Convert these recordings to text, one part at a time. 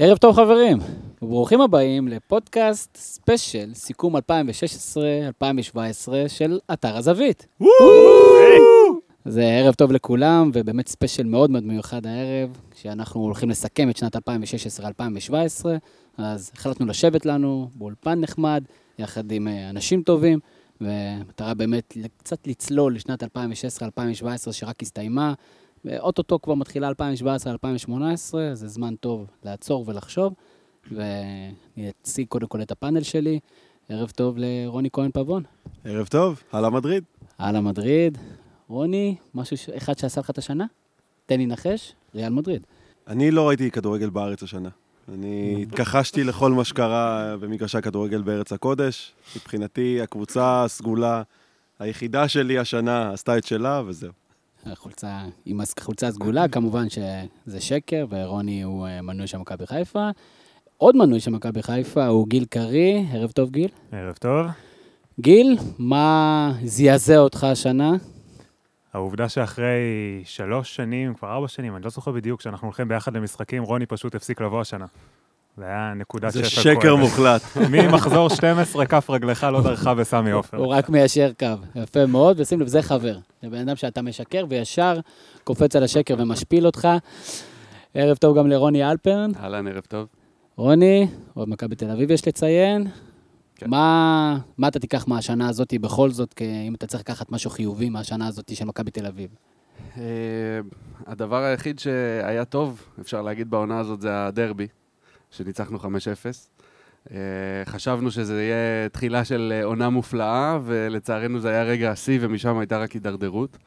ערב טוב חברים, וברוכים הבאים לפודקאסט ספיישל סיכום 2016-2017 של אתר הזווית. זה ערב טוב לכולם, ובאמת ספיישל מאוד מאוד מיוחד הערב, כשאנחנו הולכים לסכם את שנת 2016-2017, אז החלטנו לשבת לנו באולפן נחמד, יחד עם אה, אנשים טובים, ומטרה באמת קצת לצלול לשנת 2016-2017 שרק הסתיימה, ואו-טו-טו כבר מתחילה 2017-2018, זה זמן טוב לעצור ולחשוב. ואני אציג קודם כל את הפאנל שלי. ערב טוב לרוני כהן פבון. ערב טוב, Hala Madrid. Hala Madrid. רוני, משהו ש... אחד שעשה לך את השנה? תן לי נחש, ריאל מדריד. אני לא ראיתי כדורגל בארץ השנה. אני התכחשתי לכל מה שקרה במגרשי הכדורגל בארץ הקודש. מבחינתי, הקבוצה הסגולה היחידה שלי השנה עשתה את שלה, וזהו. החולצה, עם החולצה הסגולה, כמובן שזה שקר, ורוני הוא אה, מנוי של מכבי חיפה. עוד מנוי של מכבי חיפה הוא גיל קרי. ערב טוב, גיל. ערב טוב. גיל, מה זעזע אותך השנה? העובדה שאחרי שלוש שנים, כבר ארבע שנים, אני לא זוכר בדיוק, כשאנחנו הולכים ביחד למשחקים, רוני פשוט הפסיק לבוא השנה. זה היה נקודת זה שפל שקר כואבת. מוחלט. ממחזור 12, כף רגלך לא דרכה בסמי עופר. הוא רק מיישר קו. יפה מאוד, ושים לב, זה חבר. זה בן אדם שאתה משקר וישר קופץ על השקר ומשפיל אותך. ערב טוב גם לרוני אלפרן. אהלן, ערב טוב. רוני, עוד מכבי תל אביב יש לציין. כן. מה, מה אתה תיקח מהשנה הזאת בכל זאת, אם אתה צריך לקחת משהו חיובי מהשנה הזאת של מכבי תל אביב? אה, הדבר היחיד שהיה טוב, אפשר להגיד בעונה הזאת, זה הדרבי, שניצחנו 5-0. אה, חשבנו שזה יהיה תחילה של אה, עונה מופלאה, ולצערנו זה היה רגע השיא, ומשם הייתה רק הידרדרות.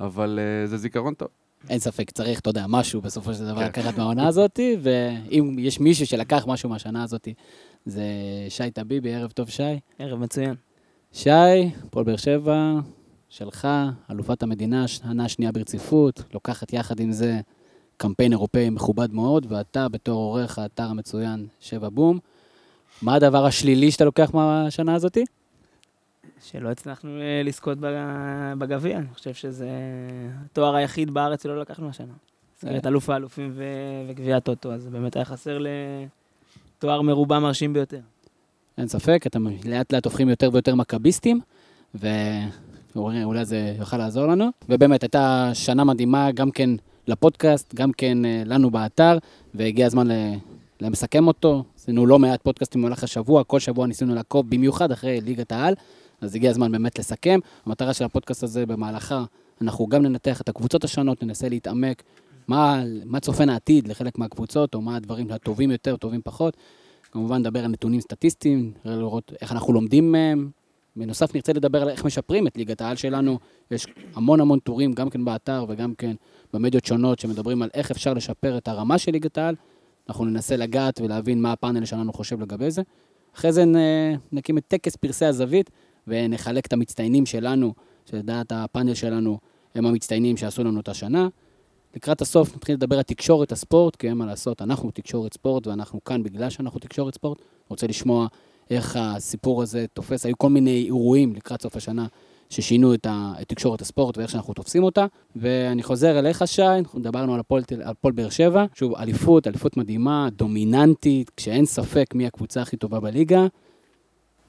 אבל אה, זה זיכרון טוב. אין ספק, צריך, אתה יודע, משהו בסופו של דבר כן. לקחת מהעונה הזאת, ואם יש מישהו שלקח משהו מהשנה הזאת, זה שי טביבי, ערב טוב שי. ערב מצוין. שי, הפועל באר שבע, שלך, אלופת המדינה, שנה השנייה ברציפות, לוקחת יחד עם זה קמפיין אירופאי מכובד מאוד, ואתה בתור עורך האתר המצוין שבע בום. מה הדבר השלילי שאתה לוקח מהשנה הזאת? שלא הצלחנו אה, לזכות בג- בגביע, אני חושב שזה התואר היחיד בארץ שלא לקחנו השנה. זה- את אלוף האלופים וגביע הטוטו, אז באמת היה חסר לתואר מרובע מרשים ביותר. אין ספק, אתם לאט לאט הופכים יותר ויותר מכביסטים, ואולי זה יוכל לעזור לנו. ובאמת, הייתה שנה מדהימה גם כן לפודקאסט, גם כן אה, לנו באתר, והגיע הזמן למסכם אותו. עשינו לא מעט פודקאסטים במהלך השבוע, כל שבוע ניסינו לעקוב במיוחד אחרי ליגת העל, אז הגיע הזמן באמת לסכם. המטרה של הפודקאסט הזה במהלכה, אנחנו גם ננתח את הקבוצות השונות, ננסה להתעמק מה, מה צופן העתיד לחלק מהקבוצות, או מה הדברים הטובים יותר, טובים פחות. כמובן נדבר על נתונים סטטיסטיים, לראות איך אנחנו לומדים מהם. בנוסף נרצה לדבר על איך משפרים את ליגת העל שלנו. יש המון המון טורים, גם כן באתר וגם כן במדיות שונות, שמדברים על איך אפשר לשפר את הרמה של ליגת העל. אנחנו ננסה לגעת ולהבין מה הפאנל שלנו חושב לגבי זה. אחרי זה נקים את טקס פרסי הזווית, ונחלק את המצטיינים שלנו, שלדעת הפאנל שלנו הם המצטיינים שעשו לנו את השנה. לקראת הסוף נתחיל לדבר על תקשורת הספורט, כי אין מה לעשות, אנחנו תקשורת ספורט ואנחנו כאן בגלל שאנחנו תקשורת ספורט. רוצה לשמוע איך הסיפור הזה תופס, היו כל מיני אירועים לקראת סוף השנה ששינו את, תקשורת הספורט ואיך שאנחנו תופסים אותה. ואני חוזר אליך, שי, אנחנו דיברנו על הפועל באר שבע. שוב, אליפות, אליפות מדהימה, דומיננטית, כשאין ספק מי הקבוצה הכי טובה בליגה.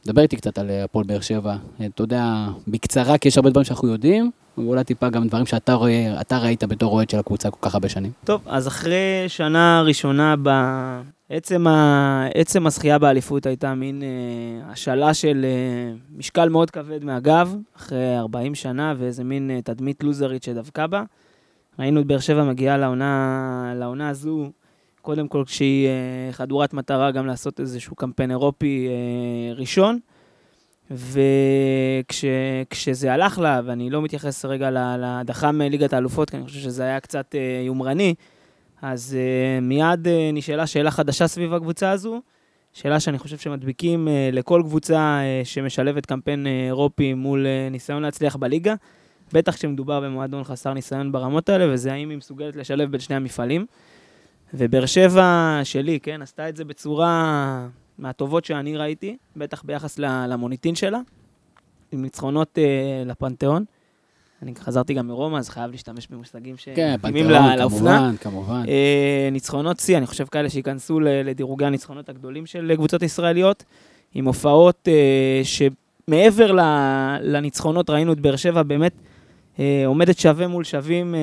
דבר איתי קצת על הפועל באר שבע. אתה יודע, בקצרה, כי יש הרבה דברים שאנחנו יודעים, ואולי טיפה גם דברים שאתה רואה, ראית בתור אוהד של הקבוצה כל כך הרבה שנים. טוב, אז אחרי שנה ראשונה, בעצם ה... עצם הזכייה באליפות הייתה מין אה, השאלה של אה, משקל מאוד כבד מהגב, אחרי 40 שנה, ואיזה מין אה, תדמית לוזרית שדבקה בה. ראינו את באר שבע מגיעה לעונה, לעונה הזו, קודם כל כשהיא אה, חדורת מטרה גם לעשות איזשהו קמפיין אירופי אה, ראשון. וכשזה הלך לה, ואני לא מתייחס רגע להדחה מליגת האלופות, כי אני חושב שזה היה קצת אה, יומרני, אז אה, מיד אה, נשאלה שאלה חדשה סביב הקבוצה הזו, שאלה שאני חושב שמדביקים אה, לכל קבוצה אה, שמשלבת קמפיין אה, אירופי מול אה, ניסיון להצליח בליגה, בטח כשמדובר במועדון חסר ניסיון ברמות האלה, וזה האם היא מסוגלת לשלב בין שני המפעלים. ובאר שבע שלי, כן, עשתה את זה בצורה מהטובות שאני ראיתי, בטח ביחס למוניטין שלה, עם ניצחונות אה, לפנתיאון. אני חזרתי גם מרומא, אז חייב להשתמש במושגים כן, שמתאימים לה- לאופנה. כמובן, כמובן. אה, ניצחונות שיא, אני חושב כאלה שייכנסו לדירוגי הניצחונות הגדולים של קבוצות ישראליות, עם הופעות אה, שמעבר לניצחונות, ראינו את באר שבע באמת אה, עומדת שווה מול שווים,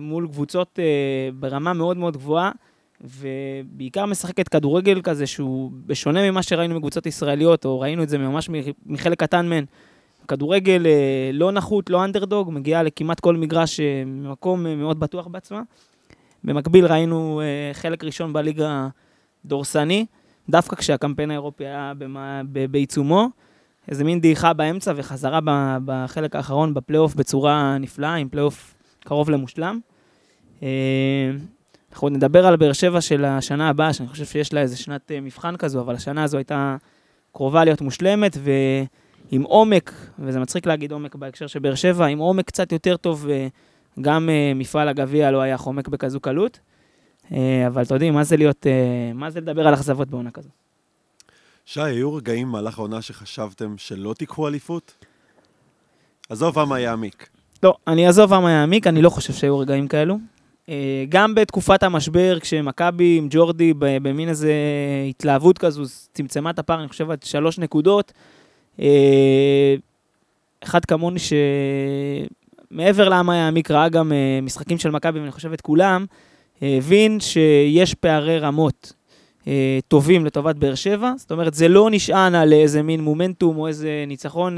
מול קבוצות ברמה מאוד מאוד גבוהה, ובעיקר משחקת כדורגל כזה שהוא בשונה ממה שראינו מקבוצות ישראליות, או ראינו את זה ממש מחלק קטן מהן. כדורגל אה, לא נחות, לא אנדרדוג, מגיעה לכמעט כל מגרש אה, ממקום אה, מאוד בטוח בעצמה. במקביל ראינו חלק ראשון בליגה דורסני, דווקא כשהקמפיין האירופי היה בעיצומו. איזה מין דעיכה באמצע וחזרה בחלק האחרון בפלייאוף בצורה נפלאה, עם פלייאוף קרוב למושלם. אנחנו עוד נדבר על באר שבע של השנה הבאה, שאני חושב שיש לה איזה שנת מבחן כזו, אבל השנה הזו הייתה קרובה להיות מושלמת, ועם עומק, וזה מצחיק להגיד עומק בהקשר של באר שבע, עם עומק קצת יותר טוב, אה, גם אה, מפעל הגביע לא היה חומק בכזו קלות. אה, אבל אתה יודעים, מה זה להיות, מה זה לדבר על אכזבות בעונה כזו? שי, היו רגעים במהלך העונה שחשבתם שלא תיקחו אליפות? עזוב עם יעמיק. לא, אני אעזוב עם יעמיק, אני לא חושב שהיו רגעים כאלו. גם בתקופת המשבר, כשמכבי עם ג'ורדי במין איזה התלהבות כזו, צמצמה את הפער, אני חושב, עד שלוש נקודות. אה, אחד כמוני שמעבר לעם היעמיק ראה גם אה, משחקים של מכבי, ואני חושב את כולם, אה, הבין שיש פערי רמות טובים לטובת באר שבע. זאת אומרת, זה לא נשען על איזה מין מומנטום או איזה ניצחון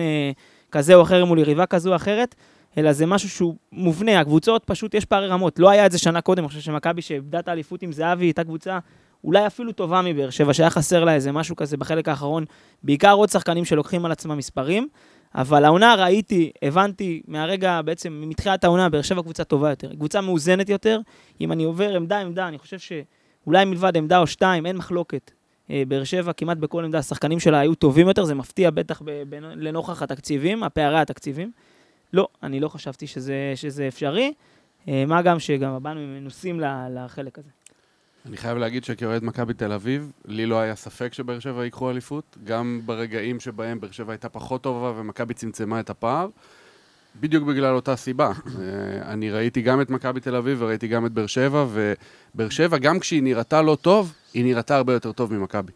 כזה או אחר מול יריבה כזו או אחרת. אלא זה משהו שהוא מובנה, הקבוצות פשוט יש פערי רמות. לא היה את זה שנה קודם, אני חושב שמכבי שאיבדה את האליפות עם זהבי, הייתה קבוצה אולי אפילו טובה מבאר שבע, שהיה חסר לה איזה משהו כזה בחלק האחרון, בעיקר עוד שחקנים שלוקחים על עצמם מספרים, אבל העונה ראיתי, הבנתי מהרגע, בעצם מתחילת העונה, באר שבע קבוצה טובה יותר, קבוצה מאוזנת יותר. אם אני עובר עמדה עמדה, אני חושב שאולי מלבד עמדה או שתיים, אין מחלוקת. אה, באר שבע כמעט בכל עמדה, השחקנים שלה היו טובים יותר, זה מפתיע בטח לנוכח התקציבים, הפערי התקציבים. לא, אני לא חשבתי שזה, שזה אפשרי, אה, מה גם שגם באנו מנוסים לחלק הזה. אני חייב להגיד שכאוהד מכבי תל אביב, לי לא היה ספק שבאר שבע ייקחו אליפות, גם ברגעים שבהם באר שבע הייתה פחות טובה ומכבי צמצמה את הפער, בדיוק בגלל אותה סיבה. אה, אני ראיתי גם את מכבי תל אביב וראיתי גם את באר שבע, ובאר שבע, גם כשהיא נראתה לא טוב, היא נראתה הרבה יותר טוב ממכבי.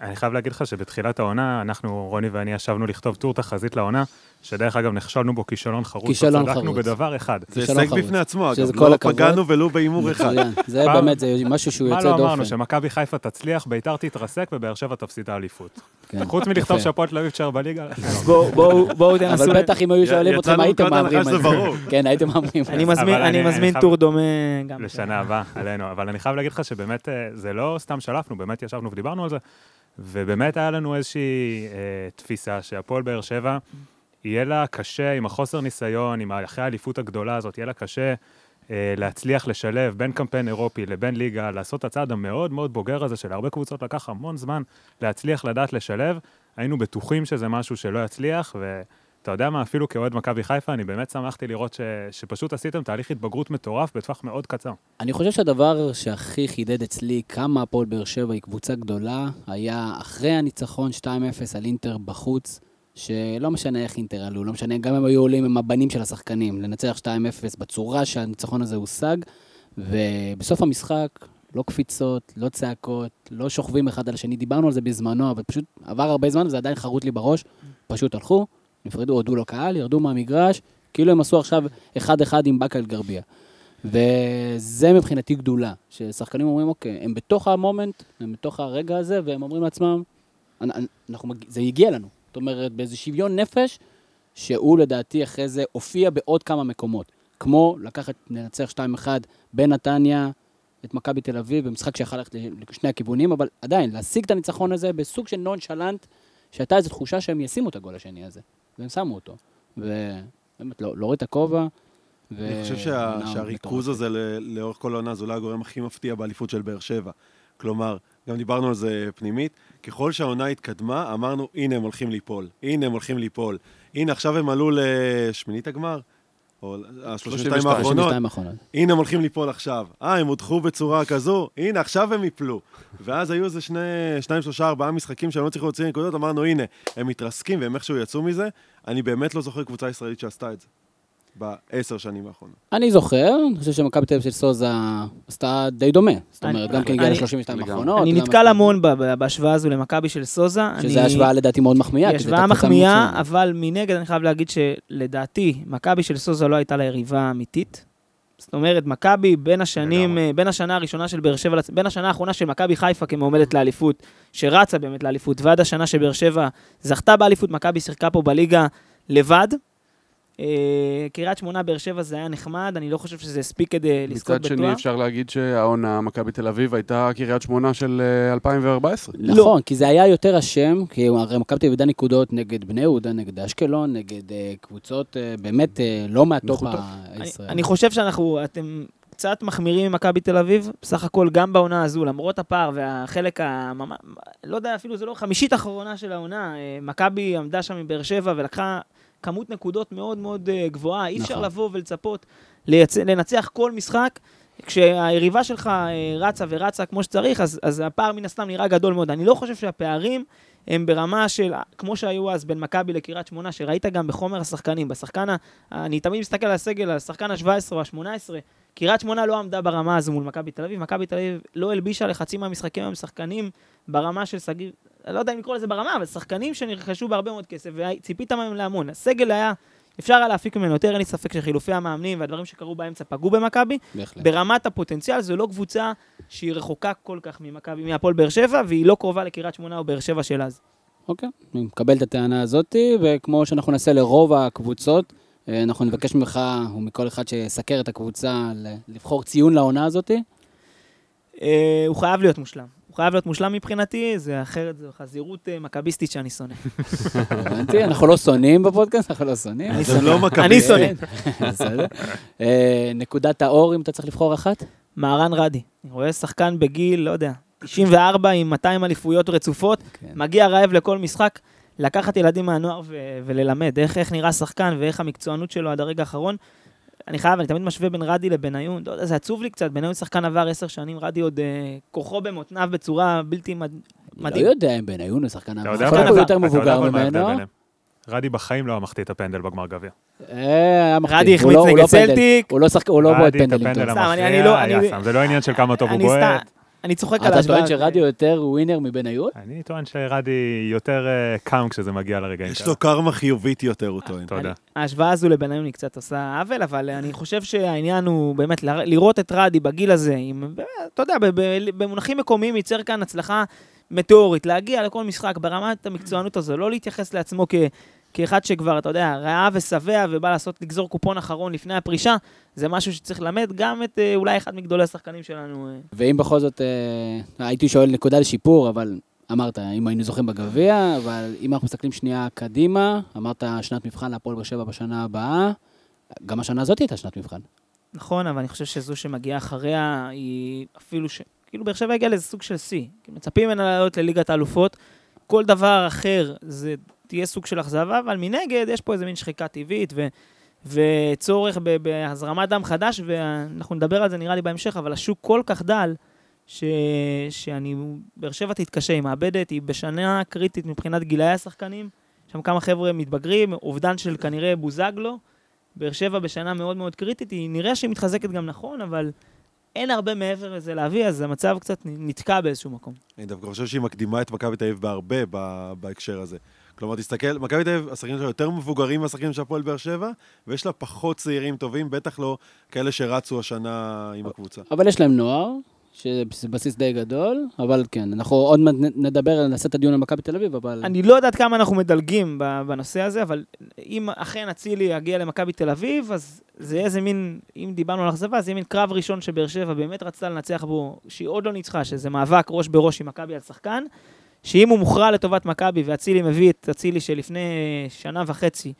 אני חייב להגיד לך שבתחילת העונה, אנחנו, רוני ואני, ישבנו לכתוב טור תחזית לעונה, שדרך אגב, נכשלנו בו כישלון חרוץ. כישלון צדקנו חרוץ. בדבר אחד. זה כישלון הישג. בפני עצמו, שזה אגב. לא הכבוד. פגענו ולו בהימור אחד. מצוין. זה באמת, זה משהו שהוא מה יוצא לא דופן. אמרנו? שמכבי חיפה תצליח, ביתר תתרסק ובאר שבע תפסיד את האליפות. כן, חוץ מלכתוב. שהפועל תל אביב תישאר בליגה. בואו בואו- בואו תנסו... אבל בטח אם היו שואלים אתכם, הייתם מהמרים על זה. כן, הייתם מהמרים על אני זה. מזמין, טור דומה גם. לשנה הבאה, עלינו. אבל אני חייב להגיד לך שבאמת, אה, זה לא סתם שלפנו, באמת ישבנו ודיברנו על זה, ובאמת היה לנו איזושהי אה, תפיסה שהפועל באר שבע, יהיה לה קשה, עם החוסר ניסיון, עם אחרי האליפות הגדולה הזאת, יהיה לה קשה אה, להצליח לשלב בין קמפיין אירופי לבין ליגה, לעשות את הצעד המאוד מאוד בוגר הזה, שלהרבה קבוצות לקח המון זמן להצליח לדעת לשלב. היינו בטוחים שזה משהו שלא יצליח, ו... אתה יודע מה, אפילו כאוהד מכבי חיפה, אני באמת שמחתי לראות ש... שפשוט עשיתם תהליך התבגרות מטורף בטווח מאוד קצר. אני חושב שהדבר שהכי חידד אצלי כמה הפועל באר שבע היא קבוצה גדולה, היה אחרי הניצחון 2-0 על אינטר בחוץ, שלא משנה איך אינטר עלו, לא משנה, גם הם היו עולים עם הבנים של השחקנים, לנצח 2-0 בצורה שהניצחון הזה הושג, ובסוף המשחק, לא קפיצות, לא צעקות, לא שוכבים אחד על השני, דיברנו על זה בזמנו, אבל פשוט עבר הרבה זמן וזה עדיין חרוט לי בראש, פשוט הלכו, נפרדו, הודו לקהל, ירדו מהמגרש, כאילו הם עשו עכשיו אחד-אחד עם באקה אל-גרבייה. וזה מבחינתי גדולה, ששחקנים אומרים, אוקיי, הם בתוך המומנט, הם בתוך הרגע הזה, והם אומרים לעצמם, "אנ- אנ- אנחנו, זה הגיע לנו. זאת אומרת, באיזה שוויון נפש, שהוא לדעתי אחרי זה הופיע בעוד כמה מקומות. כמו לקחת, לנצח 2-1 בנתניה, את מכבי תל אביב, במשחק שיכול ללכת לשני הכיוונים, אבל עדיין, להשיג את הניצחון הזה בסוג של נונשלנט, שהייתה איזו תחושה שהם ישימו את הגול השני הזה, והם שמו אותו. ובאמת, לא- להוריד את הכובע. ו- אני חושב שה- שהריכוז. הזה ל- לאורך כל העונה זה אולי הגורם הכי מפתיע באליפות של באר שבע. כלומר, גם דיברנו על זה פנימית, ככל שהעונה התקדמה, אמרנו, הנה הם הולכים ליפול, הנה הם הולכים ליפול. הנה, עכשיו הם עלו לשמינית הגמר, או ה-32 32. האחרונות, 32 האחרונות. הנה הם הולכים ליפול עכשיו. אה, הם הודחו בצורה כזו, הנה, עכשיו הם יפלו. ואז היו איזה שני, שניים, שלושה, ארבעה משחקים שהם לא צריכים להוציא נקודות, אמרנו, הנה, הם מתרסקים והם איכשהו יצאו מזה. אני באמת לא זוכר קבוצה ישראלית שעשתה את זה. בעשר שנים האחרונות. אני זוכר, אני חושב שמכבי תל אביב של סוזה עשתה די דומה. זאת אומרת, גם כן הגיעה אני- ל-32 לגמרי. האחרונות. אני נתקל המון בהשוואה הזו למכבי של סוזה. אני- השוואה לדעתי מאוד מחמיאה. היא השוואה מחמיאה. אבל מנגד אני חייב להגיד שלדעתי, מכבי של סוזה לא הייתה לה יריבה אמיתית. זאת אומרת, מכבי בין השנים, בין השנה הראשונה של באר שבע, בין השנה האחרונה של מכבי חיפה כמועמדת לאליפות, שרצה באמת לאליפות, ועד השנה שבאר שבע זכתה באליפות, מכבי שיחקה פה בליגה לבד. אה, קריית שמונה, באר שבע זה היה נחמד, אני לא חושב שזה הספיק כדי לזכות מצד שני, בתואר. אפשר להגיד שהעונה, מכבי תל אביב, הייתה קריית שמונה של אה, 2014. נכון, כי זה היה יותר אשם, כי הרי מכבי תל אביב ידעה נקודות נגד בני יהודה, נגד אשקלון, נגד אה, קבוצות אה, באמת אה, לא מהטופ הישראלי. אני חושב שאנחנו, אתם קצת מחמירים עם מכבי תל אביב, בסך הכל גם בעונה הזו, למרות הפער והחלק הממש... לא יודע, אפילו זה לא חמישית האחרונה של העונה, אה, מכבי עמדה שם עם באר שבע ולקחה כמות נקודות מאוד מאוד אה, גבוהה, אי אפשר נכון. לבוא ולצפות לייצ... לנצח כל משחק. כשהיריבה שלך אה, רצה ורצה כמו שצריך, אז, אז הפער מן הסתם נראה גדול מאוד. אני לא חושב שהפערים הם ברמה של, כמו שהיו אז בין מכבי לקריית שמונה, שראית גם בחומר השחקנים. בשחקן, ה- אני תמיד מסתכל על הסגל, על השחקן ה-17 או ה-18, קריית שמונה לא עמדה ברמה הזו מול מכבי תל אביב. מכבי תל אביב לא הלבישה לחצי מהמשחקים עם שחקנים ברמה של שגיב, אני לא יודע אם לקרוא לזה ברמה, אבל שחקנים שנרכשו בהרבה מאוד כסף, וציפית מהם להמון. הסגל היה, אפשר היה להפיק ממנו יותר, אין לי ספק שחילופי המאמנים והדברים שקרו באמצע פגעו במכבי. ברמת הפוטנציאל, זו לא קבוצה שהיא רחוקה כל כך ממכבי, מהפועל באר שבע, והיא לא קרובה לקריית שמונה או באר שבע של אז. אוקיי, אני מקבל את הטענה הזאת, וכמו שאנחנו נעשה לרוב הקבוצות, אנחנו נבקש ממך ומכל אחד שיסקר את הקבוצה ל- לבחור ציון לעונה הזאת. אה, הוא חייב להיות מושלם. הוא חייב להיות מושלם מבחינתי, זה אחרת, זו חזירות אה, מכביסטית שאני שונא. הבנתי, אנחנו לא שונאים בפודקאסט, אנחנו לא שונאים. אני שונא. לא. אני שונא. אה, נקודת האור, אם אתה צריך לבחור אחת? מהרן רדי. אני רואה שחקן בגיל, לא יודע, 94 עם 200 אליפויות רצופות, כן. מגיע רעב לכל משחק, לקחת ילדים מהנוער ו- וללמד איך, איך נראה שחקן ואיך המקצוענות שלו עד הרגע האחרון. אני חייב, אני תמיד משווה בין רדי לבניון, לא יודע, זה עצוב לי קצת, בניון שחקן עבר עשר שנים, רדי עוד אה, כוחו במותניו בצורה בלתי מד... לא מדהים. יודע אם בניון הוא שחקן אתה המחזור, יודע מה- הוא אתה יותר אתה מבוגר ממנו. רדי בחיים לא היה מחטיא את הפנדל בגמר גביע. אה, היה מחטיא. רדי החמיץ לא- נגד לא. סלטיק. הוא לא שחק- הוא לא בועט רדי את פנדלים הפנדל טוב. סתם, אני- אני המכריע לא- היה שם. זה לא עניין של כמה טוב הוא בועט. אני צוחק על אתה ההשוואה. טוען שרדי הוא יותר ווינר מבניון? אני טוען שרדי יותר אה, קם כשזה מגיע לרגעים יש לו קרמה חיובית יותר, הוא טוען. תודה. ההשוואה הזו לבניון היא קצת עושה עוול, אבל אני חושב שהעניין הוא באמת לראות את רדי בגיל הזה, אתה יודע, ב- ב- במונחים מקומיים ייצר כאן הצלחה מטאורית, להגיע לכל משחק ברמת המקצוענות הזו, לא להתייחס לעצמו כ... כאחד שכבר, אתה יודע, רעב ושבע ובא לעשות, לגזור קופון אחרון לפני הפרישה, זה משהו שצריך ללמד גם את אה, אולי אחד מגדולי השחקנים שלנו. אה. ואם בכל זאת, אה, הייתי שואל נקודה לשיפור, אבל אמרת, אם היינו זוכים בגביע, אבל אם אנחנו מסתכלים שנייה קדימה, אמרת שנת מבחן להפועל באר שבע בשנה הבאה, גם השנה הזאת הייתה שנת מבחן. נכון, אבל אני חושב שזו שמגיעה אחריה היא אפילו ש... כאילו באר שבע הגיעה לאיזה סוג של שיא. מצפים ממנה לעלות לליגת האלופות. כל דבר אחר זה תהיה סוג של אכזבה, אבל מנגד יש פה איזה מין שחיקה טבעית ו... וצורך בהזרמת דם חדש, ואנחנו נדבר על זה נראה לי בהמשך, אבל השוק כל כך דל, ש... שאני... באר שבע תתקשה, היא מאבדת, היא בשנה קריטית מבחינת גילאי השחקנים. שם כמה חבר'ה מתבגרים, אובדן של כנראה בוזגלו. באר שבע בשנה מאוד מאוד קריטית, היא נראה שהיא מתחזקת גם נכון, אבל אין הרבה מעבר לזה להביא, אז המצב קצת נתקע באיזשהו מקום. אני דווקא חושב שהיא מקדימה את מכבי תל אביב בהרבה בהקשר הזה. כלומר, תסתכל, מכבי תל אביב, השחקנים שלה יותר מבוגרים מהשחקנים של הפועל באר שבע, ויש לה פחות צעירים טובים, בטח לא כאלה שרצו השנה עם הקבוצה. אבל יש להם נוער, שזה בסיס די גדול, אבל כן, אנחנו עוד מעט נדבר, נעשה את הדיון על מכבי תל אביב, אבל... אני לא יודעת כמה אנחנו מדלגים בנושא הזה, אבל אם אכן אצילי יגיע למכבי תל אביב, אז זה איזה מין, אם דיברנו על אכזבה, זה יהיה מין קרב ראשון שבאר שבע באמת רצתה לנצח בו, שהיא עוד לא ניצחה, שזה מאבק ראש בראש עם מכבי על שחקן, שאם הוא מוכרע לטובת מכבי ואצילי מביא את אצילי שלפני שנה וחצי,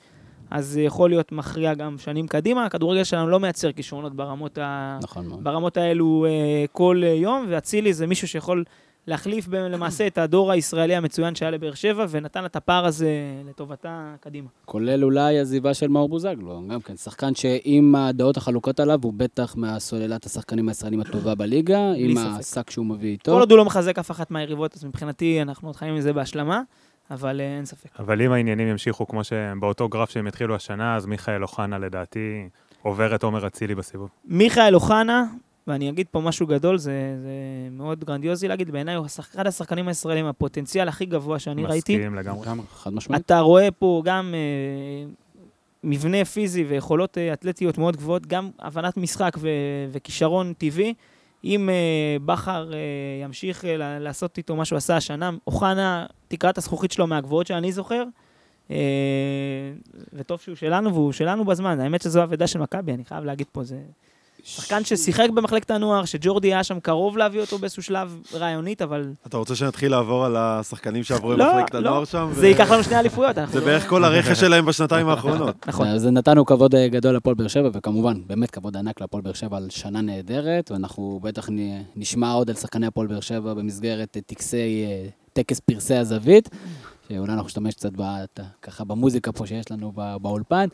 אז זה יכול להיות מכריע גם שנים קדימה. הכדורגל שלנו לא מייצר כישרונות ברמות, ה... נכון מאוד. ברמות האלו אה, כל אה, יום, ואצילי זה מישהו שיכול להחליף ב- למעשה את הדור הישראלי המצוין שהיה לבאר שבע, ונתן את הפער הזה לטובתה קדימה. כולל אולי עזיבה של מאור בוזגלו, גם כן, שחקן שעם הדעות החלוקות עליו, הוא בטח מהסוללת השחקנים הישראלים הטובה בליגה, עם. השק שהוא מביא כל איתו. עוד הוא לא מחזק אף אחת מהיריבות, אז מבחינתי אנחנו עוד חיים עם זה בהשלמה. אבל אה, אין ספק. אבל אם העניינים ימשיכו כמו שהם באותו גרף שהם התחילו השנה, אז מיכאל אוחנה לדעתי עובר את עומר אצילי בסיבוב. מיכאל אוחנה, ואני אגיד פה משהו גדול, זה, זה מאוד גרנדיוזי להגיד, בעיניי הוא אחד השחקנים הישראלים, הפוטנציאל הכי גבוה שאני ראיתי. מסכים לגמרי. חד משמעית. אתה רואה פה גם אה, מבנה פיזי ויכולות אה, אתלטיות מאוד גבוהות, גם הבנת משחק ו- וכישרון טבעי. אם אה, בכר אה, ימשיך אה, ל- לעשות איתו מה שהוא עשה השנה, אוחנה, תקרת הזכוכית שלו מהגבוהות שאני זוכר, אה, וטוב שהוא שלנו, והוא שלנו בזמן. האמת שזו אבדה של מכבי, אני חייב להגיד פה, זה שחקן ששיחק במחלקת הנוער, שג'ורדי היה שם קרוב להביא אותו באיזשהו שלב רעיונית, אבל אתה רוצה שנתחיל לעבור על השחקנים שעברו לא, למחלקת לא. הנוער שם? זה ייקח לנו שני אליפויות. זה לא- בערך כל הרכש שלהם בשנתיים האחרונות. נכון. אז נתנו כבוד אה, גדול להפועל באר שבע, וכמובן, באמת כבוד ענק להפועל באר שבע על שנה נהדרת, ואנחנו בטח נשמע עוד על שחקני הפועל באר שבע במסגרת אה, טקסי, אה, טקס פרסי הזווית, שאולי אנחנו נשתמש קצת בת- ככה במוזיקה פה שיש לנו ב- באולפן.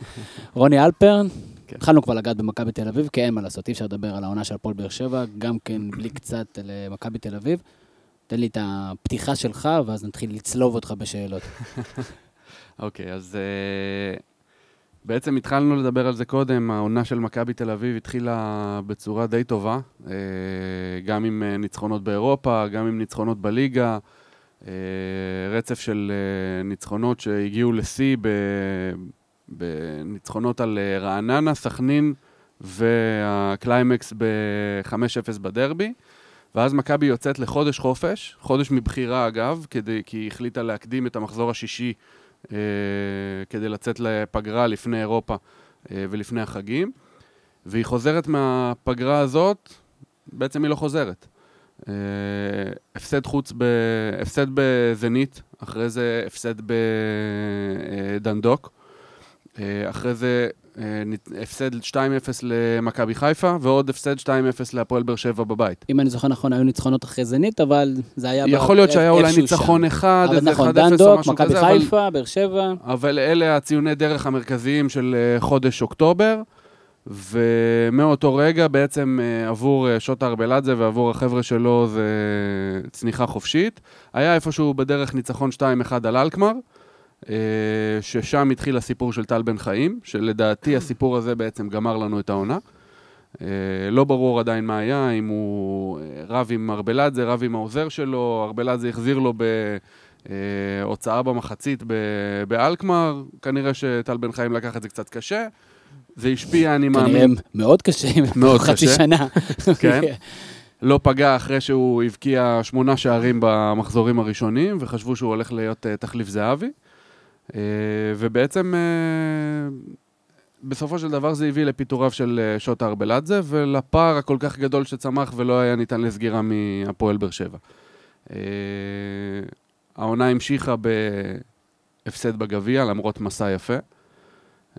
רוני אלפרן, כן. התחלנו כבר לגעת במכבי תל אביב, כי אין מה לעשות, אי אפשר לדבר על העונה של הפועל באר שבע, גם כן בלי קצת על אה, מכבי תל אביב. תן לי את הפתיחה שלך, ואז נתחיל לצלוב אותך בשאלות. אוקיי, אז אה, בעצם התחלנו לדבר על זה קודם, העונה של מכבי תל אביב התחילה בצורה די טובה, אה, גם עם אה, ניצחונות באירופה, גם עם ניצחונות בליגה, רצף של אה, ניצחונות שהגיעו לשיא בניצחונות על אה, רעננה, סכנין והקליימקס ב-5-0 בדרבי. ואז מכבי יוצאת לחודש חופש, חודש מבחירה אגב, כדי, כי היא החליטה להקדים את המחזור השישי אה, כדי לצאת לפגרה לפני אירופה אה, ולפני החגים. והיא חוזרת מהפגרה הזאת, בעצם היא לא חוזרת. אה, הפסד חוץ, ב... הפסד בזנית, אחרי זה הפסד בדנדוק, אה, אחרי זה אה, הפסד 2-0 למכבי חיפה, ועוד הפסד 2-0 להפועל באר שבע בבית. אם אני זוכר נכון, היו ניצחונות אחרי זנית, אבל זה היה... יכול להיות שהיה אולי ניצחון שם. אחד, איזה 1-0 נכון, או דנדוק, משהו מכבי כזה, אבל- חיפה, באר שבע. אבל אלה הציוני דרך המרכזיים של אה, חודש אוקטובר, ומאותו רגע בעצם אה, עבור אה, שוטה ארבלדזה ועבור החבר'ה שלו זה צניחה חופשית. היה איפשהו בדרך ניצחון 2-1 על אלקמר, אה, ששם התחיל הסיפור של טל בן חיים, שלדעתי הסיפור הזה בעצם גמר לנו את העונה. לא ברור עדיין מה היה, אם הוא רב עם ארבלדזה, רב עם העוזר שלו, ארבלדזה החזיר לו ב... אה, הוצאה במחצית באלקמר, כנראה שטל בן חיים לקח את זה קצת קשה. זה השפיע, אני מאמין, מאוד קשה, מאוד חצי קשה. שנה. כן. לא פגע אחרי שהוא הבקיע שמונה שערים במחזורים הראשונים, וחשבו שהוא הולך להיות אה, תחליף זהבי. אה, ובעצם, אה, בסופו של דבר זה הביא לפיטוריו של שוטה ארבלדזה, ולפער הכל כך גדול שצמח ולא היה ניתן לסגירה מהפועל באר שבע. העונה המשיכה בהפסד בגביע, למרות מסע יפה.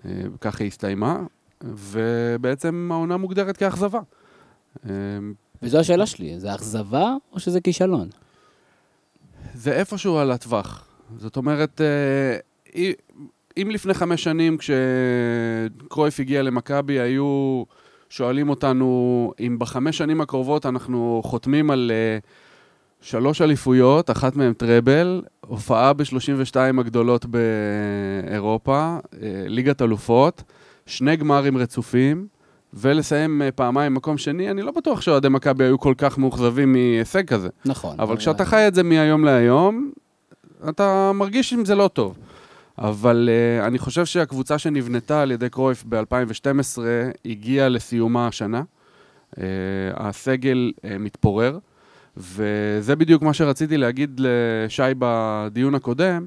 אה, ככה היא הסתיימה, ובעצם העונה מוגדרת כאכזבה. אה, וזו השאלה שלי, זה אכזבה או שזה כישלון? זה איפשהו על הטווח. זאת אומרת, אה, אם- לפני חמש שנים, כשקרויף הגיע למכבי, היו שואלים אותנו אם בחמש שנים הקרובות אנחנו חותמים על שלוש אליפויות, אחת מהן טראבל, הופעה ב-32 הגדולות באירופה, אה, ליגת אלופות, שני גמרים רצופים, ולסיים אה, פעמיים מקום שני, אני לא בטוח שאוהדי מכבי היו כל כך מאוכזבים מהישג כזה. נכון. אבל כשאתה חי את זה מהיום להיום, אתה מרגיש עם זה לא טוב. אבל uh, אני חושב שהקבוצה שנבנתה על ידי קרויף ב-2012 הגיעה לסיומה השנה. Uh, הסגל uh, מתפורר, וזה בדיוק מה שרציתי להגיד לשי בדיון הקודם,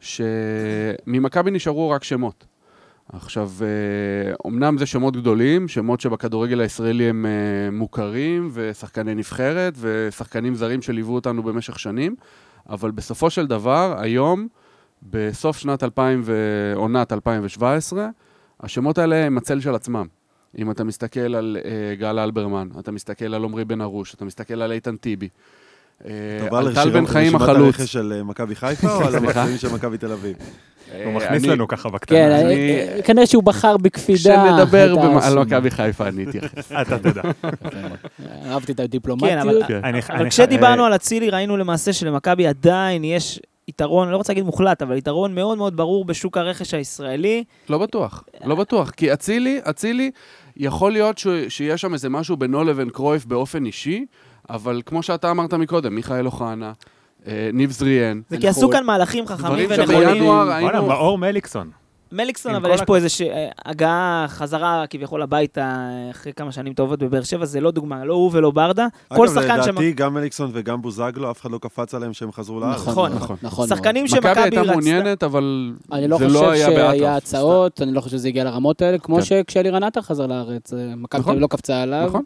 שממכבי נשארו רק שמות. עכשיו, uh, אמנם זה שמות גדולים, שמות שבכדורגל הישראלי הם uh, מוכרים, ושחקני נבחרת, ושחקנים זרים שליוו אותנו במשך שנים, אבל בסופו של דבר, היום, בסוף שנת 2000 ועונת 2017, השמות האלה הם הצל של עצמם. אם אתה מסתכל על uh, גל אלברמן, אתה מסתכל על עמרי בן ארוש, אתה מסתכל על איתן טיבי. אה, אתה בא על טל בן לרשימת חיים החלוץ. הרכש של אה, מכבי חיפה או על? המחזורים של מכבי תל אביב? הוא מכניס אני- לנו ככה בקטנה. כן, אני- אה, כנראה שהוא בחר בקפידה. כשנדבר על. מכבי חיפה, אני אתייחס. אתה תדע. אהבתי את כן, הדיפלומטיות. אבל- אני- אבל אני- כשדיברנו על אצילי, ראינו למעשה שלמכבי עדיין יש יתרון, לא רוצה להגיד מוחלט, אבל יתרון מאוד מאוד ברור בשוק הרכש הישראלי. לא בטוח, לא בטוח. כי אצילי, אצילי, יכול להיות ש- שיש שם איזה משהו בינו לבין קרויף באופן אישי, אבל כמו שאתה אמרת מקודם, מיכאל אוחנה, אה, ניב זריאן, זה כי עשו כאן מהלכים חכמים דברים ונכונים. שבינואר וואלה, היינו... מאור מליקסון. מליקסון, אבל יש הכ- פה איזושהי אה, הגעה, חזרה כביכול הביתה אחרי כמה שנים טובות בבאר שבע, זה לא דוגמה, לא הוא ולא ברדה. כל אגב, שחקן שם... לדעתי, גם מליקסון וגם בוזגלו, אף אחד לא קפץ עליהם שהם חזרו לארץ. נכון, נכון. נכון מאוד. שחקנים מכבי שמכבי הייתה רצתה... מעוניינת, אבל אני לא זה חושב לא היה שהיה באטרף. הצעות, אני לא חושב שזה הגיע לרמות האלה, כמו כן. שכשאלירן עטר חזר לארץ, אה, מכבי נכון. לא קפצה עליו. נכון.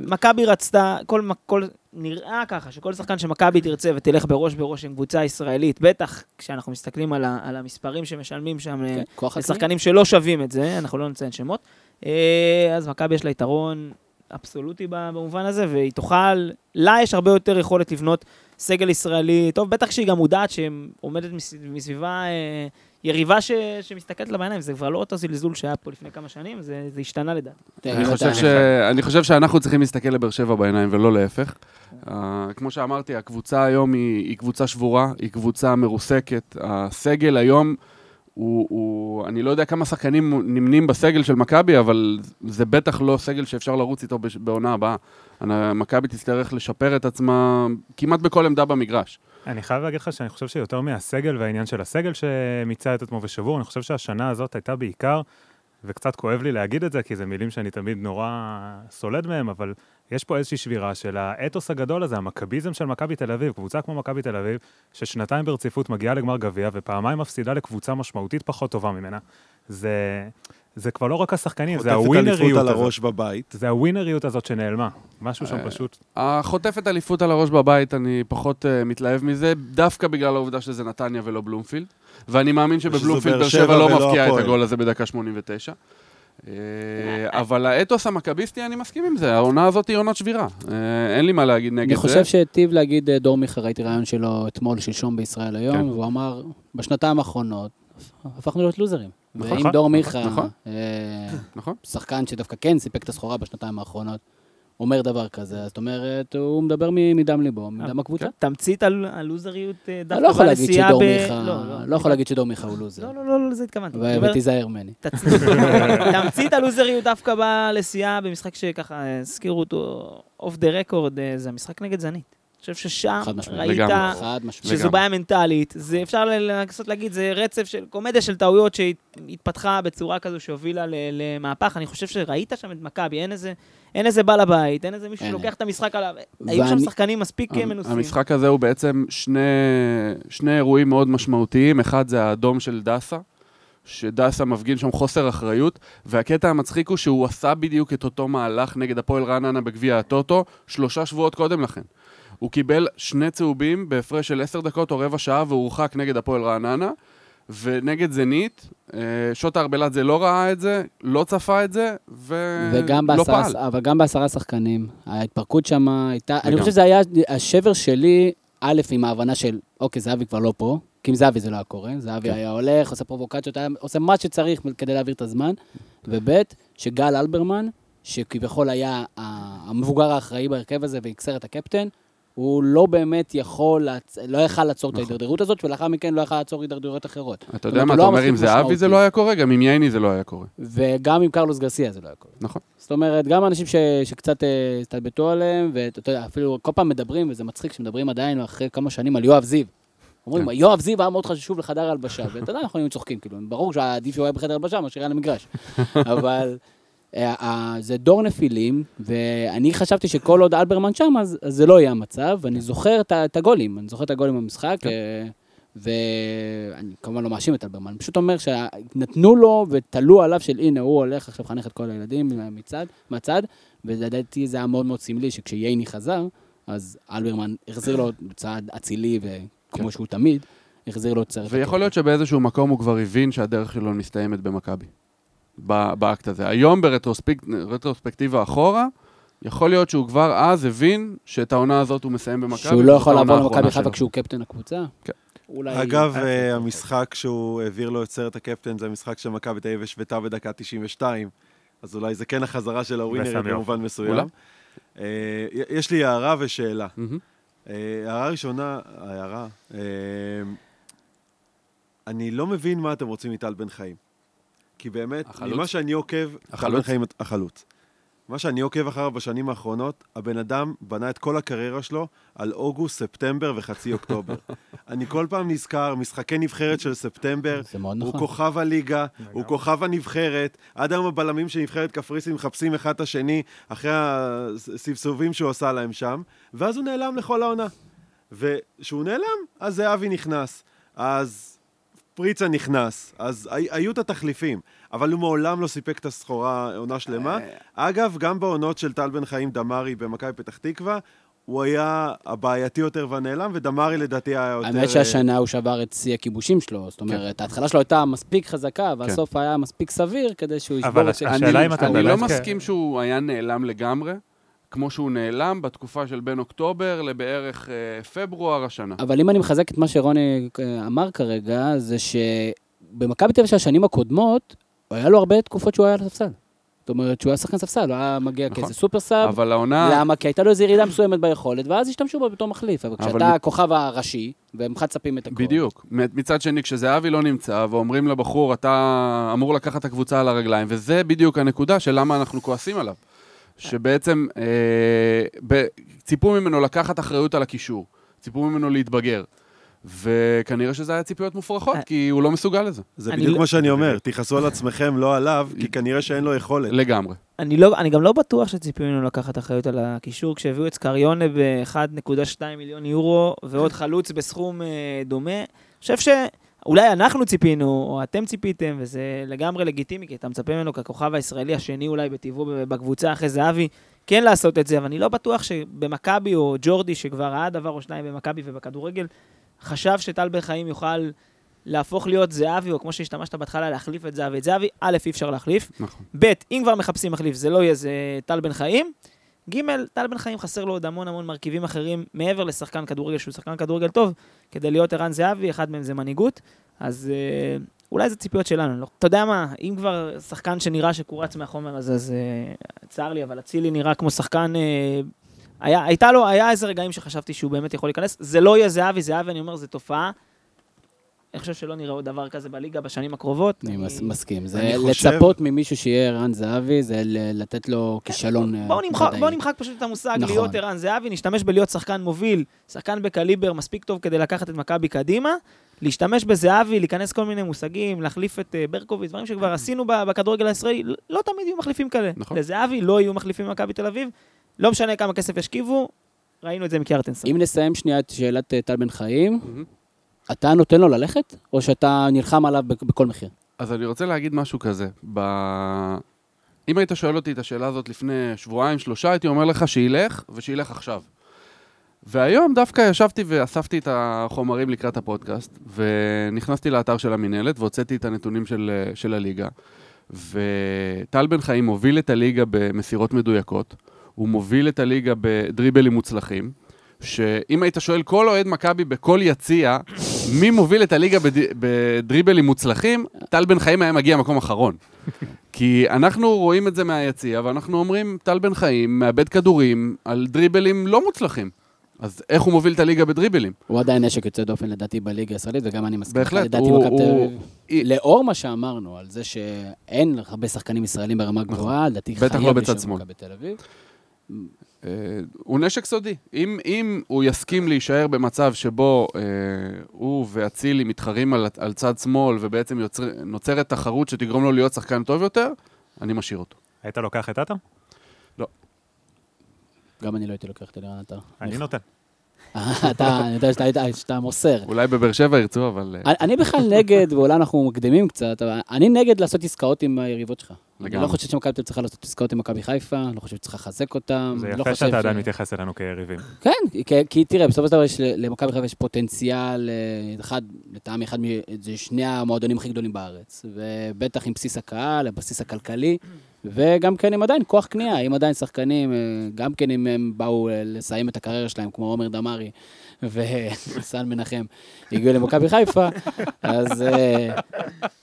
מכבי רצתה, כל, כל, נראה ככה, שכל שחקן שמכבי תרצה ותלך בראש בראש עם קבוצה ישראלית, בטח כשאנחנו מסתכלים על, ה, על המספרים שמשלמים שם כן, כן, הקנייה. לשחקנים שלא שווים את זה, אנחנו לא נציין שמות, אה, אז מכבי יש לה יתרון אבסולוטי במובן הזה, והיא תוכל, לה יש הרבה יותר יכולת לבנות סגל ישראלי, טוב, בטח שהיא גם מודעת שהיא עומדת מס- מסביבה אה, יריבה ש, שמסתכלת לה בעיניים, זה כבר לא אותו זלזול שהיה פה לפני כמה שנים, זה, זה השתנה לדעת. תראה, אני חושב, ש... אני חושב שאנחנו צריכים להסתכל לבאר שבע בעיניים ולא להפך. Uh, כמו שאמרתי, הקבוצה היום היא, היא קבוצה שבורה, היא קבוצה מרוסקת. הסגל היום, הוא, הוא, אני לא יודע כמה שחקנים נמנים בסגל של מכבי, אבל זה בטח לא סגל שאפשר לרוץ איתו בעונה הבאה. מכבי תצטרך לשפר את עצמה כמעט בכל עמדה במגרש. אני חייב להגיד לך שאני חושב שיותר מהסגל והעניין של הסגל שמיצה את עצמו ושבור, אני חושב שהשנה הזאת הייתה בעיקר, וקצת כואב לי להגיד את זה, כי זה מילים שאני תמיד נורא סולד מהם, אבל יש פה איזושהי שבירה של האתוס הגדול הזה, המכביזם של מכבי תל אביב, קבוצה כמו מכבי תל אביב, ששנתיים ברציפות מגיעה לגמר גביע, ופעמיים מפסידה לקבוצה משמעותית פחות טובה ממנה. זה, זה כבר לא רק השחקנים, זה חוטפת הווינריות אליפות על הזאת. הראש בבית. זה הווינריות הזאת שנעלמה. משהו שם אה, פשוט... החוטפת אליפות על הראש בבית, אני פחות uh, מתלהב מזה, דווקא בגלל העובדה שזה נתניה ולא בלומפילד. ואני מאמין שבבלומפילד באר שבע לא ולא מבקיעה את. הגול הזה בדקה 89. אה, אבל האתוס המכביסטי, אני מסכים עם זה, העונה הזאת היא עונת שבירה. אה, אין לי מה להגיד נגד אני זה. חושב שהיטיב להגיד אה, דור מיכה, ראיתי רעיון שלו אתמול, שלשום בישראל היום, כן. והוא אמר, בשנתיים האחרונות הפכנו להיות לוזרים. נכון. ואם דור מיכה, נכון. אה, נכון. שחקן שדווקא כן סיפק את הסחורה בשנתיים האחרונות, אומר דבר כזה, זאת אומרת, הוא מדבר מדם ליבו, מדם הקבוצה. תמצית הלוזריות אה, דווקא לא להגיד בנסיעה ב- מיכה, לא, לא יכול להגיד שדור מיכה הוא לוזר. לא, לא, לא, לא לזה התכוונתי. ותיזהר ממני. תמצית הלוזריות דווקא בנסיעה במשחק שככה אה, הזכירו אותו אוף דה רקורד, זה המשחק נגד זנית. אני חושב ששם. ראית. שזו. בעיה מנטלית. זה אפשר לנסות להגיד, זה רצף של קומדיה של טעויות שהתפתחה בצורה כזו שהובילה ל- למהפך. אני חושב שראית שם את מכבי, אין איזה... אין איזה בעל הבית, אין איזה מישהו אין. שלוקח את המשחק עליו. היו שם שחקנים מספיק אה, מנוסים. המשחק הזה הוא בעצם שני, שני אירועים מאוד משמעותיים. אחד זה האדום של דסה, שדסה מפגין שם חוסר אחריות, והקטע המצחיק הוא שהוא עשה בדיוק את אותו מהלך נגד הפועל רעננה בגביע הטוטו, שלושה שבועות קודם לכן. הוא קיבל שני צהובים בהפרש של עשר דקות או רבע שעה והורחק נגד הפועל רעננה, ונגד זנית, אה, שוטה ארבלת זה לא ראה את זה, לא צפה את זה, וגם ולא בעשרה, פעל. אבל גם בעשרה שחקנים, ההתפרקות שם הייתה, אני לגמרי. חושב שזה היה השבר שלי, א', עם ההבנה של, אוקיי, זהבי כבר לא פה, כי עם זהבי זה לא היה קורה, זהבי כן. היה הולך, עושה פרובוקציות, היה עושה מה שצריך כדי להעביר את הזמן, וב', שגל אלברמן, שכביכול היה המבוגר האחראי בהרכב הזה ואיקסר את הקפטן, הוא לא באמת יכול, לעצ... לא יכל לעצור את נכון. ההידרדרות הזאת, ולאחר מכן לא יכל לעצור הידרדרויות אחרות. אתה יודע מה, הוא אתה לא אומר, מספיק עם זהבי זה. לא היה קורה, גם עם ייני זה לא היה קורה. וגם עם קרלוס גרסיה זה לא היה קורה. נכון. זאת אומרת, גם אנשים ש, שקצת אה, הסתלבטו עליהם, ואתה יודע, אפילו כל פעם מדברים, וזה מצחיק שמדברים עדיין אחרי כמה שנים על יואב זיו. אומרים, כן. יואב זיו היה מאוד חשוב לחדר הלבשה, ואתה יודע, אנחנו היינו צוחקים, כאילו, ברור שעדיף שהוא היה בחדר הלבשה מאשר היה למגרש. אבל זה דור נפילים, ואני חשבתי שכל עוד אלברמן שם, אז, אז זה לא יהיה המצב, ואני זוכר את, הגולים, אני זוכר את הגולים במשחק, כן. אה, ואני כמובן לא מאשים את אלברמן, אני פשוט אומר שנתנו לו ותלו עליו של הנה, הוא הולך עכשיו לחנך את כל הילדים מצד, מהצד, ולדעתי זה היה מאוד מאוד סמלי שכשיייני חזר, אז אלברמן החזיר לו בצעד אצילי, וכמו כן. שהוא תמיד, החזיר לו את סרט. ויכול להיות שבאיזשהו מקום הוא כבר הבין שהדרך שלו מסתיימת במכבי. באקט הזה. היום ברטרוספקטיבה אחורה, יכול להיות שהוא כבר אז הבין שאת העונה הזאת הוא מסיים במכבי. שהוא לא יכול לעבור למכבי חיפה. כשהוא קפטן הקבוצה? כן. אולי... אגב, אה, אה, המשחק שהוא העביר לו את סרט הקפטן, זה המשחק שמכבי תל אביב השוותה בדקה 92, אז אולי זה כן החזרה של הווינרים וסמי במובן מסוים. אולי. אה, יש לי הערה ושאלה. אה, הערה ראשונה, הערה, אה, אני לא מבין מה אתם רוצים מטל בן חיים. כי באמת, החלוץ? ממה שאני עוקב, טל החלוץ? בן חיים החלוץ. מה שאני עוקב אחריו בשנים האחרונות, הבן אדם בנה את כל הקריירה שלו על אוגוסט, ספטמבר וחצי אוקטובר. אני כל פעם נזכר, משחקי נבחרת של ספטמבר, הוא נכון. כוכב הליגה, הוא. כוכב הנבחרת. עד היום הבלמים של נבחרת קפריסין מחפשים אחד את השני אחרי הסבסובים שהוא עשה להם שם, ואז הוא נעלם לכל העונה. וכשהוא נעלם, אז זהבי נכנס. אז פריצה נכנס. אז הי- היו את התחליפים. אבל הוא מעולם לא סיפק את הסחורה עונה שלמה. אגב, גם בעונות של טל בן חיים דמארי במכבי פתח תקווה, הוא היה הבעייתי יותר והנעלם, ודמארי לדעתי היה יותר... האמת אה, שהשנה הוא שבר את שיא הכיבושים שלו, זאת אומרת, ההתחלה שלו הייתה מספיק חזקה, והסוף היה מספיק סביר כדי שהוא ישבור אבל את... הש- השאלה אם אתה אני לא מסכים שהוא היה נעלם לגמרי, כמו שהוא נעלם בתקופה של בין אוקטובר לבערך אה, פברואר השנה. אבל אם אני מחזק את מה שרוני אה, אמר כרגע, זה שבמכבי תל אביב של השנים הקודמות, היה לו הרבה תקופות שהוא היה על הספסל. זאת אומרת, שהוא היה שחקן ספסל, הוא היה מגיע נכון. כאיזה סופר סאב. אבל העונה... למה? כי הייתה לו איזו ירידה מסוימת ביכולת, ואז השתמשו בו בתור מחליף. אבל כשאתה ב- הכוכב הראשי, והם מצפים את הכל. בדיוק. מצד שני, כשזהבי לא נמצא, ואומרים לבחור, אתה אמור לקחת את הקבוצה על הרגליים, וזה בדיוק הנקודה של למה אנחנו כועסים עליו. שבעצם אה, ב- ציפו ממנו לקחת אחריות על הקישור, ציפו ממנו להתבגר. וכנראה שזה היה ציפיות מופרכות, אה. כי הוא לא מסוגל לזה. זה בדיוק לא- מה שאני אומר, תכעסו על עצמכם, לא עליו, כי כנראה שאין לו יכולת. לגמרי. אני, לא, אני גם לא בטוח שציפים ממנו לקחת אחריות על הקישור, כשהביאו את סקריונה ב-1.2 מיליון יורו, ועוד חלוץ בסכום אה, דומה. אני חושב שאולי אנחנו ציפינו, או אתם ציפיתם, וזה לגמרי לגיטימי, כי אתה מצפה ממנו ככוכב הישראלי השני אולי בטבעו בקבוצה אחרי זהבי, כן לעשות את זה, אבל אני לא בטוח שבמכבי, או ג'ורדי, שכבר ראה דבר או שניים במכבי ובכדורגל, חשב שטל בן חיים יוכל להפוך להיות זהבי, או כמו שהשתמשת בהתחלה, להחליף את זהבי. את זהבי, א', אי אפשר להחליף. נכון. ב', אם כבר מחפשים מחליף, זה לא יהיה זה טל בן חיים. ג', טל בן חיים חסר לו עוד המון המון מרכיבים אחרים, מעבר לשחקן כדורגל, שהוא שחקן כדורגל טוב, כדי להיות ערן זהבי, אחד מהם זה מנהיגות. אז אה, אולי זה ציפיות שלנו. לא. אתה יודע מה, אם כבר שחקן שנראה שקורץ מהחומר הזה, אז אה, צר לי, אבל אצילי נראה כמו שחקן... אה, היה, הייתה לו, היה איזה רגעים שחשבתי שהוא באמת יכול להיכנס. זה לא יהיה זהבי, זהבי, אני אומר, זו תופעה. אני חושב שלא נראה עוד דבר כזה בליגה בשנים הקרובות. אני מס- מסכים. זה אני חושב- לצפות ממישהו שיהיה ערן זהבי, זה לתת לו כישלון אה, בואו נמחק. בוא נמחק פשוט את המושג נכון. להיות ערן זהבי, נשתמש בלהיות שחקן מוביל, שחקן בקליבר מספיק טוב כדי לקחת את מכבי קדימה, להשתמש בזהבי, להיכנס כל מיני מושגים, להחליף את אה, ברקוביץ, דברים שכבר עשינו ב- בכדורגל הישראלי, לא- תמיד יהיו מחליפים כאלה. נכון. לזהבי לא יהיו מחליפים במכבי תל אביב, לא משנה כמה כסף ישכיבו, ראינו את זה מקיארטנסון. אם נסיים שנייה את שאלת אה, טל בן חיים, מהמם. אתה נותן לו ללכת, או שאתה נלחם עליו בכ- בכל מחיר? אז אני רוצה להגיד משהו כזה. ב... אם היית שואל אותי את השאלה הזאת לפני שבועיים, שלושה, הייתי אומר לך שילך, ושילך עכשיו. והיום דווקא ישבתי ואספתי את החומרים לקראת הפודקאסט, ונכנסתי לאתר של המינהלת, והוצאתי את הנתונים של, של הליגה. וטל בן חיים מוביל את הליגה במסירות מדויקות, הוא מוביל את הליגה בדריבלים מוצלחים, שאם היית שואל כל אוהד מכבי בכל יציע, מי מוביל את הליגה בד... בדריבלים מוצלחים, טל בן חיים היה מגיע מקום אחרון. כי אנחנו רואים את זה מהיציע, ואנחנו אומרים, טל בן חיים מאבד כדורים על דריבלים לא מוצלחים. אז איך הוא מוביל את הליגה בדריבלים? הוא עדיין נשק יוצא דופן לדעתי בליגה הישראלית, וגם אני מסכים. בהחלט, לדעתי הוא- תל הוא- לאור מה שאמרנו על זה שאין הרבה שחקנים ישראלים ברמה גבוהה, לדעתי נכון. בטח חייב לא בצד שמאל. אה, הוא נשק סודי. אם, אם הוא יסכים להישאר במצב שבו אה, הוא ואצילי מתחרים על, על צד שמאל, ובעצם יוצר, נוצרת תחרות שתגרום לו להיות שחקן טוב יותר, אני משאיר אותו. היית לוקח את עטר? גם אני לא הייתי לוקח את אלירן עטר. אני נותן. אתה, אני יודע שאתה- שאתה- שאתה מוסר. אולי בבאר שבע ירצו, אבל... אה, אני- אני בכלל נגד, ואולי אנחנו מקדימים קצת, אבל אני נגד לעשות עסקאות עם היריבות שלך. אני לגמרי. לא חושב שמכבי תל צריכה לעשות עסקאות עם מכבי חיפה, אני לא חושב שצריכה לחזק אותם. זה לא יפה שאתה עדיין מתייחס אלינו כיריבים. כן, כי, תראה, בסופו של דבר יש למכבי חיפה יש פוטנציאל, אה, אחד, לטעמי אחד, זה שני המועדונים הכי גדולים בארץ, ובטח עם בסיס הקהל, הבסיס הכלכלי, וגם כן הם עדיין כוח קנייה, אם עדיין שחקנים, אה, גם כן אם הם באו אה, לסיים את הקריירה שלהם, כמו עומר דמארי וסן מנחם, הגיעו למכבי חיפה, אז,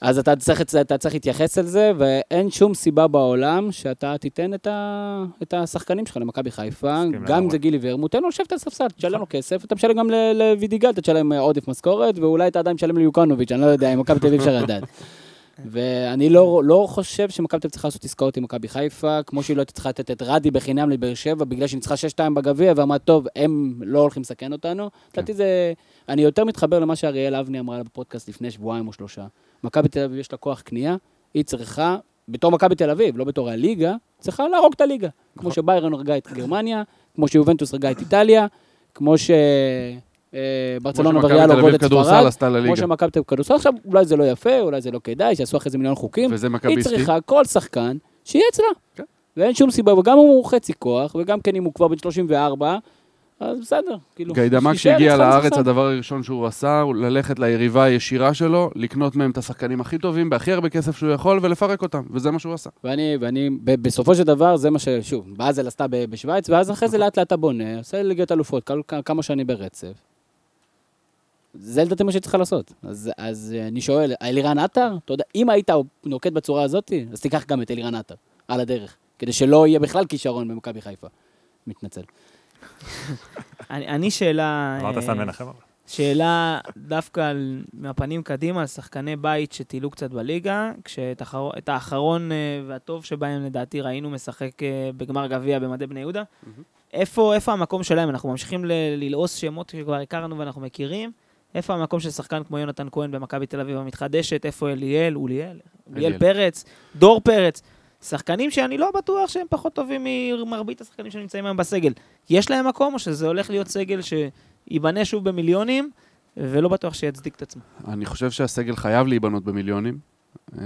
אז אתה, צריך, אתה צריך להתייחס אל זה, ואין שום סיבה בעולם שאתה תיתן את, ה, את השחקנים שלך למכבי חיפה, גם אם. זה גילי ורמוט, תן לו לשבת על הספסל, תשלם לו כסף, אתה משלם גם לוידיגל, אתה תשלם אה, עודף משכורת, ואולי אתה עדיין משלם ליוקנוביץ', אני לא יודע, עם מכבי תל אביב אפשר לדעת. ואני לא, לא חושב שמכבי תל אביב צריכה לעשות עסקאות עם מכבי חיפה, כמו שהיא לא הייתה צריכה לתת את רדי בחינם לבאר שבע, בגלל שהיא ניצחה 6-2 בגביע, ואמרה, טוב, הם לא הולכים לסכן אותנו. לדעתי זה... אני יותר מתחבר למה שאריאל אבני אמרה בפודקאסט לפני שבועיים או שלושה. מכבי תל אביב יש לה כוח קנייה, היא צריכה, בתור מכבי תל אביב, לא בתור הליגה, צריכה להרוג את הליגה. כמו שביירן הרגה את גרמניה, כמו שיובנטוס הרגה את איטליה, כמו ש... אה, ברצלונה וריאל אביב את ספרד. כמו שמכבי תל אביב כדורסל. עכשיו, אולי זה לא יפה, אולי זה לא כדאי, שיעשו אחרי זה מיליון חוקים. וזה היא מכביסטי. צריכה כל שחקן שיהיה אצלה. כן. ואין שום סיבה, וגם אם הוא חצי כוח, וגם כן אם הוא כבר בן 34, אז בסדר. כאילו, גיידמק שהגיע לארץ. הדבר הראשון שהוא עשה, הוא ללכת ליריבה הישירה שלו, לקנות מהם את השחקנים הכי טובים, בהכי הרבה כסף שהוא יכול, ולפרק אותם, וזה מה שהוא עשה. ואני, ואני, ב- בסופו של דבר, זה מה ש... שוב, באזל עשתה ב- בשוויץ, ואז אחרי זה לאט לאט אתה בונה, עושה ליגת אלופות, כמה שנים ברצף. זה לדעתי מה שצריכה לעשות. אז, אז אני שואל, אלירן עטר? אתה יודע, אם היית נוקט בצורה הזאת, אז תיקח גם את אלירן עטר, על הדרך, כדי שלא יהיה בכלל כישרון במכבי חיפה. מתנצל. אני, אני שאלה... אמרת אה, סן מנחם. אבל. שאלה דווקא על, מהפנים קדימה על שחקני בית שטיילו קצת בליגה, כשאת האחר- האחרון אה, והטוב שבהם לדעתי ראינו משחק אה, בגמר גביע במדי בני יהודה. איפה, איפה המקום שלהם? אנחנו ממשיכים ל- ללעוס שמות שכבר הכרנו ואנחנו מכירים. איפה המקום של שחקן כמו יונתן כהן במכבי תל אביב המתחדשת? איפה אליאל? אוליאל אליאל. פרץ? דור פרץ? שחקנים שאני לא בטוח שהם פחות טובים ממרבית השחקנים שנמצאים היום בסגל. יש להם מקום, או שזה הולך להיות סגל שייבנה שוב במיליונים, ולא בטוח שיצדיק את עצמו? אני חושב שהסגל חייב להיבנות במיליונים, אה,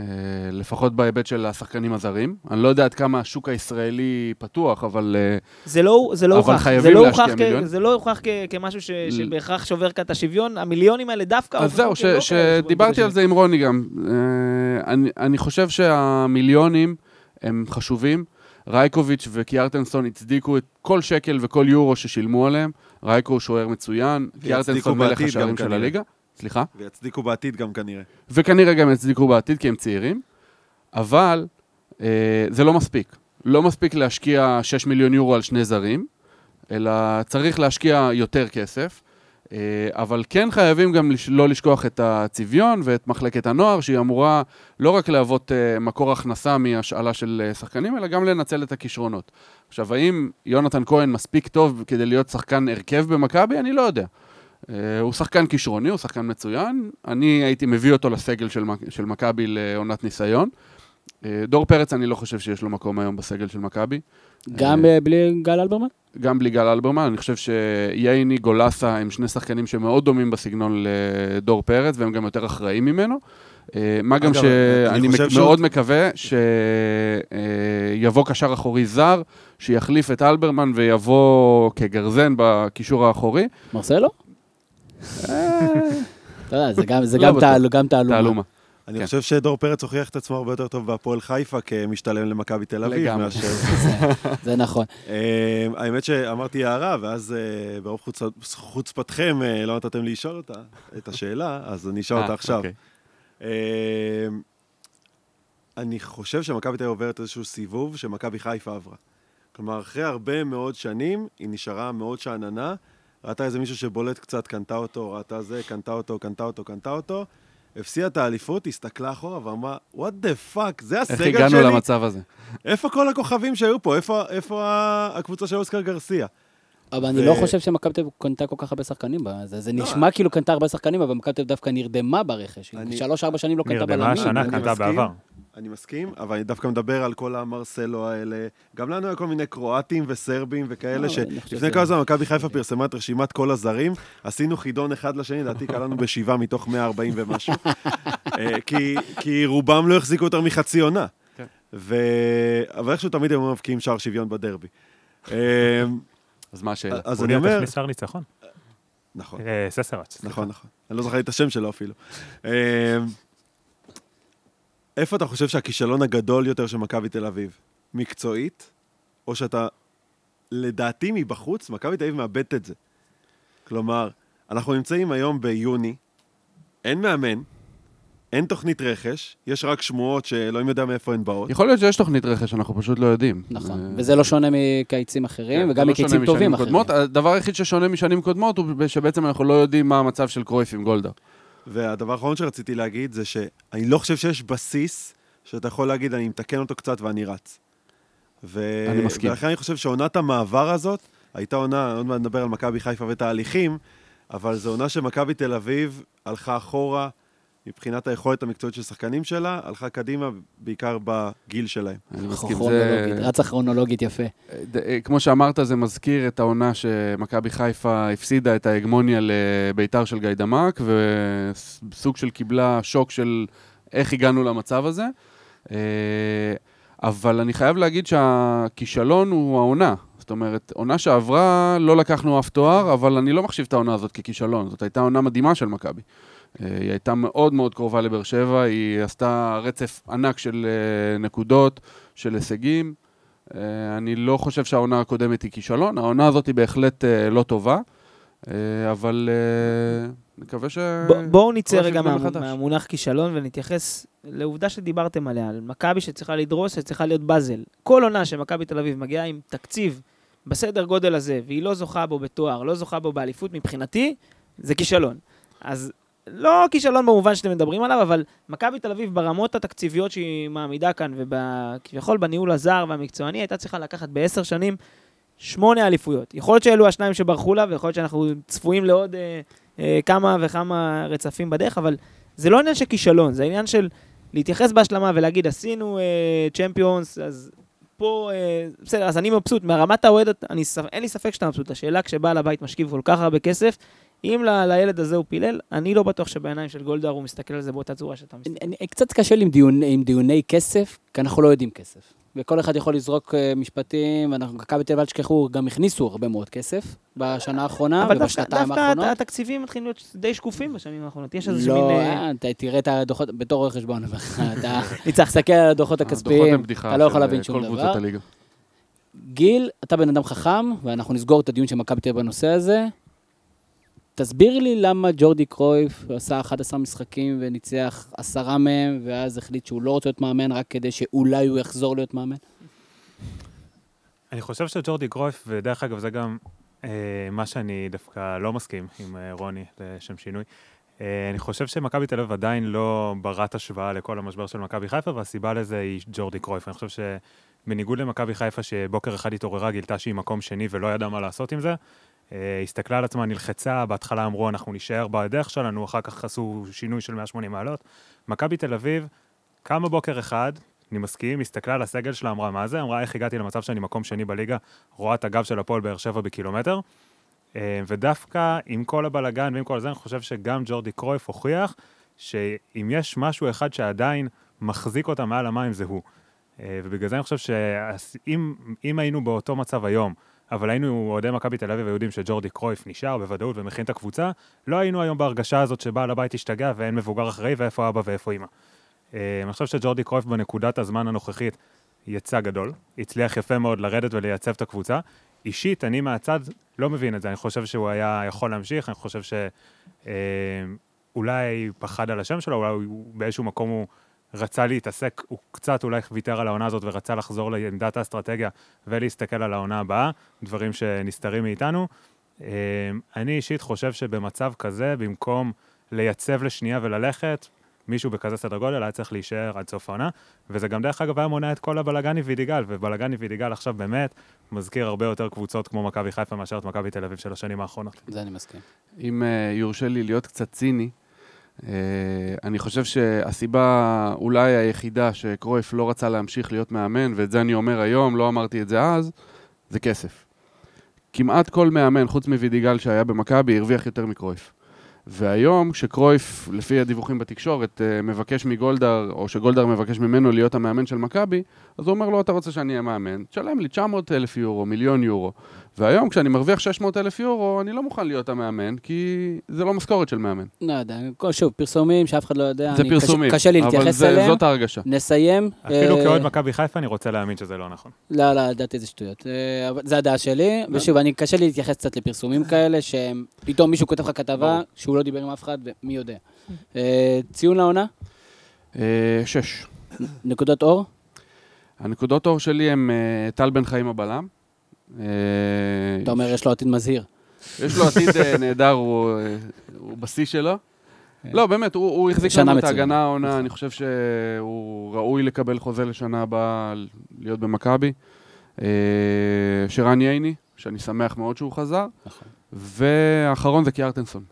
לפחות בהיבט של השחקנים הזרים. אני לא יודע עד כמה השוק הישראלי פתוח, אבל אה, זה לא, זה לא אבל הוכח. חייבים זה לא להשקיע הוכח כ- מיליון. זה לא הוכח כ- כמשהו ש, שבהכרח שובר כאן את השוויון. המיליונים האלה דווקא... אז זהו, שדיברתי על זה עם רוני גם. אה, אני, אני חושב שהמיליונים הם חשובים. רייקוביץ' וקיארטנסון הצדיקו את כל שקל וכל יורו ששילמו עליהם. רייקו הוא שוער מצוין, קיארטנסון מלך השערים של. הליגה. סליחה? ויצדיקו בעתיד גם כנראה. וכנראה גם יצדיקו בעתיד כי הם צעירים, אבל אה, זה לא מספיק. לא מספיק להשקיע 6 מיליון יורו על שני זרים, אלא צריך להשקיע יותר כסף, אבל כן חייבים גם לא לשכוח את הצביון ואת מחלקת הנוער, שהיא אמורה לא רק להוות אה, מקור הכנסה מהשאלה של אה, שחקנים, אלא גם לנצל את הכישרונות. עכשיו, האם יונתן כהן מספיק טוב כדי להיות שחקן הרכב במכבי? אני לא יודע. אה, הוא שחקן כישרוני, הוא שחקן מצוין. אני הייתי מביא אותו לסגל של, של מכבי לעונת ניסיון. אה, דור פרץ, אני לא חושב שיש לו מקום היום בסגל של מכבי. גם אה, בלי גל אלברמן? גם בלי גל אלברמן, אני חושב שייני, גולסה הם שני שחקנים שמאוד דומים בסגנון לדור פרץ, והם גם יותר אחראים ממנו. אה, מה גם שאני מאוד מקווה שיבוא קשר אחורי זר, שיחליף את אלברמן ויבוא כגרזן בקישור האחורי. מרסלו? אתה יודע, זה גם- זה לא גם גם תעלומה. אני כן. חושב שדור פרץ הוכיח את עצמו הרבה יותר טוב בהפועל חיפה כמשתלם למכבי תל אביב לגמרי. מאשר... זה נכון. אה, האמת שאמרתי הערה, ואז אה, ברוב חוצ- חוצפתכם אה, לא נתתם לי לשאול אותה, את השאלה, אז אני אשאל אותה עכשיו. אוקיי. אני חושב שמכבי תל אביב עוברת איזשהו סיבוב שמכבי חיפה עברה. כלומר, אחרי הרבה מאוד שנים, היא נשארה מאוד שאננה, ראתה איזה מישהו שבולט קצת, קנתה אותו, ראתה זה, קנתה אותו, קנתה אותו, קנתה אותו, הפסידה את האליפות, הסתכלה אחורה ואמרה, what the fuck, זה איך הסגל הגענו שלי? למצב הזה? איפה כל הכוכבים שהיו פה? איפה, איפה הקבוצה של אוסקר גרסיה? אבל אני לא חושב שמכבי תל אביב קנתה כל כך הרבה שחקנים. זה זה נשמע כאילו קנתה הרבה שחקנים, אבל מכבי תל אביב דווקא נרדמה ברכש. שלוש-ארבע שנים לא קנתה בלמים. נרדמה השנה, קנתה. בעבר. אני מסכים, אבל אני דווקא מדבר על כל המרסלו האלה. גם לנו היה כל מיני קרואטים וסרבים וכאלה, לא, חושב שלפני כמה זמן מכבי חיפה פרסמה את רשימת כל הזרים, עשינו חידון אחד לשני, לדעתי קרה לנו בשבעה מתוך 140 ומשהו. אה, כי, כי רובם לא החזיקו יותר מחצי עונה. כן. ו... אבל איכשהו תמיד הם מבקיעים שער שוויון בדרבי. אה, אז מה השאלה? אז אני אומר... תכניס שער ניצחון. נכון. אה, ססרץ. נכון, נכון. אני לא זוכר את השם שלו אפילו. איפה אתה חושב שהכישלון הגדול יותר של מכבי תל אביב? מקצועית, או שאתה, לדעתי מבחוץ, מכבי תל אביב מאבדת את זה. כלומר, אנחנו נמצאים היום ביוני, אין מאמן, אין תוכנית רכש, יש רק שמועות שאלוהים יודע מאיפה הן באות. יכול להיות שיש תוכנית רכש, אנחנו פשוט לא יודעים. נכון, אה, וזה לא שונה מקיצים אחרים, כן, וגם לא מקיצים טובים אחרים. קודמות. הדבר היחיד ששונה משנים קודמות הוא שבעצם אנחנו לא יודעים מה המצב של קרויף עם גולדה. והדבר האחרון שרציתי להגיד זה שאני לא חושב שיש בסיס שאתה יכול להגיד, אני מתקן אותו קצת ואני רץ. ו... אני מסכים. ולכן אני חושב שעונת המעבר הזאת הייתה עונה, עוד מעט נדבר על מכבי חיפה ותהליכים, אבל זו עונה שמכבי תל אביב הלכה אחורה מבחינת היכולת המקצועית של שחקנים שלה, הלכה קדימה בעיקר בגיל שלהם. אני מסכים. זה... רצה כרונולוגית יפה. אה, כמו שאמרת, זה מזכיר את העונה שמכבי חיפה הפסידה את ההגמוניה לביתר של גיידמק, וסוג של קיבלה שוק של איך הגענו למצב הזה. אה, אבל אני חייב להגיד שהכישלון הוא העונה. זאת אומרת, עונה שעברה, לא לקחנו אף תואר, אבל אני לא מחשיב את העונה הזאת ככישלון. זאת הייתה עונה מדהימה של מכבי. אה, היא הייתה מאוד מאוד קרובה לבאר שבע, היא עשתה רצף ענק של אה, נקודות, של הישגים. אה, אני לא חושב שהעונה הקודמת היא כישלון, העונה הזאת היא בהחלט לא טובה, אבל נקווה ש... ב- בואו נצא רגע מה-. מהמונח כישלון ונתייחס לעובדה שדיברתם עליה, על מכבי שצריכה לדרוס, שצריכה להיות באזל. כל עונה שמכבי תל אביב מגיעה עם תקציב בסדר גודל הזה, והיא לא זוכה בו בתואר, לא זוכה בו באליפות, מבחינתי, זה כישלון. אז לא כישלון במובן שאתם מדברים עליו, אבל מכבי תל אביב ברמות התקציביות שהיא מעמידה כאן, וכביכול בניהול הזר והמקצועני, הייתה צריכה לקחת בעשר שנים שמונה אליפויות. יכול להיות שאלו השניים שברחו לה, ויכול להיות שאנחנו צפויים לעוד אה, אה, כמה וכמה רצפים בדרך, אבל זה לא עניין של כישלון, זה עניין של להתייחס בהשלמה ולהגיד, עשינו אה, צ'מפיונס, אז פה, אה, בסדר, אז אני מבסוט. מהרמת ספ- אין לי ספק שאתה מבסוט. השאלה, כשבעל הבית משכיב כל כך הרבה כסף, אם ל- לילד הזה הוא פילל, אני לא בטוח שבעיניים של גולדהר הוא מסתכל על זה באותה צורה שאתה מסתכל. קצת קשה לי עם, דיון, עם דיוני כסף, כי אנחנו לא יודעים כסף. וכל אחד יכול לזרוק אה, משפטים, ואנחנו, מכבי תל אביב, אל תשכחו, גם הכניסו הרבה מאוד כסף בשנה האחרונה אבל דווקא, ובשנתיים דווקא האחרונות. הת- התקציבים מתחילים להיות די שקופים בשנים האחרונות. יש איזה מין... לא, אה, אתה תראה את הדוחות, בתור רואה חשבון, אבל אתה תסתכל על הדוחות הכספיים, אתה לא יכול להבין שום דבר. הליגה. גיל, אתה בן אדם חכם, ואנחנו נסגור את הדיון של מכבי תל אביב בנושא הזה. תסביר לי למה ג'ורדי קרויף עשה 11 משחקים וניצח עשרה מהם, ואז החליט שהוא לא רוצה להיות מאמן רק כדי שאולי הוא יחזור להיות מאמן. אני חושב שג'ורדי קרויף, ודרך אגב, זה גם אה, מה שאני דווקא לא מסכים עם אה, רוני, לשם שינוי. אה, אני חושב שמכבי תל אביב עדיין לא ברת השוואה לכל המשבר של מכבי חיפה, והסיבה לזה היא ג'ורדי קרויף. אני חושב שבניגוד למכבי חיפה, שבוקר אחד התעוררה, גילתה שהיא מקום שני ולא ידעה מה לעשות עם זה, הסתכלה על עצמה, נלחצה, בהתחלה אמרו, אנחנו נישאר בדרך שלנו, אחר כך עשו שינוי של 180 מעלות. מכבי תל אביב קמה בוקר אחד, אני מסכים, הסתכלה על הסגל שלה, אמרה, מה זה? אמרה, איך הגעתי למצב שאני מקום שני בליגה, רואה את הגב של הפועל באר שבע בקילומטר. אה, ודווקא עם כל הבלגן ועם כל זה, אני חושב שגם ג'ורדי קרויף הוכיח שאם יש משהו אחד שעדיין מחזיק אותה מעל המים, זה הוא. אה, ובגלל זה אני חושב שאם אם היינו באותו מצב היום, אבל היינו אוהדי מכבי תל אביב ויודעים שג'ורדי קרויף נשאר בוודאות ומכין את הקבוצה, לא היינו היום בהרגשה הזאת שבעל הבית השתגע ואין מבוגר אחראי ואיפה אבא ואיפה אמא. אה, אני חושב שג'ורדי קרויף בנקודת הזמן הנוכחית יצא גדול, הצליח יפה מאוד לרדת ולייצב את הקבוצה. אישית, אני מהצד לא מבין את זה, אני חושב שהוא היה יכול להמשיך, אני חושב שאולי פחד על השם שלו, אולי באיזשהו מקום הוא רצה להתעסק, הוא קצת אולי ויתר על העונה הזאת ורצה לחזור לעמדת האסטרטגיה ולהסתכל על העונה הבאה, דברים שנסתרים מאיתנו. אה, אני אישית חושב שבמצב כזה, במקום לייצב לשנייה וללכת, מישהו בכזה סדר גודל היה צריך להישאר עד סוף העונה, וזה גם דרך אגב היה מונע את כל הבלגני וידיגל, ובלגני וידיגל עכשיו באמת מזכיר הרבה יותר קבוצות כמו מכבי חיפה מאשר את מכבי תל אביב של השנים האחרונות. זה אני מסכים. אם אה, יורשה לי להיות קצת ציני, אני חושב שהסיבה אולי היחידה שקרויף לא רצה להמשיך להיות מאמן, ואת זה אני אומר היום, לא אמרתי את זה אז, זה כסף. כמעט כל מאמן, חוץ מווידיגל שהיה במכבי, הרוויח יותר מקרויף. והיום, כשקרויף, לפי הדיווחים בתקשורת, אה, מבקש מגולדהר, או שגולדהר מבקש ממנו להיות המאמן של מכבי, אז הוא אומר לו, אתה רוצה שאני אהיה מאמן? תשלם לי 900 אלף יורו, מיליון יורו. והיום, כשאני מרוויח 600 אלף יורו, אני לא מוכן להיות המאמן, כי זה לא משכורת של מאמן. לא יודע, כל- שוב, פרסומים שאף אחד לא יודע. זה אני- פרסומים, קשה לי אבל להתייחס זה- אליהם. זאת ההרגשה. נסיים. אפילו אה, כאוהד מכבי חיפה, אני רוצה להאמין שזה לא נכון. לא, לא, לדעתי זה שטויות. אה, אבל זו הדעה שלי, לא. ושוב, אני, קשה לי להתייחס קצת לפרסומים כאלה, שהם, פתאום מישהו כותב לך כתבה. שהוא לא דיבר עם אף אחד, ומי יודע. אה, ציון לעונה, שש. נקודות אור, הנקודות אור שלי הם טל בן חיים הבלם. אה, אתה אומר, יש לו עתיד מזהיר. יש לו עתיד אה, נהדר, הוא אה, הוא בשיא שלו. לא, באמת, הוא הוא החזיק לנו את. ההגנה העונה, אני חושב שהוא ראוי לקבל חוזה לשנה הבאה, להיות במכבי. שרן ייני, שאני שמח מאוד שהוא חזר. נכון. והאחרון זה קיארטנסון,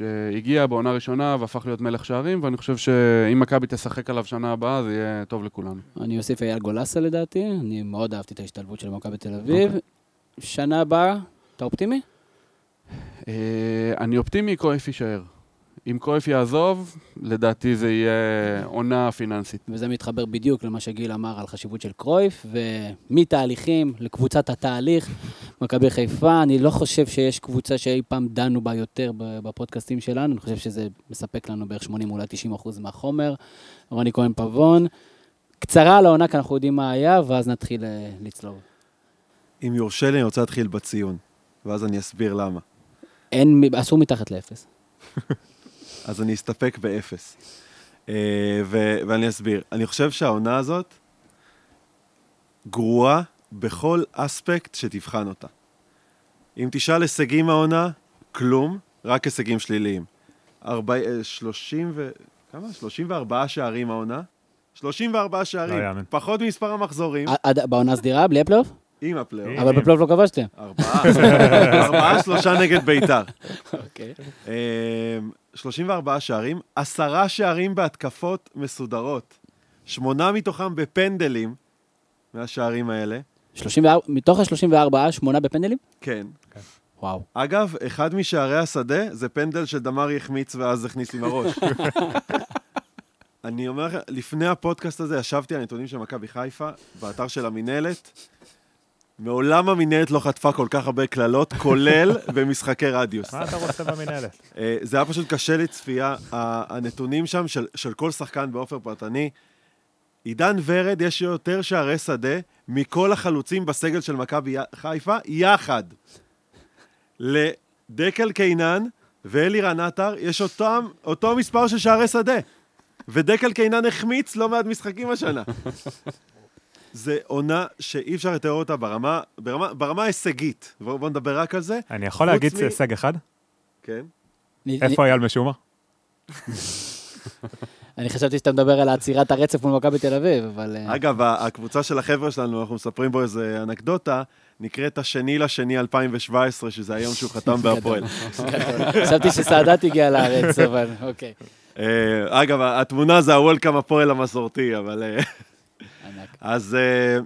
שהגיע בעונה ראשונה והפך להיות מלך שערים, ואני חושב שאם מכבי תשחק עליו שנה הבאה, זה יהיה טוב לכולנו. אני אוסיף אייל גולסה לדעתי, אני מאוד אהבתי את ההשתלבות של מכבי תל אביב. אוקיי. שנה הבאה, אתה אופטימי? אה, אני אופטימי, קרויף יישאר. אם קרויף יעזוב, לדעתי זה יהיה עונה פיננסית. וזה מתחבר בדיוק למה שגיל אמר על חשיבות של קרויף, ומתהליכים לקבוצת התהליך, מכבי חיפה, אני לא חושב שיש קבוצה שאי פעם דנו בה יותר בפודקאסטים שלנו, אני חושב שזה מספק לנו בערך 80 אולי 90 אחוז מהחומר. רוני כהן פבון. קצרה על העונה, כי אנחנו יודעים מה היה, ואז נתחיל אה, לצלוב. אם יורשה לי, אני רוצה להתחיל בציון, ואז אני אסביר למה. אין, אסור מתחת לאפס. אז אני אסתפק באפס. אה, ו- ואני אסביר. אני חושב שהעונה הזאת גרועה בכל אספקט שתבחן אותה. אם תשאל הישגים העונה, כלום, רק הישגים שליליים. ארבע, אה, 30 ו... כמה? 34 שערים העונה? 34 שערים, לא. פחות ממספר המחזורים, בעונה סדירה, בלי הפלייאוף? עם הפלייאוף. אבל בפלייאוף לא כבשתם. ארבעה, ארבעה, שלושה נגד ביתר. אוקיי. אמ, 34 שערים, עשרה שערים בהתקפות מסודרות. שמונה מתוכם בפנדלים מהשערים האלה. 34 מתוך ה-34, שמונה בפנדלים? כן. וואו. אגב, אחד משערי השדה זה פנדל שדמרי החמיץ ואז הכניס עם הראש. אני אומר לכם, לפני הפודקאסט הזה ישבתי על נתונים של מכבי חיפה, באתר של המינהלת. מעולם המינהלת לא חטפה כל כך הרבה קללות, כולל במשחקי רדיוס. מה אתה רוצה במינהלת? אה, זה היה פשוט קשה לצפייה. הנתונים שם של, של כל שחקן באופן פרטני, עידן ורד יש יותר שערי שדה מכל החלוצים בסגל של מכבי חיפה יחד. לדקל קינן ואלירן עטר יש אותם, אותו מספר של שערי שדה. ודקל קינן החמיץ לא מעט משחקים השנה. זה עונה שאי אפשר לתאר אותה ברמה, ברמה, ברמה ההישגית. בואו בוא נדבר רק על זה. אני יכול להגיד מ- הישג אחד? כן. אני- איפה אייל משומר? אני חשבתי שאתה מדבר על עצירת הרצף מול מכבי תל אביב, אבל... אה, אגב, הקבוצה של החבר'ה שלנו, אנחנו מספרים בו איזה אנקדוטה, נקראת השני לשני 2017, שזה היום שהוא חתם בהפועל. חשבתי שסאדאת הגיע לארץ, אבל אוקיי. אה, אגב, התמונה זה הוולקאם הפועל המסורתי, אבל... ענק. אז אה,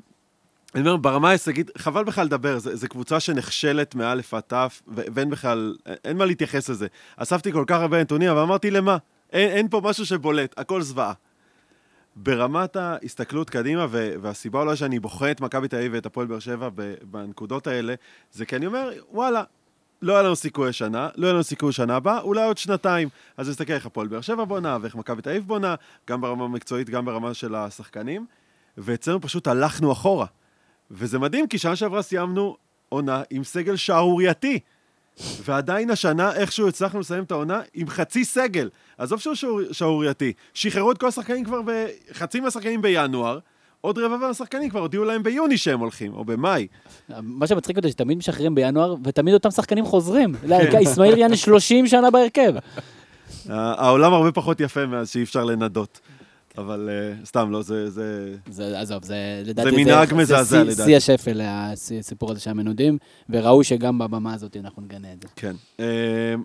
אני אומר, ברמה ההישגית, חבל בכלל לדבר, זו קבוצה שנכשלת מאלף עד תף, ואין בכלל, אין מה להתייחס לזה. אספתי כל כך הרבה נתונים, אבל אמרתי, למה? אין, אין פה משהו שבולט, הכל זוועה. ברמת ההסתכלות קדימה, והסיבה אולי שאני בוחן את מכבי תל אביב ואת הפועל באר שבע בנקודות האלה, זה כי אני אומר, וואלה, לא היה לנו סיכוי השנה, לא היה לנו סיכוי שנה הבאה, אולי עוד שנתיים. אז נסתכל איך הפועל באר שבע בונה, ואיך מכבי תל אביב בונה, גם ברמה המקצועית, גם ברמה של השחקנים. ואצלנו פשוט הלכנו אחורה. וזה מדהים, כי שנה שעברה סיימנו עונה עם סגל שערורייתי. ועדיין השנה איכשהו הצלחנו לסיים את העונה עם חצי סגל. עזוב שהוא שערורייתי. שחררו את כל השחקנים כבר, ב... חצי מהשחקנים בינואר, עוד רבע מהשחקנים כבר הודיעו להם ביוני שהם הולכים, או במאי. מה שמצחיק אותי, שתמיד משחררים בינואר, ותמיד אותם שחקנים חוזרים. לא, אסמאעיל יאנה 30 שנה בהרכב. העולם הרבה פחות יפה מאז שאי אפשר לנדות. אבל uh, סתם, לא, זה... זה... זה, עזוב, זה לדעתי... מנהג זה מזעזע, שיא- לדעתי. שיא השפל, הסיפור הזה של המנודים, וראוי שגם בבמה הזאת אנחנו נגנה את זה. כן. אמ,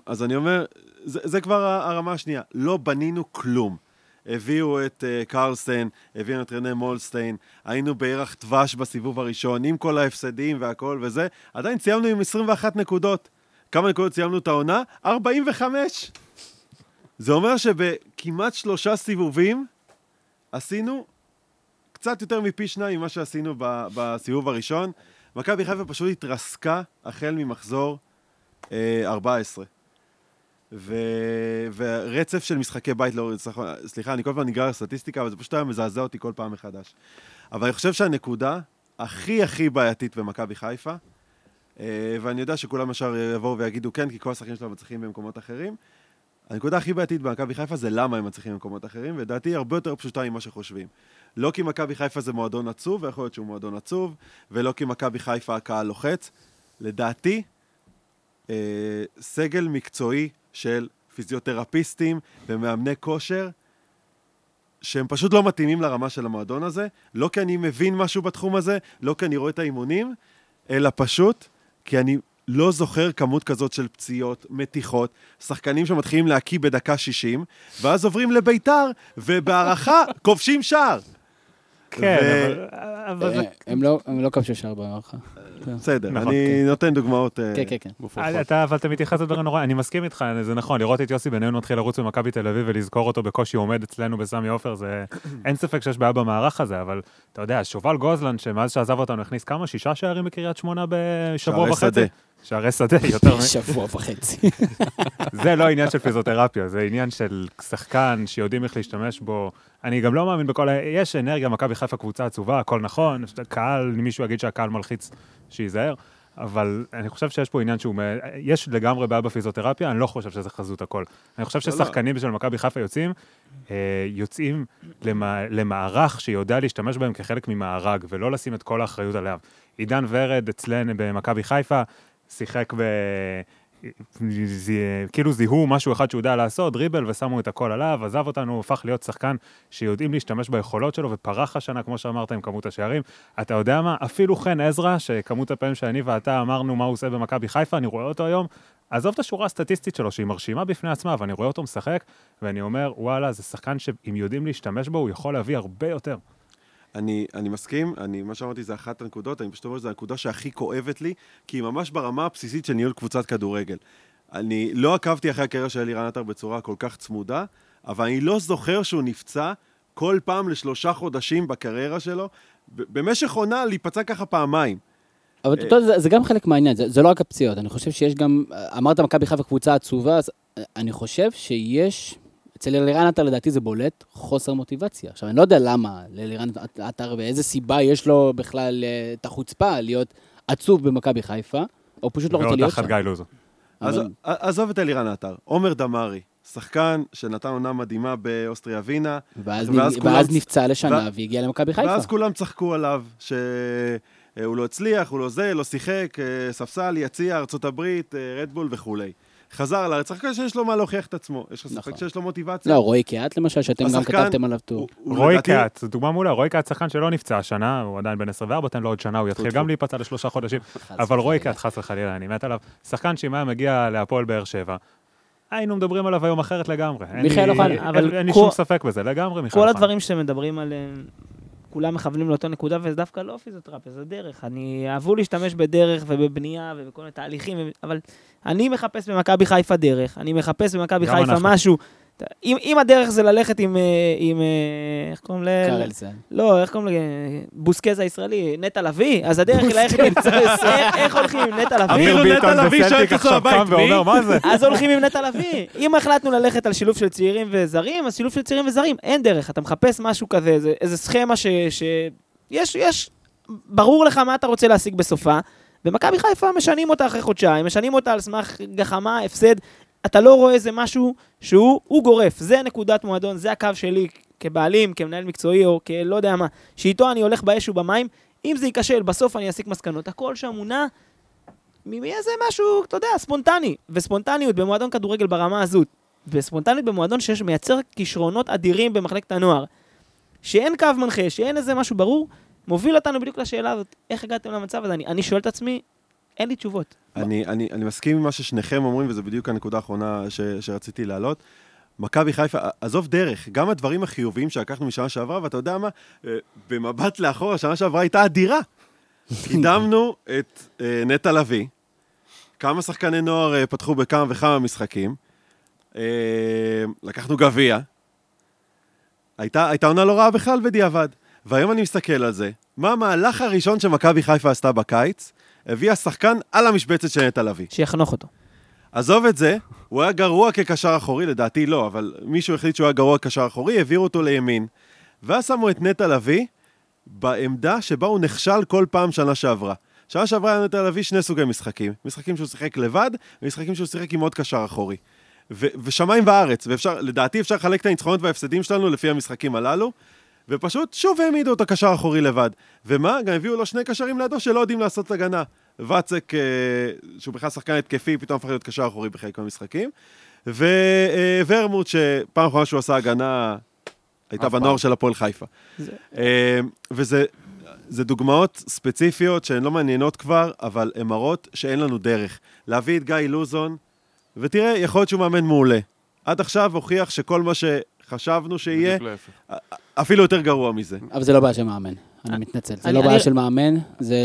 אז אני אומר, זה, זה כבר הרמה השנייה. לא בנינו כלום. הביאו את uh, קרלסטיין, הביאו את רנה מולסטיין, היינו בירח דבש בסיבוב הראשון, עם כל ההפסדים והכל וזה, עדיין סיימנו עם 21 נקודות. כמה נקודות סיימנו את העונה? 45! זה אומר שבכמעט שלושה סיבובים עשינו קצת יותר מפי שניים ממה שעשינו ב- בסיבוב הראשון. מכבי חיפה פשוט התרסקה החל ממחזור אה, 14. ו... ורצף של משחקי בית, לא, סליחה, אני כל פעם נגרר לסטטיסטיקה, אבל זה פשוט היה מזעזע אותי כל פעם מחדש. אבל אני חושב שהנקודה הכי הכי בעייתית במכבי חיפה, אה, ואני יודע שכולם ישר יבואו ויגידו כן, כי כל השחקנים שלהם מצליחים במקומות אחרים, הנקודה הכי בעייתית במכבי חיפה זה למה הם מצליחים במקומות אחרים, ולדעתי היא הרבה יותר פשוטה ממה שחושבים. לא כי מכבי חיפה זה מועדון עצוב, ויכול להיות שהוא מועדון עצוב, ולא כי מכבי חיפה הקהל לוחץ. לדעתי, אה, סגל מקצועי של פיזיותרפיסטים ומאמני כושר, שהם פשוט לא מתאימים לרמה של המועדון הזה, לא כי אני מבין משהו בתחום הזה, לא כי אני רואה את האימונים, אלא פשוט כי אני לא זוכר כמות כזאת של פציעות, מתיחות, שחקנים שמתחילים להקיא בדקה 60, ואז עוברים לביתר, ובהערכה כובשים שער. כן, אבל-. אה, הם לא- הם לא כבשו שער במערכה. בסדר, נכון, אני נותן דוגמאות. אה, כן, כן, כן. אתה, אבל אתה מתייחס לדברים נורא, אני מסכים איתך, זה נכון, לראות את יוסי בניון מתחיל לרוץ במכבי תל אביב ולזכור אותו בקושי עומד אצלנו בסמי עופר, זה... אין ספק שיש בעיה במערך הזה, אבל אתה יודע, שובל גוזלן, שמאז שעזב אותנו הכניס כמה? שישה שערים בקריית שמונה בשבוע שערי וחצי? שערי שדה, יותר מ... שבוע וחצי. זה לא עניין של פיזיותרפיה, זה עניין של שחקן שיודעים איך להשתמש בו. אני גם לא מאמין בכל ה... יש אנרגיה, מכבי חיפה קבוצה עצובה, הכל נכון, קהל, מישהו יגיד שהקהל מלחיץ, שייזהר. אבל אני חושב שיש פה עניין שהוא... יש לגמרי בעיה בפיזיותרפיה, אני לא חושב שזה חזות הכל. אני חושב לא, לא. ששחקנים של מכבי חיפה יוצאים, אה, יוצאים למע... למערך שיודע להשתמש בהם כחלק ממארג, ולא לשים את כל האחריות עליו. עידן ורד אצלנו במכבי חיפה, שיחק ב... זי... כאילו זיהו משהו אחד שהוא יודע לעשות, דריבל, ושמו את הכל עליו, עזב אותנו, הפך להיות שחקן שיודעים להשתמש ביכולות שלו, ופרח השנה, כמו שאמרת, עם כמות השערים. אתה יודע מה? אפילו חן עזרא, שכמות הפעמים שאני ואתה אמרנו מה הוא עושה במכבי חיפה, אני רואה אותו היום, עזוב את השורה הסטטיסטית שלו, שהיא מרשימה בפני עצמה, ואני רואה אותו משחק, ואני אומר, וואלה, זה שחקן שאם יודעים להשתמש בו, הוא יכול להביא הרבה יותר. אני, אני מסכים, אני, מה שאמרתי זה אחת הנקודות, אני פשוט אומר שזו הנקודה שהכי כואבת לי, כי היא ממש ברמה הבסיסית של ניהול קבוצת כדורגל. אני לא עקבתי אחרי הקריירה של אלירן עטר בצורה כל כך צמודה, אבל אני לא זוכר שהוא נפצע כל פעם לשלושה חודשים בקריירה שלו, במשך עונה להיפצע ככה פעמיים. אבל אתה יודע, זה- זה גם חלק מהעניין, זה זה לא רק הפציעות. אני חושב שיש גם, אמרת מכבי חיפה קבוצה עצובה, אז אה, אני חושב שיש, אצל אלירן עטר לדעתי זה בולט, חוסר מוטיבציה. עכשיו, אני לא יודע למה לאלירן עטר ואיזה סיבה יש לו בכלל אה, את החוצפה להיות עצוב במכבי חיפה, או פשוט לא רוצה ועוד להיות תחת שם. גיא לוזו. אז אבל- עזוב את אלירן עטר, עומר דמארי, שחקן שנתן עונה מדהימה באוסטריה ווינה, ואז, ואז נ- כולם- ואז נפצע לשנה ו- והגיע למכבי חיפה. ואז כולם צחקו עליו, שהוא לא הצליח, הוא לא זה, לא שיחק, אה, ספסל, יציע, ארצות הברית, אה, רדבול וכולי. חזר לארץ, שחקן שיש לו מה להוכיח את עצמו. יש לך ספק נכון. שיש לו מוטיבציה? לא, רועי קיאט למשל, שאתם גם כתבתם עליו טור. רועי קאט, זו דוגמה מעולה, רועי קאט שחקן שלא נפצע השנה, הוא עדיין בן 24, תן לו עוד שנה, הוא יתחיל גם. להיפצע לשלושה חודשים, אבל רועי. קאט, חס וחלילה, אני מת עליו. שחקן שאם היה מגיע להפועל באר שבע, היינו מדברים עליו היום אחרת לגמרי. אין מיכאל לי- אוחנה, אבל אין לי כל- שום ספק בזה, לגמרי מיכאל כל אוחנה. הדברים שאתם מדברים עליהם, כולם מכוונים לאותה נקודה, וזה דווקא לא פיזיותרפיה, זה דרך. אני אהבו להשתמש בדרך ובבנייה ובכל מיני תהליכים, אבל אני מחפש במכבי חיפה דרך, אני מחפש במכבי חיפה אנחנו. משהו. אם, אם הדרך זה ללכת עם, אה, עם אה, איך קוראים ל... קרלסן. לא, איך קוראים ל... בוסקז הישראלי, נטע לביא? אז הדרך היא ללכת עם... איך- הולכים עם נטע לביא? אפילו אמיר נטע לביא שואל את עצמו הבית, מי? ואומר, מה זה? אז הולכים עם נטע לביא. אם החלטנו ללכת על שילוב של צעירים וזרים, אז שילוב של צעירים וזרים, אין דרך. אתה מחפש משהו כזה, איזה, איזה סכמה ש... ש... יש, יש... ברור לך מה אתה רוצה להשיג בסופה, ומכבי חיפה משנים אותה אחרי חודשיים, משנים אותה על סמך גחמה, הפסד. אתה לא רואה איזה משהו שהוא הוא גורף. זה נקודת מועדון, זה הקו שלי כבעלים, כמנהל מקצועי, או כלא יודע מה, שאיתו אני הולך באש ובמים. אם זה ייכשל, בסוף אני אסיק מסקנות. הכל שם מונע מאיזה משהו, אתה יודע, ספונטני. וספונטניות במועדון כדורגל ברמה הזאת, וספונטניות במועדון שיש מייצר כישרונות אדירים במחלקת הנוער, שאין קו מנחה, שאין איזה משהו ברור, מוביל אותנו בדיוק לשאלה הזאת, איך הגעתם למצב הזה? אני, אני שואל את עצמי, אין לי תשובות. אני, אני, אני מסכים עם מה ששניכם אומרים, וזו בדיוק הנקודה האחרונה ש, שרציתי להעלות. מכבי חיפה, עזוב דרך, גם הדברים החיוביים שלקחנו משנה שעברה, ואתה יודע מה, אה, במבט לאחור, השנה שעברה הייתה אדירה. קידמנו את אה, נטע לביא, כמה שחקני נוער אה, פתחו בכמה וכמה משחקים, אה, לקחנו גביע, הייתה, הייתה עונה לא רעה בכלל בדיעבד. והיום אני מסתכל על זה, מה המהלך הראשון שמכבי חיפה עשתה בקיץ? הביאה שחקן על המשבצת של נטע לביא. שיחנוך אותו. עזוב את זה, הוא היה גרוע כקשר אחורי, לדעתי לא, אבל מישהו החליט שהוא היה גרוע כקשר אחורי, העבירו אותו לימין. ואז שמו את נטע לביא בעמדה שבה הוא נכשל כל פעם שנה שעברה. שנה שעברה היה נטע לביא שני סוגי משחקים. משחקים שהוא שיחק לבד, ומשחקים שהוא שיחק עם עוד קשר אחורי. ו- ושמיים וארץ, ואפשר, לדעתי אפשר לחלק את הניצחונות וההפסדים שלנו לפי המשחקים הללו, ופשוט שוב העמידו אותו קשר אחורי לבד. ומה? גם הביאו לו שני קשרים לידו שלא יודעים לעשות הגנה. ואצק, אה, שהוא בכלל שחקן התקפי, פתאום הפך להיות קשר אחורי בחלק מהמשחקים. וורמוט, שפעם אחרונה שהוא עשה הגנה, הייתה בנוער. של הפועל חיפה. זה- אה, וזה זה דוגמאות ספציפיות שהן לא מעניינות כבר, אבל הן מראות שאין לנו דרך. להביא את גיא לוזון, ותראה, יכול להיות שהוא מאמן מעולה. עד עכשיו הוכיח שכל מה שחשבנו שיהיה. אפילו יותר גרוע מזה. אבל זה לא בעיה של מאמן, אני מתנצל. זה לא בעיה של מאמן. זה-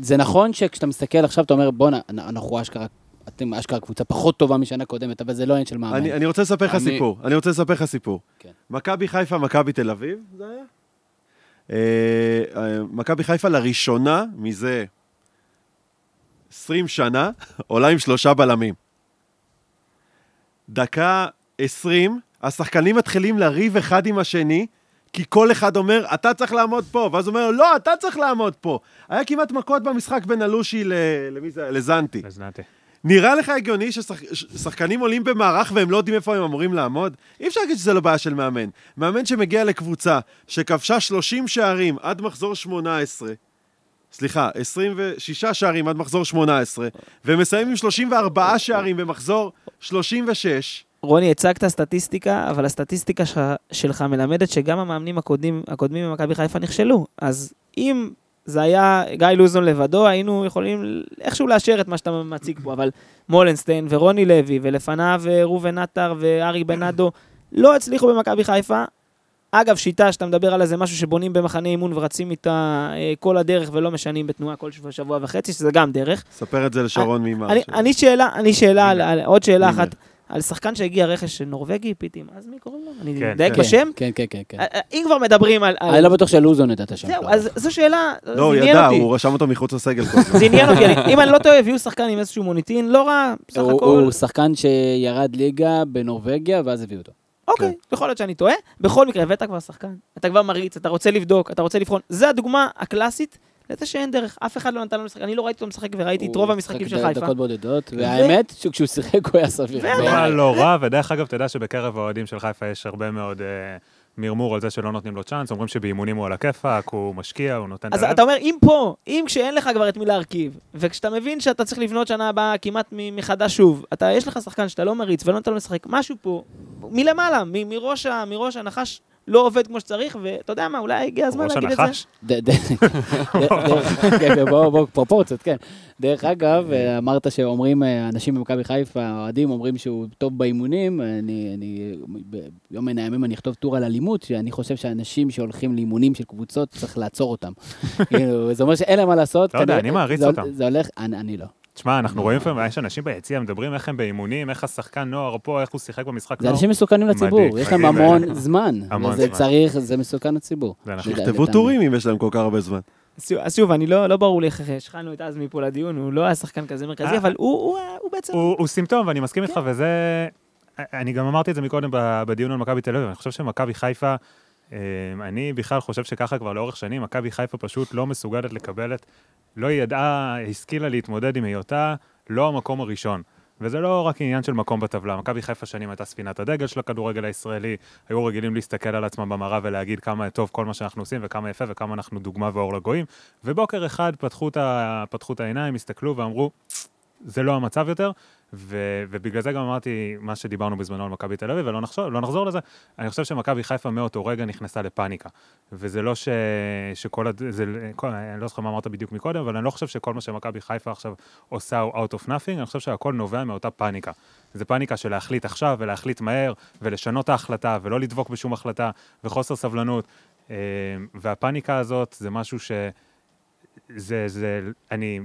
זה נכון שכשאתה מסתכל עכשיו, אתה אומר, בואנה, אנחנו אשכרה, אתם אשכרה קבוצה פחות טובה משנה קודמת, אבל זה לא עניין של מאמן. אני, אני רוצה לספר לך אני- סיפור. אני רוצה לספר לך סיפור. כן. מכבי חיפה, מכבי תל אביב, זה היה? אה, אה, מכבי חיפה לראשונה מזה 20 שנה עולה עם שלושה בלמים. דקה 20, השחקנים מתחילים לריב אחד עם השני, כי כל אחד אומר, אתה צריך לעמוד פה, ואז הוא אומר, לא, אתה צריך לעמוד פה. היה כמעט מכות במשחק בין אלושי ל... למי זה? לזנטי. הזנתי. נראה לך הגיוני ששחקנים עולים במערך והם לא יודעים איפה הם אמורים לעמוד? אי אפשר להגיד שזה לא בעיה של מאמן. מאמן שמגיע לקבוצה שכבשה 30 שערים עד מחזור 18, סליחה, 26 שערים עד מחזור 18, ומסיים עם 34 שערים במחזור 36, רוני, הצגת סטטיסטיקה, אבל הסטטיסטיקה שלך, שלך מלמדת שגם המאמנים הקודמים, הקודמים במכבי חיפה נכשלו. אז אם זה היה גיא לוזון לבדו, היינו יכולים איכשהו לאשר את מה שאתה מציג פה, אבל מולנסטיין ורוני לוי, ולפניו אה, ראובן עטר וארי בנאדו, לא הצליחו במכבי חיפה. אגב, שיטה שאתה מדבר עליה זה משהו שבונים במחנה אימון ורצים איתה אה, כל הדרך ולא משנים בתנועה כל שבוע, שבוע וחצי, שזה גם דרך. ספר את זה לשרון מימר. אני, ש- אני שאלה, אני שאלה, על, על, עוד שאלה. אחת, על שחקן שהגיע רכש נורבגי, פיטים, אז מי קוראים לו? אני כן, מדייק כן. בשם? כן, כן, כן, כן. אה, אה, אם כבר מדברים על... אני לא בטוח שלוזון ידע את השם זהו. אז זו שאלה, לא, זה הוא עניין ידע, אותי. הוא רשם אותו מחוץ לסגל כל הזמן. זה עניין אותי, אם אני לא טועה, הביאו שחקן עם איזשהו מוניטין, לא רע, בסך הוא- הכל. הוא שחקן שירד ליגה בנורבגיה, ואז הביאו אותו. אוקיי, כן. יכול להיות שאני טועה. בכל מקרה, הבאת כבר שחקן, אתה כבר מריץ, אתה רוצה לבדוק, אתה רוצה לבחון. זה הדוגמה הקלאסית לזה שאין דרך, אף אחד לא נתן לנו לשחק. אני לא ראיתי אותו משחק וראיתי את רוב הוא המשחקים שיחק של חיפה. דקות בודדות, והאמת, שכשהוא שיחק הוא היה סביר. ועדיין. לא. רע, לא רע, ודרך אגב, אתה יודע שבקרב האוהדים של חיפה יש הרבה מאוד אה, מרמור על זה שלא נותנים לו צ'אנס, אומרים שבאימונים הוא על הכיפאק, הוא משקיע, הוא נותן את אז. אתה אומר, אם פה, אם כשאין לך כבר את מי להרכיב, וכשאתה מבין שאתה צריך לבנות שנה הבאה כמעט מחדש שוב, אתה, יש לך שחקן שאתה לא מריץ ולא נותן לו לשחק, משהו פה, מלמעלה, מראש הנחש לא עובד כמו שצריך, ואתה יודע מה, אולי הגיע הזמן להגיד את זה. כן, כן, בוא, בוא, פרופורציות, כן. דרך אגב, אמרת שאומרים, אה, אנשים במכבי חיפה, האוהדים אומרים שהוא טוב באימונים, אני, אני, ביום מן הימים אני אכתוב טור על אלימות, שאני חושב שאנשים שהולכים לאימונים של קבוצות, צריך לעצור אותם. כאילו, זה אומר שאין להם מה לעשות. לא יודע, אני מעריץ זה- אותם. זה הולך, אני לא. תשמע, אנחנו רואים לפעמים, יש אנשים ביציע, מדברים איך הם באימונים, איך השחקן נוער פה, איך הוא שיחק במשחק זה נוער. אנשים מסוכנים לציבור, יש להם המון. זמן. המון זמן. צריך, זה מסוכן לציבור. זה נכון. שיכתבו טורים אם יש להם כל כך הרבה זמן. אז שוב- אני לא, לא ברור לי איך השחלנו את עזמי פה לדיון, הוא לא היה שחקן כזה מרכזי, אה. אבל הוא, הוא, הוא בעצם... הוא הוא סימפטום, ואני מסכים כן. איתך, וזה... אני גם אמרתי את זה מקודם ב- בדיון על מכבי תל אביב, אני חושב שמכבי חיפה, אני בכלל חושב שככה כבר לאורך שנים, מכבי חיפה פשוט לא מסוגלת לקבל את... לא ידעה, השכילה להתמודד עם היותה לא המקום הראשון. וזה לא רק עניין של מקום בטבלה, מכבי חיפה שנים הייתה ספינת הדגל של הכדורגל הישראלי, היו רגילים להסתכל על עצמם במראה ולהגיד כמה טוב כל מה שאנחנו עושים וכמה יפה וכמה אנחנו דוגמה ואור לגויים, ובוקר אחד פתחו את. פתחו את העיניים, הסתכלו ואמרו, זה לא המצב יותר, ו... ובגלל זה גם אמרתי מה שדיברנו בזמנו על מכבי תל אביב, ולא נחזור, לא נחזור לזה, אני חושב שמכבי חיפה מאותו רגע נכנסה לפאניקה. וזה לא ש... שכל... זה... כל... אני לא זוכר מה אמרת בדיוק מקודם, אבל אני לא חושב שכל מה שמכבי חיפה עכשיו עושה הוא out of nothing, אני חושב שהכל נובע מאותה פאניקה. זה פאניקה של להחליט עכשיו, ולהחליט מהר, ולשנות ההחלטה, ולא לדבוק בשום החלטה, וחוסר סבלנות. אה, והפאניקה הזאת זה משהו ש... זה, זה, אני,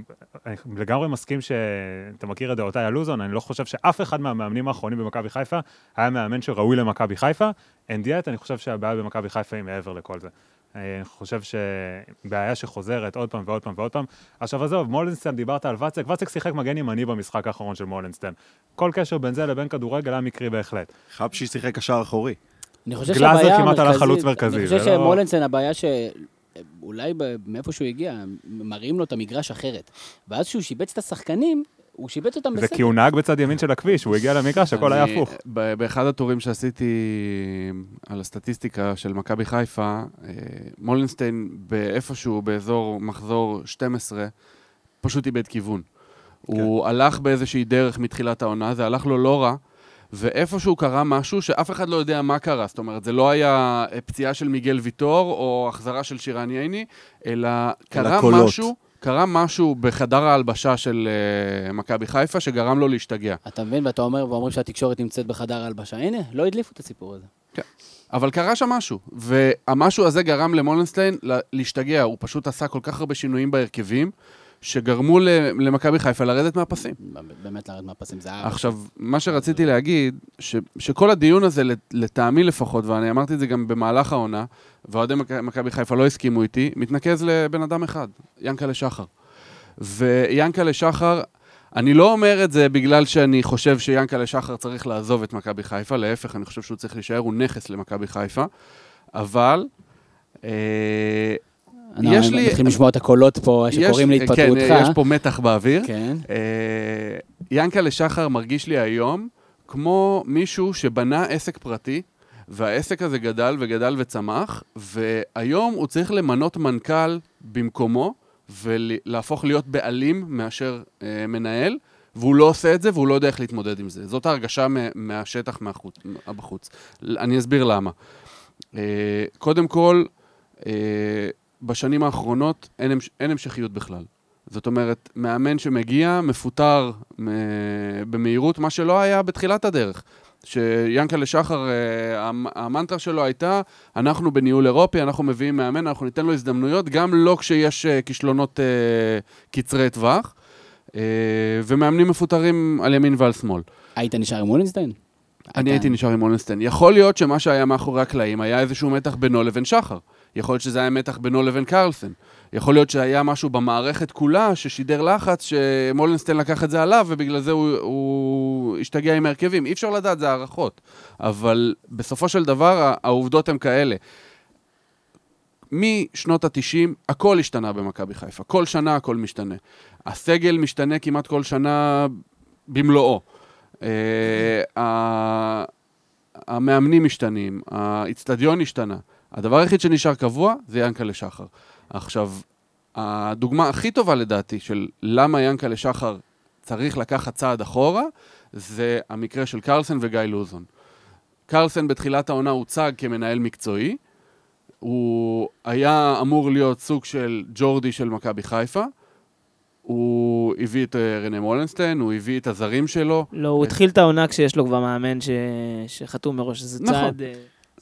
אני לגמרי מסכים שאתה מכיר את דעותיי על לוזון, אני לא חושב שאף אחד מהמאמנים האחרונים במכבי חיפה היה מאמן שראוי למכבי חיפה, and yet אני חושב שהבעיה במכבי חיפה היא מעבר לכל זה. אני חושב שבעיה שחוזרת עוד פעם ועוד פעם ועוד פעם. עכשיו עזוב, מולנסטיין, דיברת על ואצק, ואצק שיחק מגן ימני במשחק האחרון של מולנסטיין. כל קשר בין זה לבין כדורגל היה מקרי בהחלט. חבשי שיחק קשר אחורי. אני חושב גלאזר כמעט עלה המרכזית- חלוץ מרכזי, אני חושב לא- שמולנסן, הבעיה ש... אולי מאיפה שהוא הגיע, מראים לו את המגרש אחרת. ואז כשהוא שיבץ את השחקנים, הוא שיבץ אותם זה בסדר. כי הוא נהג בצד ימין של הכביש, הוא הגיע למגרש, הכל היה הפוך. באחד הטורים שעשיתי על הסטטיסטיקה של מכבי חיפה, אה, מולנשטיין באיפשהו באזור מחזור 12, פשוט איבד כיוון. הוא הלך באיזושהי דרך מתחילת העונה, זה הלך לו לא רע, ואיפשהו קרה משהו שאף אחד לא יודע מה קרה. זאת אומרת, זה לא היה פציעה של מיגל ויטור או החזרה של שירן ייני, אלא קרה קולות. משהו, קרה משהו בחדר ההלבשה של אה, מכבי חיפה שגרם לו להשתגע. אתה מבין? ואתה אומר, ואומרים שהתקשורת נמצאת בחדר ההלבשה. הנה, לא הדליפו את הסיפור הזה. אבל קרה שם משהו, והמשהו הזה גרם למולנסטיין לה- להשתגע, הוא פשוט עשה כל כך הרבה שינויים בהרכבים, שגרמו למכבי חיפה לרדת מהפסים. באמת לרדת מהפסים, זה היה... עכשיו, מה שרציתי להגיד, ש, שכל הדיון הזה, לט- לטעמי לפחות, ואני אמרתי את זה גם במהלך העונה, ואוהדי מכ- מכבי חיפה לא הסכימו איתי, מתנקז לבן אדם אחד, ינקלה שחר. ויאנקלה שחר, אני לא אומר את זה בגלל שאני חושב שיאנקלה שחר צריך לעזוב את מכבי חיפה, להפך, אני חושב שהוא צריך להישאר, הוא נכס למכבי חיפה, אבל... אה, יש לי- מתחילים לשמוע את הקולות פה שקוראים להתפטרותך. כן, יש פה מתח באוויר. כן. אה, ינקלה שחר מרגיש לי היום כמו מישהו שבנה עסק פרטי, והעסק הזה גדל וגדל וצמח, והיום הוא צריך למנות מנכ"ל במקומו, ולהפוך להיות בעלים מאשר אה, מנהל, והוא לא עושה את זה והוא לא יודע איך להתמודד עם זה. זאת ההרגשה מה- מהשטח מהחוץ, בחוץ. אני אסביר למה. אה, קודם כל, אה, בשנים האחרונות אין, המש- אין המשכיות בכלל. זאת אומרת, מאמן שמגיע, מפוטר מ- במהירות, מה שלא היה בתחילת הדרך. שיאנקלה שחר, אה, המ- המנטרה שלו הייתה, אנחנו בניהול אירופי, אנחנו מביאים מאמן, אנחנו ניתן לו הזדמנויות, גם לא כשיש אה, כישלונות אה, קצרי טווח, ומאמנים מפוטרים על ימין ועל שמאל. היית נשאר עם מולינסטיין? אני הייתי נשאר עם אונסטיין. יכול להיות שמה שהיה מאחורי הקלעים היה איזשהו מתח בינו לבין שחר. יכול להיות שזה היה מתח בינו לבין קרלסן. יכול להיות שהיה משהו במערכת כולה ששידר לחץ, שמולנסטיין לקח את זה עליו, ובגלל זה הוא, הוא השתגע עם ההרכבים. אי אפשר לדעת, זה הערכות. אבל בסופו של דבר, העובדות הן כאלה. משנות ה-90, הכל השתנה במכבי חיפה. כל שנה הכל משתנה. הסגל משתנה כמעט כל שנה במלואו. אה, המאמנים משתנים, האיצטדיון השתנה. הדבר היחיד שנשאר קבוע זה ינקלה שחר. עכשיו, הדוגמה הכי טובה לדעתי של למה ינקלה שחר צריך לקחת צעד אחורה, זה המקרה של קרלסן וגיא לוזון. קרלסן בתחילת העונה הוצג כמנהל מקצועי, הוא היה אמור להיות סוג של ג'ורדי של מכבי חיפה, הוא הביא את אה, רנה מולנסטיין, הוא הביא את הזרים שלו, לא, הוא התחיל את העונה כשיש לו כבר מאמן ש... שחתום מראש, זה נכון. צעד...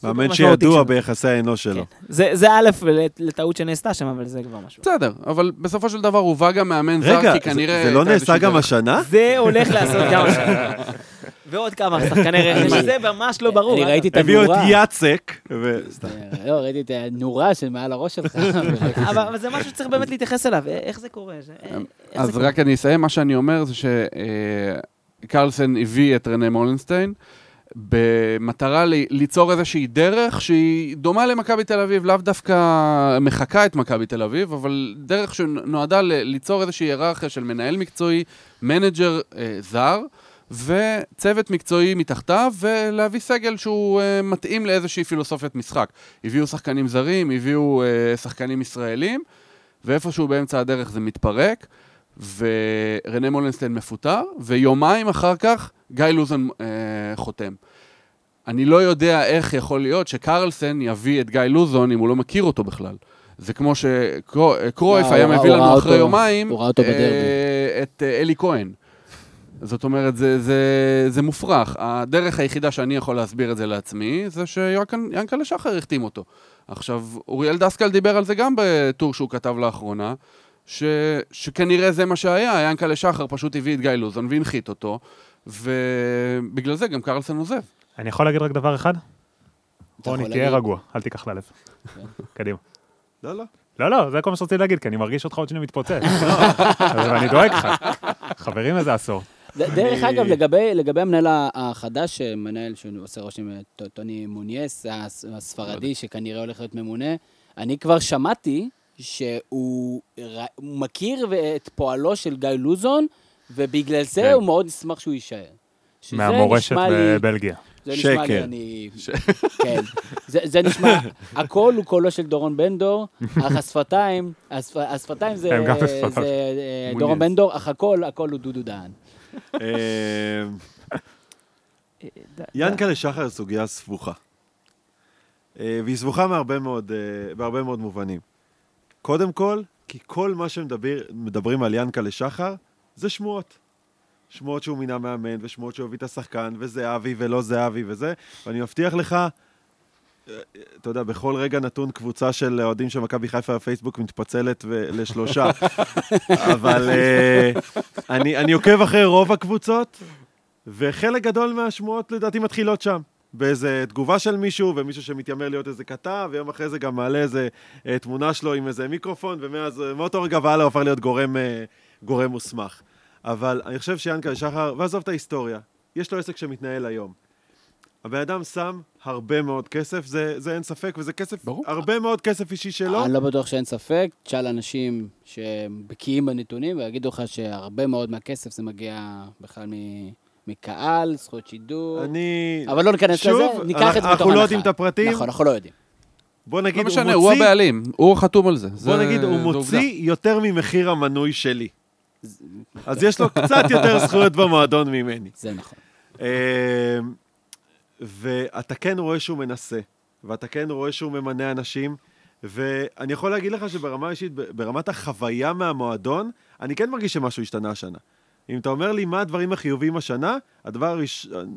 אה, מאמן שידוע שלו. ביחסי האנוש שלו. כן. זה, זה א', לט- לטעות שנעשתה שם, אבל זה כבר משהו. בסדר, אבל בסופו של דבר הובא גם מאמן זר, רגע, כי כנראה... זה לא נעשה גם. השנה? זה הולך לעשות גם עכשיו. ועוד כמה שחקני רכש, זה ממש לא ברור. אני. ראיתי את הביאו את הנורה. יאצק, ו... סתם. לא, ראיתי את הנורה שמעל הראש שלך. אבל אבל זה משהו שצריך באמת להתייחס אליו, א- איך זה קורה? זה אז? רק אני אסיים, מה שאני אומר זה שקרלסן הביא את רנה מולנסטיין במטרה ליצור איזושהי דרך שהיא דומה למכבי תל אביב, לאו דווקא מחקה את מכבי תל אביב, אבל דרך שנועדה ליצור איזושהי היררכיה של מנהל מקצועי, מנג'ר אה, זר. וצוות מקצועי מתחתיו, ולהביא סגל שהוא אה, מתאים לאיזושהי פילוסופיית משחק. הביאו שחקנים זרים, הביאו אה, שחקנים ישראלים, ואיפשהו באמצע הדרך זה מתפרק, ורנה מולנסטיין מפוטר, ויומיים אחר כך גיא לוזון אה, חותם. אני לא יודע איך יכול להיות שקרלסן יביא את גיא לוזון אם הוא לא מכיר אותו בכלל. זה כמו שקרויף לא, היה מביא לנו אחרי יומיים. אה, את אה, אלי כהן. זאת אומרת, זה, זה, זה מופרך. הדרך היחידה שאני יכול להסביר את זה לעצמי, זה שיענקלה שחר החתים אותו. עכשיו, אוריאל דסקל דיבר על זה גם בטור שהוא כתב לאחרונה, ש, שכנראה זה מה שהיה, יענקלה שחר פשוט הביא את גיא לוזון והנחית אותו, ובגלל זה גם קרלסון עוזב. אני יכול להגיד רק דבר אחד? רוני, תהיה רגוע, אל תיקח ללב. קדימה. לא, לא. לא, לא, זה כל מה שרציתי להגיד, כי אני מרגיש אותך עוד שנייה מתפוצץ. אבל אני דואג לך. חברים איזה עשור. דרך אגב, לגבי, לגבי המנהל החדש, מנהל שעושה רושם, אה, טוני מונייס, הס- הספרדי, שכנראה הולך להיות ממונה, אני כבר שמעתי שהוא מכיר את פועלו של גיא לוזון, ובגלל זה כן. הוא מאוד ישמח שהוא יישאר. מהמורשת לי- בבלגיה. זה נשמע לי, שקר. אני... כן. זה, זה נשמע, הכל הוא קולו של דורון בן דור, אך השפתיים, השפ, השפתיים זה, זה. אה. דורון בן דור, אך הכל, הכל הוא דודו דהן. אה, ינקלה שחר סוגיה סבוכה. אה, והיא סבוכה מהרבה מאוד, בהרבה מאוד מובנים. קודם כל, כי כל מה שמדברים על ינקלה שחר זה שמועות. שמועות שהוא מינה מאמן, ושמועות שהוא הביא את השחקן, וזהבי ולא זהבי וזה, ואני מבטיח לך, אה, אתה יודע, בכל רגע נתון קבוצה של אוהדים של מכבי חיפה בפייסבוק מתפצלת לשלושה. אבל אה, אני, אני עוקב אחרי רוב הקבוצות, וחלק גדול מהשמועות לדעתי מתחילות שם. באיזה תגובה של מישהו, ומישהו שמתיימר להיות איזה כתב, ויום אחרי זה גם מעלה איזה אה, תמונה שלו עם איזה מיקרופון, ומאז, אה, מאותו רגע והלאה הוא הפך להיות גורם, אה, גורם מוסמך. אבל אני חושב שיענקל שחר, ועזוב את ההיסטוריה, יש לו עסק שמתנהל היום. הבן אדם שם הרבה מאוד כסף, זה, זה אין ספק, וזה כסף, ברור. הרבה מאוד כסף אישי שלו. אני לא בטוח שאין ספק, תשאל אנשים שבקיאים בנתונים ויגידו לך שהרבה מאוד מהכסף זה מגיע בכלל מ- מקהל, זכויות שידור. אני... אבל לא ניכנס שוב, לזה, ניקח את זה בתור אנחנו לא הנחה. יודעים את הפרטים. נכון, אנחנו לא יודעים. בוא לא נגיד, הוא משנה, הוא מוציא, הבעלים, הוא חתום על זה. בוא זה- נגיד, הוא זה עובדה. מוציא יותר ממחיר המנוי שלי. אז יש לו קצת יותר זכויות במועדון ממני. זה נכון. אמ, ואתה כן רואה שהוא מנסה, ואתה כן רואה שהוא ממנה אנשים, ואני יכול להגיד לך שברמה האישית, ב- ברמת החוויה מהמועדון, אני כן מרגיש שמשהו השתנה השנה. אם אתה אומר לי מה הדברים החיוביים השנה, הדבר הראשון,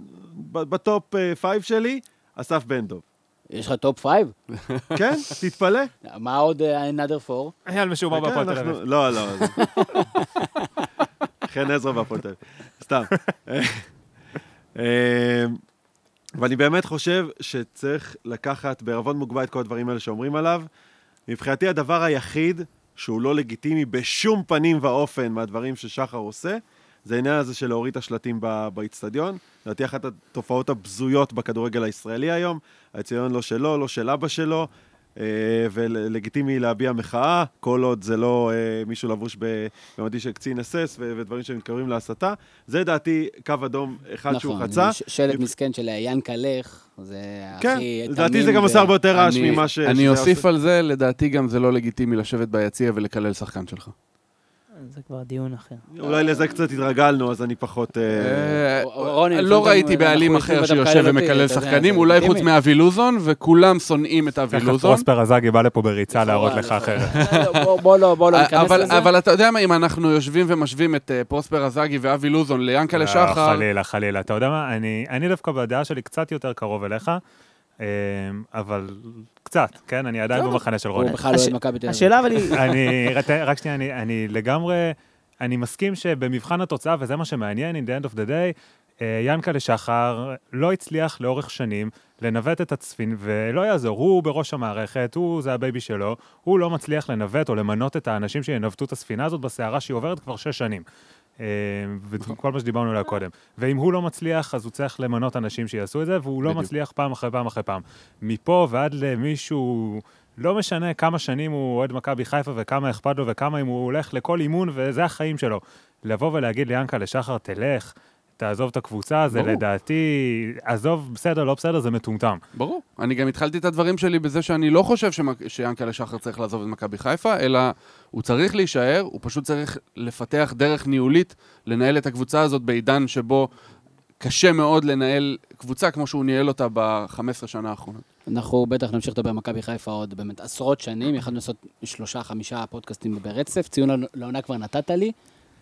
ב- ב top 5 שלי, אסף בן דב. יש לך top five? כן, תתפלא. מה עוד אה, another four? אייל משומר בהפועל תל אביב. לא, לא. זה- חן עזרא והפועל תל אביב. סתם. אה, ואני באמת חושב שצריך לקחת בערבון מוגבל את כל הדברים האלה שאומרים עליו. מבחינתי הדבר היחיד שהוא לא לגיטימי בשום פנים ואופן מהדברים ששחר עושה, זה העניין הזה של להוריד את השלטים באיצטדיון. לדעתי אחת התופעות הבזויות בכדורגל הישראלי היום. האיצטדיון לא שלו, לא של אבא שלו, אה, ולגיטימי להביע מחאה, כל עוד זה לא אה, מישהו לבוש במדי של קצין אס-אס ו- ודברים שמתקרבים להסתה. זה דעתי קו אדום אחד שהוא נכון, חצה. ש- שלט מסכן של ינקה לך, זה כן, הכי לדעתי זה גם עושה הרבה יותר רעש ממה ש... אני אוסיף עושה. על זה, לדעתי גם זה לא לגיטימי לשבת ביציע ולקלל שחקן שלך. זה כבר דיון אחר. אולי לזה קצת התרגלנו, אז אני פחות... אה, אה, לא ראיתי בעלים אחר שיושב ומקלל שחקנים, אולי. חוץ מאבי לוזון, וכולם שונאים את אבי תכף לוזון. פרוספר הזאגי בא לפה בריצה להראות לך לכאורה, אחרת. בוא- לא בוא לא ניכנס אבל, לזה. אבל אתה יודע מה, אם אנחנו יושבים ומשווים את אה, פרוספר אזאגי ואבי לוזון ליאנקלה לא, שחר, חלילה, חלילה. אתה יודע מה? אני, אני דווקא בדעה שלי קצת יותר קרוב אליך, אה, אבל קצת, כן? אני עדיין בסדר. במחנה של הוא רוני. בכלל לא אוהד מכבי תל אביב. השאלה אבל היא, רק- שנייה, אני, אני לגמרי, אני מסכים שבמבחן התוצאה, וזה מה שמעניין, in the end of the day, אה, ינקלה שחר לא הצליח לאורך שנים לנווט את הספינה, ולא יעזור, הוא בראש המערכת, הוא, זה הבייבי שלו, הוא לא מצליח לנווט או למנות את האנשים שינווטו את הספינה הזאת בסערה שהיא עוברת כבר שש שנים. אה, וכל מה שדיברנו עליה קודם. ואם הוא לא מצליח, אז הוא צריך למנות אנשים שיעשו את זה, והוא לא בדיוק. מצליח פעם אחרי פעם אחרי פעם. מפה ועד למישהו, לא משנה כמה שנים הוא אוהד מכבי חיפה וכמה אכפת לו וכמה אם הוא הולך לכל אימון וזה החיים שלו. לבוא ולהגיד ליענקלה שחר, תלך, תעזוב את הקבוצה, זה ברור. לדעתי, עזוב, בסדר, לא בסדר, זה מטומטם. ברור. אני גם התחלתי את הדברים שלי בזה שאני לא חושב שמק- שיאנקלה שחר צריך לעזוב את מכבי חיפה, אלא הוא צריך להישאר, הוא פשוט צריך לפתח דרך ניהולית לנהל את הקבוצה הזאת בעידן שבו קשה מאוד לנהל קבוצה כמו שהוא ניהל אותה ב-15 שנה האחרונות. אנחנו בטח נמשיך לדבר במכבי חיפה עוד באמת עשרות שנים, יכולנו לעשות שלושה, חמישה פודקאסטים ברצף. ציון לעונה כבר נתת לי,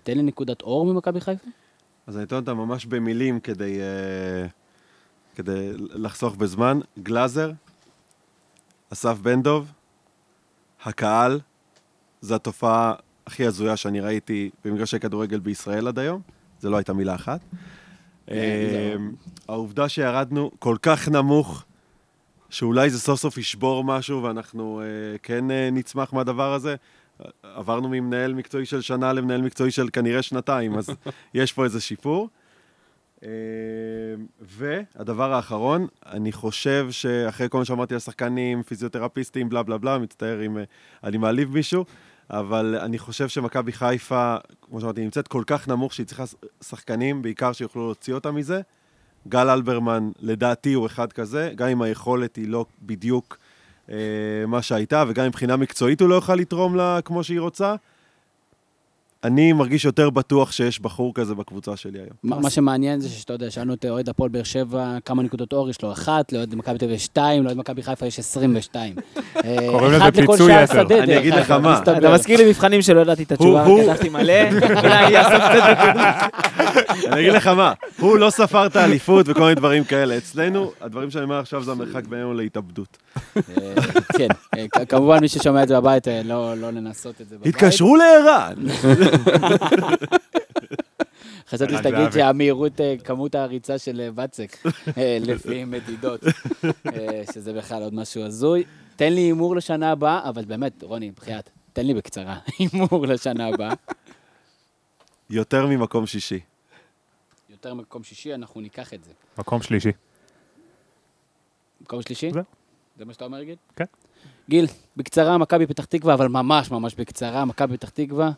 תן לי נקודת אור ממכבי חיפה. אז אני אתן אותה ממש במילים כדי, אה, כדי לחסוך בזמן. גלאזר, אסף בן דב, הקהל, זו התופעה הכי הזויה שאני ראיתי במגרשי כדורגל בישראל עד היום. זו לא הייתה מילה אחת. כן, אה, העובדה שירדנו כל כך נמוך, שאולי זה סוף סוף ישבור משהו ואנחנו אה, כן נצמח מהדבר הזה. עברנו ממנהל מקצועי של שנה למנהל מקצועי של כנראה שנתיים, אז יש פה איזה שיפור. אה, והדבר האחרון, אני חושב שאחרי כל מה שאמרתי על שחקנים, פיזיותרפיסטים, בלה בלה בלה, מצטער אם אה, אני מעליב מישהו, אבל אני חושב שמכבי חיפה, כמו שאמרתי, נמצאת כל כך נמוך שהיא צריכה שחקנים, בעיקר שיוכלו להוציא אותה מזה. גל אלברמן, לדעתי, הוא אחד כזה, גם אם היכולת היא לא בדיוק מה שהייתה, וגם מבחינה מקצועית הוא לא יוכל לתרום לה כמו שהיא רוצה. אני מרגיש יותר בטוח שיש בחור כזה בקבוצה שלי היום. מה מה שמעניין זה שאתה יודע, שאלנו את אוהד הפועל באר שבע כמה נקודות אור יש לו, אחת, לאוהד מכבי תל אביב יש שתיים, לאוהד מכבי חיפה יש 22. אה, קוראים לזה פיצוי. שדה, אני אגיד לך מה. אתה מזכיר לי מבחנים שלא ידעתי את התשובה, כתבתי מלא. אני אגיד לך מה, הוא לא ספר את האליפות וכל מיני דברים כאלה. אצלנו, הדברים שאני אומר עכשיו זה המרחק בינינו להתאבדות. אה, כן, אה, כמובן מי ששומע את זה בבית, לא לא לנסות את זה בבית. התקשרו לערן! חשבתי שתגיד. שהמהירות, אה, כמות הריצה של אה, בצק, אה, לפי מדידות, שזה בכלל עוד משהו הזוי. תן לי הימור לשנה הבאה, אבל באמת, רוני, בחייאת, תן לי בקצרה הימור לשנה הבאה. יותר ממקום שישי. יותר מקום שישי, אנחנו ניקח את זה. מקום שלישי. מקום שלישי? זה מה שאתה אומר, גיל? כן. גיל, בקצרה, מכבי פתח תקווה, אבל ממש ממש בקצרה, מכבי פתח תקווה.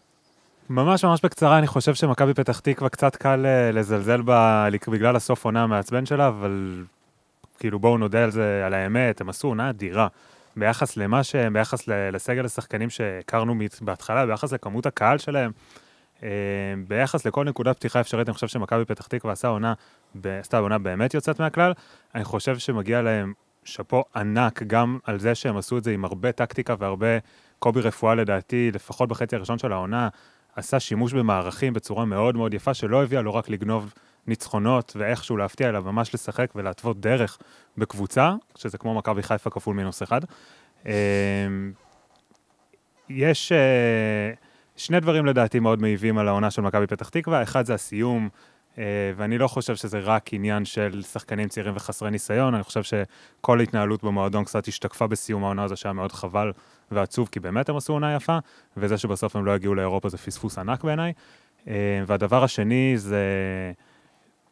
ממש ממש בקצרה, אני חושב שמכבי פתח תקווה קצת קל אה, לזלזל בה בגלל הסוף עונה המעצבן שלה, אבל כאילו בואו נודה על זה, על האמת, הם עשו עונה אדירה. ביחס למה שהם, ביחס לסגל השחקנים שהכרנו בהתחלה, ביחס לכמות הקהל שלהם, אה, ביחס לכל נקודת פתיחה אפשרית, אני חושב שמכבי פתח תקווה עשה עונה, עשתה עונה באמת יוצאת מהכלל. אני חושב שמגיע להם שאפו ענק גם על זה שהם עשו את זה עם הרבה טקטיקה והרבה, קובי רפואה לדעתי, לפחות בחצי הראשון של העונה, עשה שימוש במערכים בצורה מאוד מאוד יפה, שלא הביאה לו רק לגנוב ניצחונות ואיכשהו להפתיע, אלא ממש לשחק ולהתוות דרך בקבוצה, שזה כמו מכבי חיפה כפול מינוס אחד. אה, יש אה, שני דברים לדעתי מאוד מעיבים על העונה של מכבי פתח תקווה, אחד זה הסיום, ואני לא חושב שזה רק עניין של שחקנים צעירים וחסרי ניסיון, אני חושב שכל התנהלות במועדון קצת השתקפה בסיום העונה הזו, שהיה מאוד חבל ועצוב, כי באמת הם עשו עונה יפה, וזה שבסוף הם לא הגיעו לאירופה זה פספוס ענק בעיניי. אה, והדבר השני זה,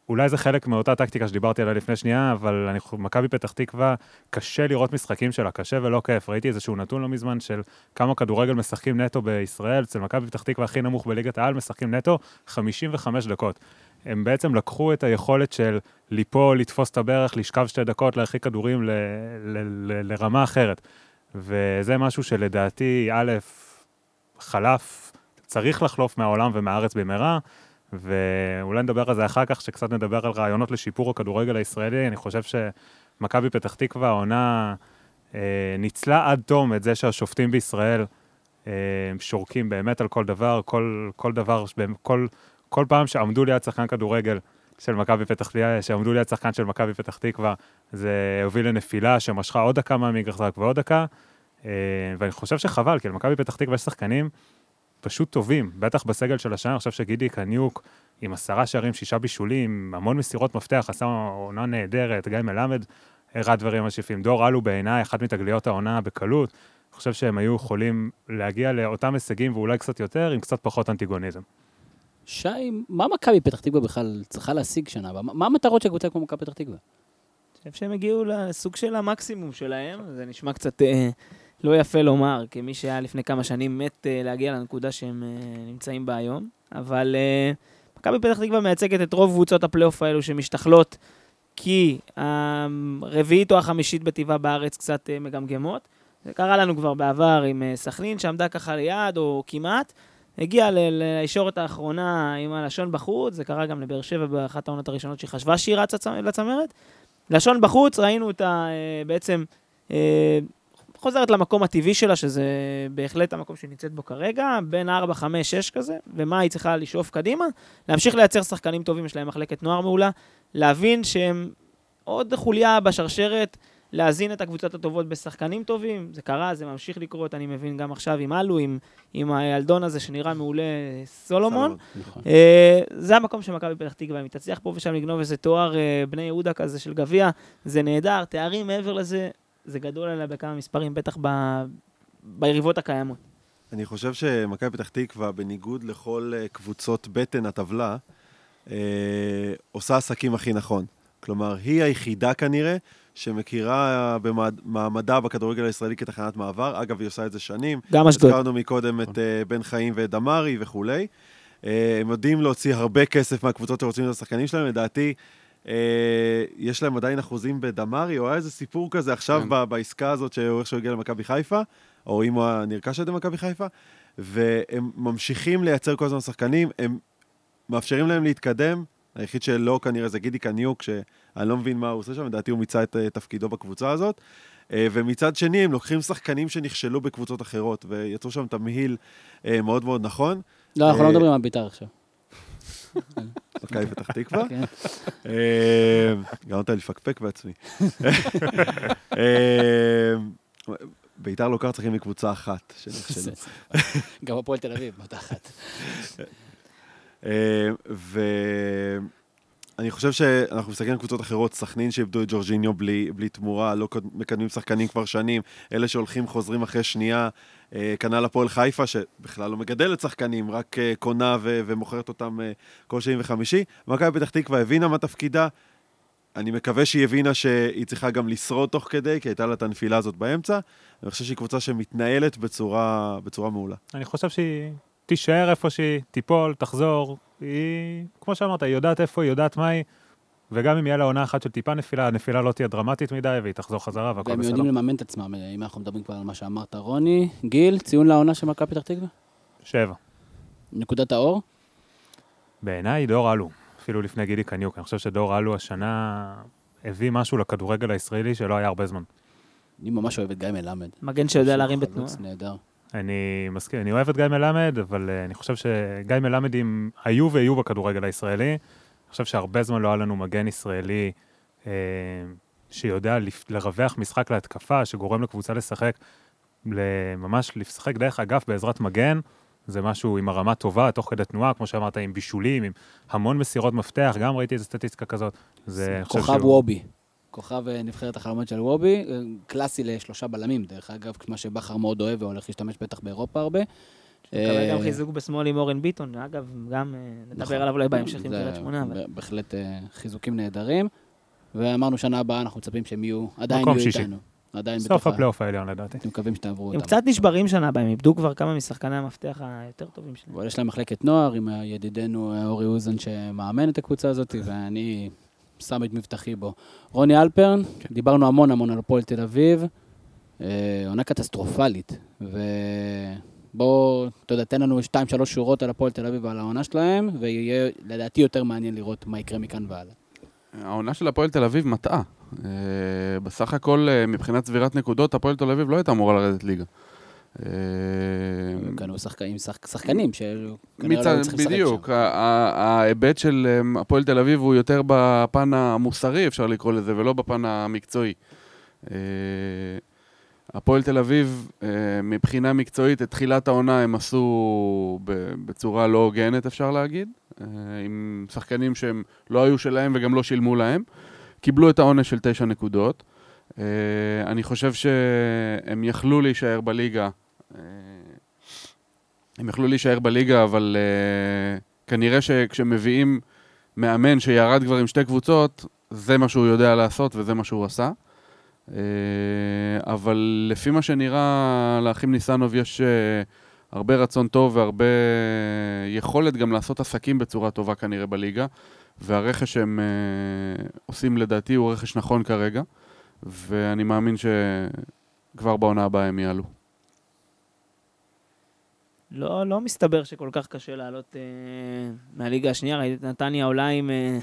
אולי זה חלק מאותה טקטיקה שדיברתי עליה לפני שנייה, אבל אני מכבי פתח תקווה, קשה לראות משחקים שלה, קשה ולא כיף. ראיתי איזשהו נתון לא מזמן של כמה כדורגל משחקים נטו בישראל, אצל מכבי פתח תקווה הכי נמוך בליגת העל, משחקים נטו 55 דקות. הם בעצם לקחו את היכולת של ליפול, לתפוס את הברך, לשכב שתי דקות, להרחיק כדורים ל- ל- ל- לרמה אחרת. וזה משהו שלדעתי, א', חלף, צריך לחלוף מהעולם ומהארץ במהרה, ואולי נדבר על זה אחר כך, שקצת נדבר על רעיונות לשיפור הכדורגל הישראלי. אני חושב שמכבי פתח תקווה, העונה אה, ניצלה עד תום את זה שהשופטים בישראל אה, שורקים באמת על כל דבר, כל, כל דבר, כל, כל פעם שעמדו ליד שחקן כדורגל של מכבי פתח תקווה, שעמדו ליד שחקן של מכבי פתח תקווה, זה הוביל לנפילה שמשכה עוד דקה מהמגרש רק ועוד דקה. אה, ואני חושב שחבל, כי למכבי פתח תקווה יש שחקנים פשוט טובים, בטח בסגל של השנה, אני חושב שגידי קניוק עם עשרה שערים, שישה בישולים, המון מסירות מפתח, עשה עונה נהדרת, גיא מלמד הראה דברים משאיפים. דור אלו בעיניי, אחת מתגליות העונה בקלות. אני חושב שהם היו יכולים להגיע לאותם הישגים ואולי קצת יותר, עם קצת פחות אנטיגוניזם. שי, מה מכבי פתח תקווה בכלל צריכה להשיג שנה הבאה? מה- המטרות של קבוצה כמו מכבי פתח תקווה? אני חושב שהם הגיעו לסוג של המקסימום שלהם, זה נשמע קצת אה, לא יפה לומר, כמי שהיה לפני כמה שנים מת אה, להגיע לנקודה שהם אה, נמצאים בה היום, אבל אה, מכבי פתח תקווה מייצגת את רוב קבוצות הפלייאוף האלו שמשתכלות, כי הרביעית או החמישית בטבעה בארץ קצת אה, מגמגמות. זה קרה לנו כבר בעבר עם אה, סכנין, שעמדה ככה ליד או כמעט. הגיעה ל- לישורת האחרונה עם הלשון בחוץ, זה קרה גם לבאר שבע באחת העונות הראשונות שהיא חשבה שהיא רצה לצמרת. לשון בחוץ, ראינו אותה אה, בעצם אה, חוזרת למקום הטבעי שלה, שזה בהחלט המקום שהיא נמצאת בו כרגע, בין 4, 5, 6 כזה, ומה היא צריכה לשאוף קדימה? להמשיך לייצר שחקנים טובים, יש להם מחלקת נוער מעולה, להבין שהם עוד חוליה בשרשרת, להזין את הקבוצות הטובות בשחקנים טובים, זה קרה, זה ממשיך לקרות, אני מבין גם עכשיו עם אלו, עם, עם הילדון הזה שנראה מעולה, סולומון. נכון. אה, זה המקום של מכבי פתח תקווה, אם היא תצליח פה ושם לגנוב איזה תואר אה, בני יהודה כזה של גביע, זה נהדר, תארים מעבר לזה, זה גדול עליה בכמה מספרים, בטח ב... ביריבות הקיימות. אני חושב שמכבי פתח תקווה, בניגוד לכל אה, קבוצות בטן הטבלה, אה, עושה עסקים הכי נכון. כלומר, היא היחידה כנראה שמכירה במעמדה בכדורגל הישראלי כתחנת מעבר. אגב, היא עושה את זה שנים. גם אשדוד. הזכרנו מקודם את אה, בן חיים ואת דמארי וכולי. אה, הם יודעים להוציא הרבה כסף מהקבוצות שרוצים את השחקנים שלהם. לדעתי, אה, יש להם עדיין אחוזים בדמארי, או היה איזה סיפור כזה עכשיו כן. בעסקה הזאת, שהוא איכשהו הגיע למכבי חיפה, או אם הוא נרכש על ידי מכבי חיפה, והם ממשיכים לייצר כל הזמן שחקנים, הם מאפשרים להם להתקדם. היחיד שלא כנראה זה גידי קניוק, שאני לא מבין מה הוא עושה שם, לדעתי הוא מיצה את אה, תפקידו בקבוצה הזאת. אה, ומצד שני, הם לוקחים שחקנים שנכשלו בקבוצות אחרות, ויצרו שם תמהיל אה, מאוד מאוד נכון. לא, אנחנו לא מדברים על בית"ר עכשיו. מכבי פתח תקווה. כן. גרמת לי לפקפק בעצמי. ביתר לא קרה צריכים מקבוצה אחת שנכשלו. גם הפועל תל אביב, באותה אחת. ואני חושב שאנחנו מסתכלים על קבוצות אחרות, סכנין שאיבדו את ג'ורג'יניו בלי, בלי תמורה, לא מקדמים שחקנים כבר שנים, אלה שהולכים חוזרים אחרי שנייה, אה, כנ"ל הפועל חיפה, שבכלל לא מגדלת שחקנים, רק אה, קונה ו- ומוכרת אותם אה, כל שני וחמישי. מכבי פתח תקווה הבינה מה תפקידה, אני מקווה שהיא הבינה שהיא צריכה גם לשרוד תוך כדי, כי הייתה לה את הנפילה הזאת באמצע. אני חושב שהיא קבוצה שמתנהלת בצורה, בצורה מעולה. אני חושב שהיא תישאר איפה שהיא, תיפול, תחזור. היא, כמו שאמרת, היא יודעת איפה היא, יודעת מה היא, וגם אם יהיה לה עונה אחת של טיפה נפילה, הנפילה לא תהיה דרמטית מדי, והיא תחזור חזרה והכל והם בסדר. יודעים לממן את עצמם, אה, אם אנחנו מדברים כבר על מה שאמרת, רוני. גיל, ציון לעונה של מכבי פתח תקווה? שבע. נקודת האור? בעיניי דור אלו, אפילו לפני גידי קניוק. אני חושב שדור אלו השנה הביא משהו לכדורגל הישראלי שלא היה הרבה זמן. אני ממש אוהב את גיא מלמד. מגן שיודע להרים חלוץ בתנועה. נהדר. אני מסכים, אני אוהב את גיא מלמד, אבל uh, אני חושב שגיא מלמדים היו ויהיו בכדורגל הישראלי. אני חושב שהרבה זמן לא היה לנו מגן ישראלי uh, שיודע לרווח משחק להתקפה, שגורם לקבוצה לשחק, ממש לשחק דרך אגף בעזרת מגן. זה משהו עם הרמה טובה, תוך כדי תנועה, כמו שאמרת, עם בישולים, עם המון מסירות מפתח, גם ראיתי איזה סטטיסטיקה כזאת. זה, כוכב שהוא- וובי. כוכב אה, נבחרת החלומות של וובי, אה, קלאסי לשלושה בלמים, דרך אגב, מה שבכר מאוד אוהב והולך להשתמש בטח באירופה הרבה. מקבל גם אה, חיזוק בשמאל עם אורן ביטון, אגב, גם אה, נכון. נדבר עליו אולי בהמשך עם קריית שמונה. בהחלט חיזוקים נהדרים. ואמרנו שנה הבאה אנחנו מצפים שהם יהיו, עדיין יהיו. איתנו. עדיין סוף בתוך ה... הפלייאוף העליון לדעתי. אתם מקווים שתעברו אותם. הם קצת נשברים שנה הבאה, הם איבדו כבר כמה משחקני המפתח היותר טובים שלהם. אבל יש להם מחלקת נוער עם ידידנו אורי אוזן שמאמן את הקבוצה הזאת, ואני שם את מבטחי בו. רוני אלפרן, כן. דיברנו המון המון על הפועל תל אביב, אה, עונה קטסטרופלית, ובוא, אתה יודע, תן לנו שתיים, שלוש שורות על הפועל תל אביב ועל העונה שלהם, ויהיה לדעתי יותר מעניין לראות מה יקרה מכאן והלאה. העונה של הפועל תל אביב מטעה. אה, בסך הכל, אה, מבחינת צבירת נקודות, הפועל תל אביב לא הייתה אמורה לרדת ליגה. אה, קנו שחק- עם שחק- שחקנים שכנראה לא צריכים לשחק בדיוק, שם. ה- ההיבט של אה, הפועל תל אביב הוא יותר בפן המוסרי, אפשר לקרוא לזה, ולא בפן המקצועי. אה, הפועל תל אביב, אה, מבחינה מקצועית, את תחילת העונה הם עשו בצורה לא הוגנת, אפשר להגיד, אה, עם שחקנים שהם לא היו שלהם וגם לא שילמו להם. קיבלו את העונש של תשע נקודות. אה, אני חושב שהם יכלו להישאר בליגה. אה, הם יכלו להישאר בליגה, אבל uh, כנראה שכשמביאים מאמן שירד כבר עם שתי קבוצות, זה מה שהוא יודע לעשות וזה מה שהוא עשה. Uh, אבל לפי מה שנראה, לאחים ניסנוב יש uh, הרבה רצון טוב והרבה יכולת גם לעשות עסקים בצורה טובה כנראה בליגה, והרכש שהם uh, עושים לדעתי הוא רכש נכון כרגע, ואני מאמין שכבר בעונה הבאה הם יעלו. לא, לא מסתבר שכל כך קשה לעלות אה, מהליגה השנייה. ראיתי את נתניה עולה עם אה,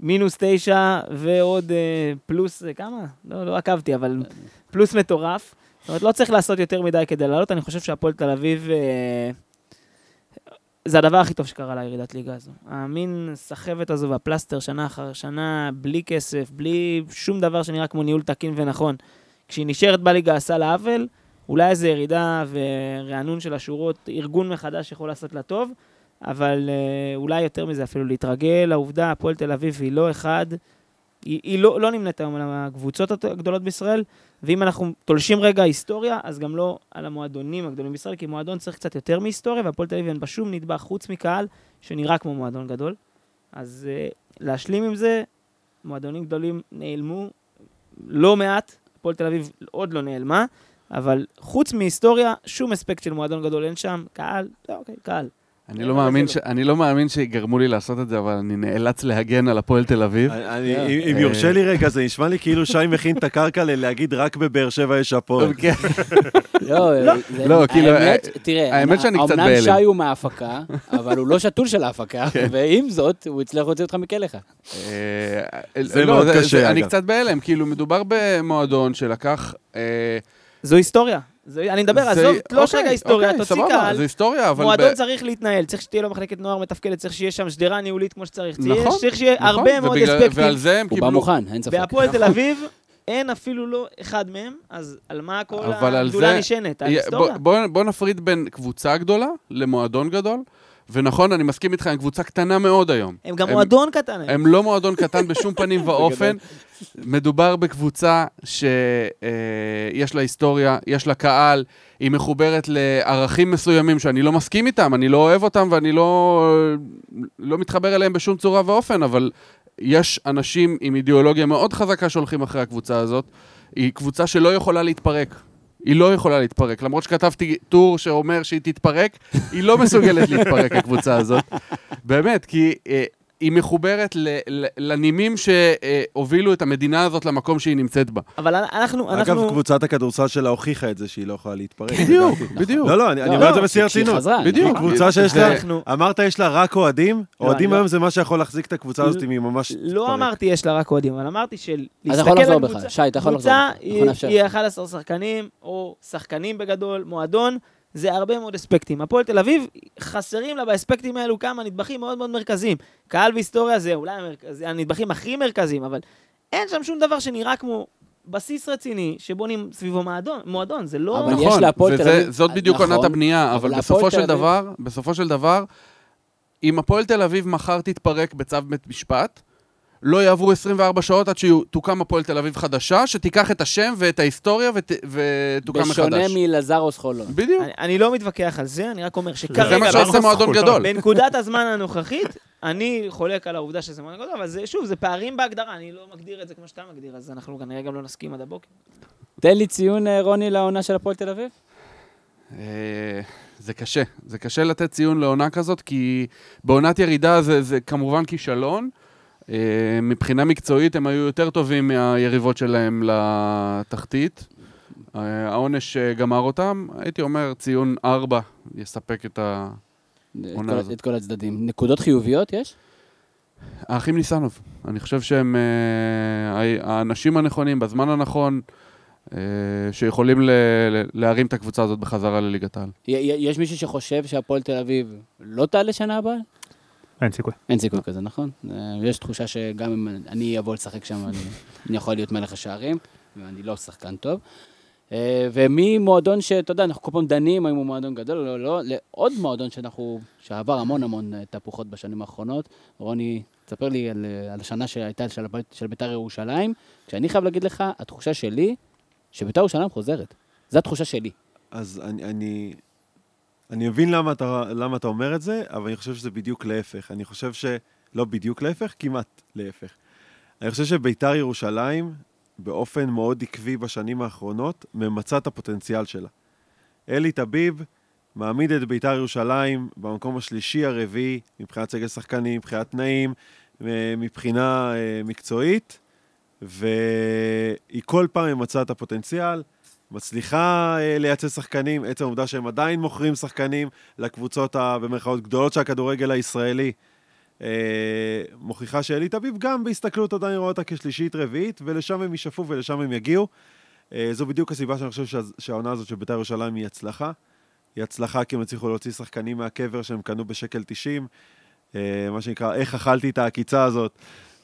מינוס תשע ועוד אה, פלוס, אה, כמה? לא, לא עקבתי, אבל פלוס מטורף. זאת אומרת, לא צריך לעשות יותר מדי כדי לעלות. אני חושב שהפועל תל אביב אה, זה הדבר הכי טוב שקרה לירידת ליגה הזו. המין סחבת הזו והפלסטר שנה אחר שנה, בלי כסף, בלי שום דבר שנראה כמו ניהול תקין ונכון. כשהיא נשארת בליגה עשה לה עוול, אולי איזו ירידה ורענון של השורות, ארגון מחדש יכול לעשות לה טוב, אבל אה, אולי יותר מזה אפילו להתרגל לעובדה, הפועל תל אביב היא לא אחד, היא, היא לא, לא נמנית היום על הקבוצות הגדולות בישראל, ואם אנחנו תולשים רגע היסטוריה, אז גם לא על המועדונים הגדולים בישראל, כי מועדון צריך קצת יותר מהיסטוריה, והפועל תל אביב אין בה שום נדבך חוץ מקהל, שנראה כמו מועדון גדול. אז uh, להשלים עם זה, מועדונים גדולים נעלמו לא מעט, הפועל תל אביב עוד לא נעלמה, אבל חוץ מהיסטוריה, שום אספקט של מועדון גדול אין שם, קהל, לא, אוקיי, קהל. אני אה, לא מאמין ש- אני לא מאמין שיגרמו לי לעשות את זה, אבל אני נאלץ להגן על הפועל תל אביב. אני- אה. אם אם יורשה לי רגע, זה נשמע לי כאילו שי מכין את הקרקע ללהגיד רק בבאר שבע יש הפועל. כן. לא, זה- לא, כאילו, האמת, אה, תראה, האמת שאני קצת אמנם בהלם. שי הוא מההפקה, אבל הוא לא שתול של ההפקה, כן. ועם זאת, הוא הצליח להוציא אותך. אה, זה לא, מאוד קשה, אני אגב. קצת בהלם, כאילו, מדובר במועדון שלקח... אה, זו היסטוריה. אני מדבר, זה- עזוב, תלוש אוקיי, רגע היסטוריה, אוקיי, תוציא סבבה, קהל. זה היסטוריה, אבל... מועדון ב- צריך להתנהל, צריך שתהיה לו מחלקת נוער מתפקדת, צריך שיהיה שם שדרה ניהולית כמו שצריך. צריך- נכון, צריך שיהיה נכון, הרבה מאוד ובגלל- אספקטים. ועל זה הם הוא קיבלו... בא מוכן, אין ספק. בהפועל תל אביב אין אפילו לא אחד מהם, אז על מה כל הגדולה זה- נשענת? על יה- היסטוריה? בוא- בוא- בוא נפריד בין קבוצה גדולה למועדון גדול, ונכון, אני מסכים איתך, הם קבוצה קטנה מאוד היום. הם גם הם- מועדון קטן. הם. הם לא מועדון קטן בשום פנים ואופן. מדובר בקבוצה שיש לה היסטוריה, יש לה קהל, היא מחוברת לערכים מסוימים שאני לא מסכים איתם, אני לא אוהב אותם ואני לא, לא מתחבר אליהם בשום צורה ואופן, אבל יש אנשים עם אידיאולוגיה מאוד חזקה שהולכים אחרי הקבוצה הזאת. היא קבוצה שלא יכולה להתפרק. היא לא יכולה להתפרק. למרות שכתבתי טור שאומר שהיא תתפרק, היא לא מסוגלת להתפרק, הקבוצה הזאת. באמת, כי אה, היא מחוברת ל, ל, לנימים שהובילו את המדינה הזאת למקום שהיא נמצאת בה. אבל אנחנו, אגב, אנחנו... קבוצת הכדורסל שלה הוכיחה את זה שהיא לא יכולה להתפרק. בדיוק. בדיוק. לא, לא, אני אני לא, אומר את זה לא, בשיא כשהיא הרצינות. חזרה, בדיוק. נכון. קבוצה שיש לה, אנחנו- אמרת יש לה רק אוהדים, אוהדים לא. היום זה מה שיכול להחזיק את הקבוצה הזאת אם היא ממש לא תתפרק. אמרתי יש לה רק אוהדים, אבל אמרתי של... אז אתה יכול לחזור בך, שי, אתה יכול לחזור קבוצה היא לך. 11 שחקנים, או שחקנים בגדול, מועדון, זה הרבה מאוד אספקטים. הפועל תל אביב, חסרים לה באספקטים האלו כמה נדבכים מאוד מאוד מרכזיים. קהל והיסטוריה זה אולי המרכז- זה הנדבכים הכי מרכזיים, אבל אין שם שום דבר שנראה כמו בסיס רציני שבונים סביבו מועדון, מועדון, זה לא... אבל נכון, יש להפועל תל וזה- אביב- זאת בדיוק נכון, עונת הבנייה, אבל בסופו של דבר, בסופו של דבר, אם הפועל תל אביב מחר תתפרק בצו בית משפט, לא יעברו 24 שעות עד שתוקם הפועל תל אביב חדשה, שתיקח את השם ואת ההיסטוריה ות- ותוקם מחדש. בשונה מלזרוס חולון. בדיוק. אני, אני לא מתווכח על זה, אני רק אומר זה שכרגע... מה שעושה מועדון? גדול. בנקודת הזמן הנוכחית, אני חולק על העובדה שזה מאוד גדול, אבל זה, שוב, זה פערים בהגדרה, אני לא מגדיר את זה כמו שאתה מגדיר, אז אנחנו כנראה גם לא נסכים עד הבוקר. תן לי ציון, אה, רוני, לעונה של הפועל תל אביב. אה, זה קשה. זה קשה לתת ציון לעונה כזאת, כי בעונת ירידה זה, זה כמובן כישלון. אה, מבחינה מקצועית הם היו יותר טובים מהיריבות שלהם לתחתית. אה, העונש אה, גמר אותם, הייתי אומר ציון 4 יספק את ה... את כל- הזאת. את כל הצדדים. נקודות חיוביות יש? האחים ניסנוב. אני חושב שהם אה, האנשים הנכונים בזמן הנכון, אה, שיכולים ל- ל- להרים את הקבוצה הזאת בחזרה לליגת העל. יש מישהו שחושב שהפועל תל אביב לא תעלה שנה הבאה? אין סיכוי. אין סיכוי כזה, נכון? אה, יש תחושה שגם אם אני אבוא לשחק שם, אני, אני יכול להיות מלך השערים, ואני לא שחקן טוב. אה, וממועדון שאתה יודע, אנחנו כל פעם דנים האם הוא מועדון גדול או לא, לעוד מועדון שאנחנו, שעבר המון המון אה, תהפוכות בשנים האחרונות. רוני, תספר לי על, על השנה שהייתה של, של בית"ר ירושלים, כשאני חייב להגיד לך, התחושה שלי, שבית"ר ירושלים חוזרת. זו התחושה שלי. אז אני, אני, אני מבין למה אתה, למה אתה אומר את זה, אבל אני חושב שזה בדיוק להפך. אני חושב ש... לא בדיוק להפך, כמעט להפך. אני חושב שביתר ירושלים, באופן מאוד עקבי בשנים האחרונות, ממצה את הפוטנציאל שלה. אלי טביב מעמיד את ביתר ירושלים במקום השלישי הרביעי, מבחינת סגל שחקנים, מבחינת תנאים, אה, מבחינה אה, מקצועית, והיא כל פעם ממצה את הפוטנציאל. מצליחה אה, לייצא שחקנים, עצם העובדה שהם עדיין מוכרים שחקנים לקבוצות ה- במרכאות גדולות של הכדורגל הישראלי, אה, מוכיחה שאלי תביב גם בהסתכלות עדיין רואה אותה כשלישית רביעית, ולשם הם ישאפו ולשם הם יגיעו. אה, זו בדיוק הסיבה שאני חושב שה- שהעונה הזאת של בית"ר ירושלים היא הצלחה. היא הצלחה כי הם הצליחו להוציא שחקנים מהקבר שהם קנו בשקל 90, אה, מה שנקרא, איך אכלתי את העקיצה הזאת.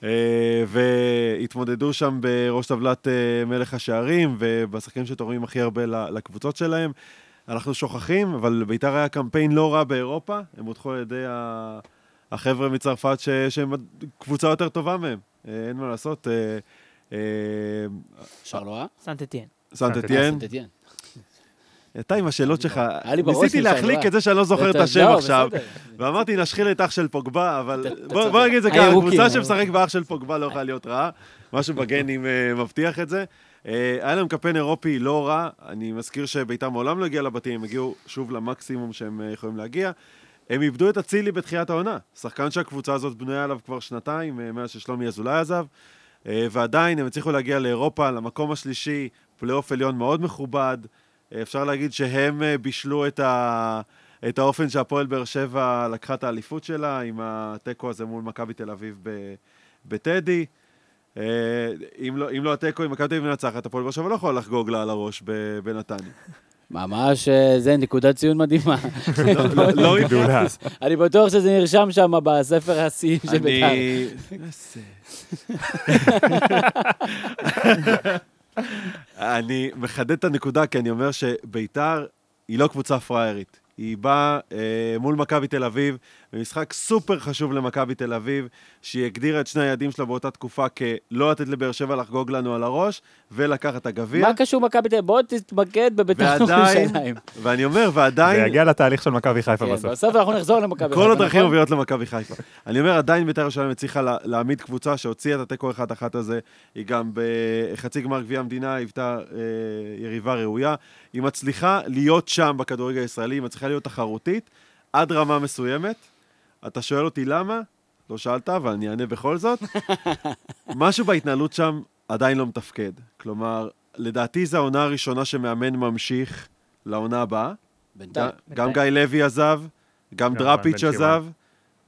אה, והתמודדו שם בראש טבלת אה, מלך השערים, ובשחקנים שתורמים הכי הרבה לקבוצות שלהם. אנחנו שוכחים, אבל בית"ר היה קמפיין לא רע באירופה, הם הודחו על ידי החבר'ה מצרפת ש- שהם קבוצה יותר טובה מהם. אה, אין מה לעשות. אה, אה, שרלואה? סנט אתיין. אתה עם השאלות שלך, ניסיתי להחליק שרלואה. את זה שאני לא זוכר את אתה- השם לא, עכשיו. ואמרתי, נשחיל את אח של פוגבה, אבל בוא נגיד את זה ככה, קבוצה. שמשחק באח של פוגבה לא יכולה להיות רעה. משהו בגנים אה, מבטיח את זה. אה, היה להם קמפיין אירופי לא רע, אני מזכיר שביתר מעולם לא הגיע לבתים, הם הגיעו שוב למקסימום שהם אה, יכולים להגיע. הם איבדו את אצילי בתחילת העונה. שחקן שהקבוצה הזאת בנויה עליו כבר שנתיים, מאז ששלומי אזולאי עזב. ועדיין הם הצליחו להגיע לאירופה, למקום השלישי, פלייאוף עליון מאוד מכובד. אפשר להגיד שהם אה, בישלו את, ה... את האופן שהפועל באר שבע לקחה את האליפות שלה, עם התיקו הזה מול מכבי תל אביב ב... בטדי. אה, אם לא, אם לא התיקו, אם מכבי תל אביב מנצחת, הפועל באר שבע לא יכולה לחגוג לה על הראש ב- בנתניה. ממש, אה, זה נקודת ציון מדהימה. לא, לא, לא גדולה. אני בטוח שזה נרשם שם בספר השיאים של בית"ר. אני... אני מחדד את הנקודה, כי אני אומר שביתר היא לא קבוצה פראיירית. היא באה אה, מול מכבי תל אביב, במשחק סופר חשוב למכבי תל אביב, שהיא הגדירה את שני היעדים שלה באותה תקופה כלא לתת לבאר שבע לחגוג לנו על הראש, ולקחת את הגביע. מה קשור מכבי תל אביב? בוא תתמקד בבית"ר ירושלים. ואני אומר, זה ועדיין, יגיע לתהליך של מכבי חיפה כן, בסוף. בסוף אנחנו נחזור למכבי כל חיפה, הדרכים נכון? מובילות למכבי חיפה. אני אומר, עדיין בית"ר ירושלים הצליחה לה- להעמיד קבוצה שהוציאה את התיקו אחד-אחת הזה. היא גם בחצי גמר גביע המדינה היוותה אה, יריבה ראויה. היא מצליחה להיות שם בכדורגל הישראלי, היא מצליחה להיות תחרותית עד רמה מסוימת. אתה שואל אותי למה? לא שאלת, אבל אני אענה בכל זאת. משהו בהתנהלות שם עדיין לא מתפקד. כלומר, לדעתי זו העונה הראשונה שמאמן ממשיך לעונה הבאה. בינתיים. גם גיא לוי עזב, גם דראפיץ'. עזב,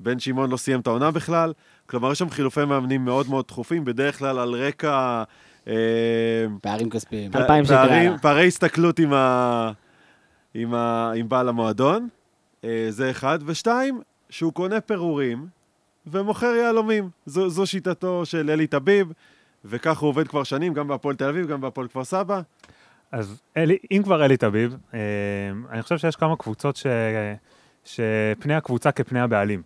בן שמעון לא סיים את העונה בכלל. כלומר, יש שם חילופי מאמנים מאוד מאוד תכופים, בדרך כלל על רקע... אה, פערים כספיים. פערי הסתכלות עם בעל המועדון, אה, זה אחד. ושתיים, שהוא קונה פירורים ומוכר יהלומים. זו, זו שיטתו של אלי טביב, וכך הוא עובד כבר שנים, גם בהפועל תל אביב, גם בהפועל כפר סבא. אז אלי, אם כבר אלי טביב, אה, אני חושב שיש כמה קבוצות ש, שפני הקבוצה כפני הבעלים.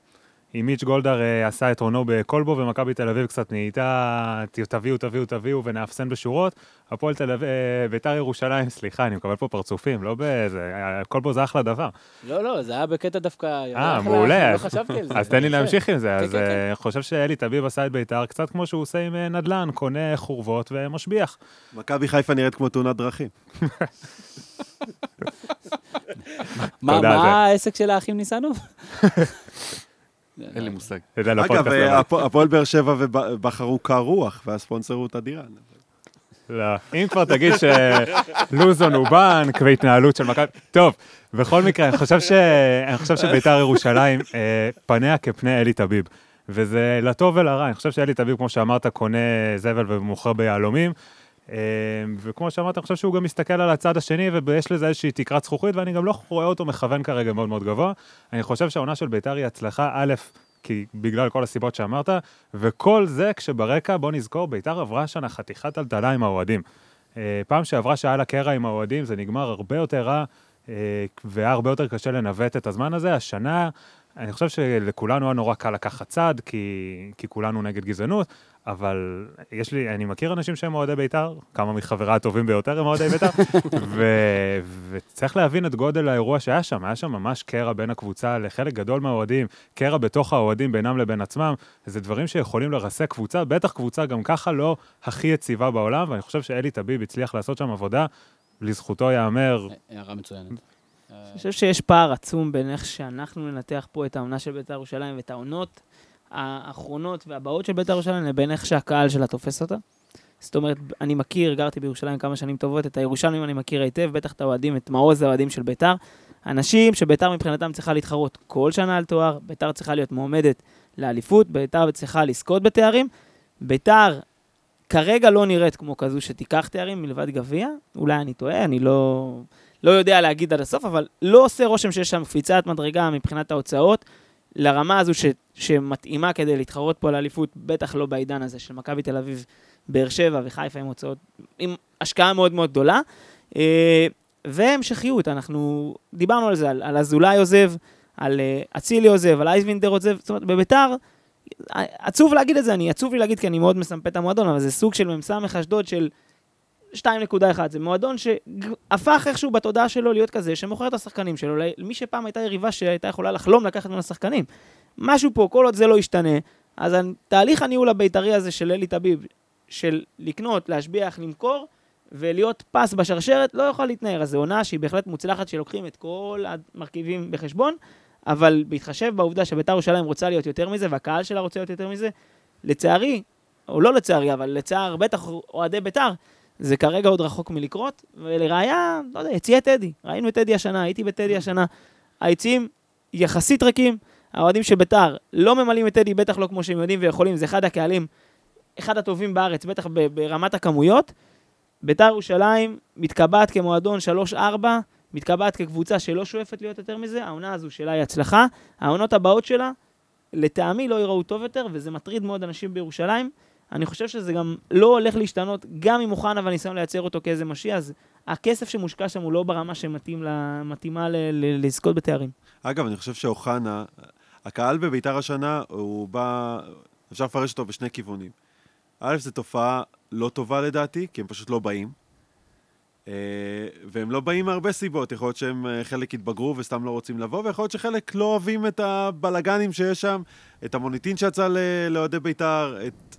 אם מיץ' גולדהר אה, עשה את עונו בכלבו ומכבי תל אביב קצת נהייתה תביאו, תביאו, תביאו ונאפסן בשורות, הפועל תל אביב, אה, ביתר ירושלים, סליחה, אני מקבל פה פרצופים, לא בזה, אה, כלבו זה אחלה דבר. לא, לא, זה היה בקטע דווקא... אה, מעולה. לא חשבתי על זה. אז תן לי. להמשיך עם זה. כן, אז כן, כן. אני חושב שאלי טביב עשה את ביתר קצת כמו שהוא עושה עם נדל"ן, קונה חורבות ומשביח. מכבי חיפה נראית כמו תאונת דרכים. מה. העסק של האחים ניסנוב? אין לי מושג. אגב. הפו- הפועל באר שבע ובחרו קר רוח, והספונסר הוא תדירן. לא, אם כבר תגיד שלוזון הוא בנק והתנהלות של מכבי... טוב, בכל מקרה, אני חושב, ש... אני חושב שביתר ירושלים, אה, פניה כפני אלי טביב. וזה לטוב ולרע, אני חושב שאלי טביב, כמו שאמרת, קונה זבל ומוכר ביהלומים. אה, וכמו שאמרת, אני חושב שהוא גם מסתכל על הצד השני, ויש לזה איזושהי תקרת זכוכית, ואני גם לא רואה אותו מכוון כרגע מאוד מאוד גבוה. אני חושב שהעונה של ביתר היא הצלחה, א', כי בגלל כל הסיבות שאמרת, וכל זה כשברקע, בוא נזכור, ביתר עברה השנה חתיכת טלטלה עם האוהדים. אה, פעם שעברה שהיה לה קרע עם האוהדים, זה נגמר הרבה יותר רע, אה, והיה הרבה יותר קשה לנווט את הזמן הזה. השנה, אני חושב שלכולנו היה נורא קל לקחת צד, כי, כי כולנו נגד גזענות, אבל יש לי, אני מכיר אנשים שהם אוהדי בית"ר, כמה מחבריי הטובים ביותר הם אוהדי בית"ר, ו, וצריך להבין את גודל האירוע שהיה שם, היה שם ממש קרע בין הקבוצה לחלק גדול מהאוהדים, קרע בתוך האוהדים בינם לבין עצמם, זה דברים שיכולים לרסק קבוצה, בטח קבוצה גם ככה לא הכי יציבה בעולם, ואני חושב שאלי טביב הצליח לעשות שם עבודה, לזכותו ייאמר, הערה מצוינת. אני חושב שיש פער עצום בין איך שאנחנו ננתח פה את העונה של בית"ר ירושלים ואת העונות האחרונות והבאות של בית"ר ירושלים לבין איך שהקהל שלה תופס אותה. זאת אומרת, אני מכיר, גרתי בירושלים כמה שנים טובות, את הירושלמים אני מכיר היטב, בטח את האוהדים, את מעוז האוהדים של בית"ר. אנשים שבית"ר מבחינתם צריכה להתחרות כל שנה על תואר, בית"ר צריכה להיות מועמדת לאליפות, בית"ר צריכה לזכות בתארים. בית"ר כרגע לא נראית כמו כזו שתיקח תארים מלבד גביע, אולי אני טועה, אני לא, לא יודע להגיד עד הסוף, אבל לא עושה רושם שיש שם קפיצת מדרגה מבחינת ההוצאות, לרמה הזו ש, שמתאימה כדי להתחרות פה על האליפות, בטח לא בעידן הזה של מכבי תל אביב, באר שבע וחיפה עם הוצאות, עם השקעה מאוד מאוד גדולה. אה, והמשכיות, אנחנו דיברנו על זה, על, על אזולאי עוזב, על אה, אצילי עוזב, על אייזבינדר עוזב, זאת אומרת, בביתר, אה, עצוב להגיד את זה, אני עצוב לי להגיד כי אני מאוד מסמפה את המועדון, אבל זה סוג של מ"ס אשדוד של 2.1, זה מועדון שהפך איכשהו בתודעה שלו להיות כזה, שמוכר את השחקנים שלו, למי שפעם הייתה יריבה שהייתה יכולה לחלום לקחת ממנו שחקנים. משהו פה, כל עוד זה לא ישתנה, אז תהליך הניהול הבית"רי הזה של אלי טביב, של לקנות, להשביח, למכור, ולהיות פס בשרשרת, לא יכול להתנער. אז זו עונה שהיא בהחלט מוצלחת, שלוקחים את כל המרכיבים בחשבון, אבל בהתחשב בעובדה שבית"ר ירושלים רוצה להיות יותר מזה, והקהל שלה רוצה להיות יותר מזה, לצערי, או לא לצערי, אבל לצער בטח אוהדי בית"ר, זה כרגע עוד רחוק מלקרות, ולראיה, לא יודע, יציעי טדי. ראינו את טדי השנה, הייתי בטדי השנה. היציעים יחסית ריקים, האוהדים של ביתר לא ממלאים את טדי, בטח לא כמו שהם יודעים ויכולים, זה אחד הקהלים, אחד הטובים בארץ, בטח ברמת הכמויות. ביתר ירושלים מתקבעת כמועדון 3-4, מתקבעת כקבוצה שלא שואפת להיות יותר מזה, העונה הזו שלה היא הצלחה. העונות הבאות שלה, לטעמי, לא ייראו טוב יותר, וזה מטריד מאוד אנשים בירושלים. אני חושב שזה גם לא הולך להשתנות, גם אם מוכן אבל ניסיון לייצר אותו כאיזה משיע, אז הכסף שמושקע שם הוא לא ברמה שמתאימה לזכות בתארים. אגב, אני חושב שאוחנה, הקהל בביתר השנה, הוא בא, אפשר לפרש אותו בשני כיוונים. א', זו תופעה לא טובה לדעתי, כי הם פשוט לא באים. אה, והם לא באים מהרבה סיבות, יכול להיות שהם אה, חלק התבגרו וסתם לא רוצים לבוא, ויכול להיות שחלק לא אוהבים את הבלגנים שיש שם, את המוניטין שיצא לאוהדי בית"ר, את...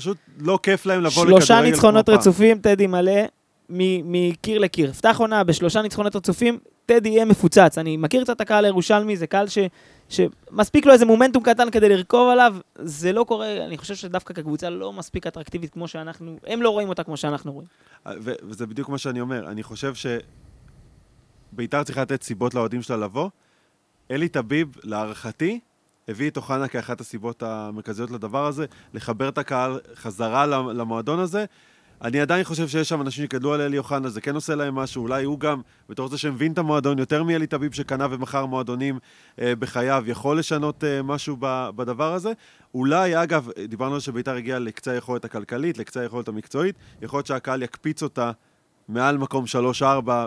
פשוט לא כיף להם לבוא לכדורגל שלושה ניצחונות רצופים, טדי מלא, מקיר לקיר. פתח עונה בשלושה ניצחונות רצופים, טדי יהיה מפוצץ. אני מכיר קצת את הקהל הירושלמי, זה קהל ש, שמספיק לו איזה מומנטום קטן כדי לרכוב עליו, זה לא קורה, אני חושב שדווקא כקבוצה לא מספיק אטרקטיבית כמו שאנחנו, הם לא רואים אותה כמו שאנחנו רואים. אה, ו- וזה בדיוק מה שאני אומר, אני חושב שביתר צריכה לתת סיבות לאוהדים שלה לבוא. אלי טביב, להערכתי, הביא את אוחנה כאחת הסיבות המרכזיות לדבר הזה, לחבר את הקהל חזרה למועדון הזה. אני עדיין חושב שיש שם אנשים שגדלו על אלי אוחנה, זה כן עושה להם משהו, אולי הוא גם, בתור זה שמבין את המועדון יותר מאלי טביב שקנה ומכר מועדונים אה, בחייו, יכול לשנות אה, משהו ב, בדבר הזה. אולי, אגב, דיברנו על שביתר הגיעה לקצה היכולת הכלכלית, לקצה היכולת המקצועית, יכול להיות שהקהל יקפיץ אותה מעל מקום 3-4,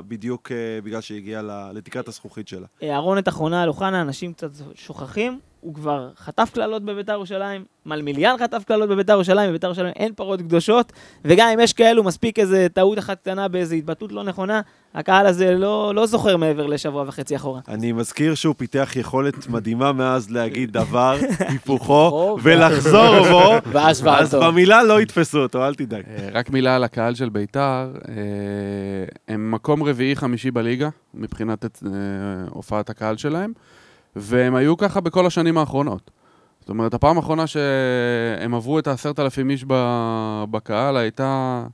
בדיוק אה, בגלל שהיא הגיעה לתקרת הזכוכית שלה. אהרונת אחרונה על אוחנה, אנשים קצת שוכחים. הוא כבר חטף קללות בביתר ירושלים, מלמיליאן חטף קללות בביתר ירושלים, בביתר ירושלים אין פרות קדושות, וגם אם יש כאלו, מספיק איזה טעות אחת קטנה באיזו התבטאות לא נכונה, הקהל הזה לא, לא זוכר מעבר לשבוע וחצי אחורה. אני מזכיר שהוא פיתח יכולת מדהימה מאז להגיד דבר, היפוכו, ולחזור בו, אז במילה לא יתפסו אותו, אל תדאג. אה, רק מילה על הקהל של ביתר, אה, הם מקום רביעי-חמישי בליגה, מבחינת אה, הופעת הקהל שלהם. והם היו ככה בכל השנים האחרונות. זאת אומרת, הפעם האחרונה שהם עברו את העשרת אלפים איש בקהל הייתה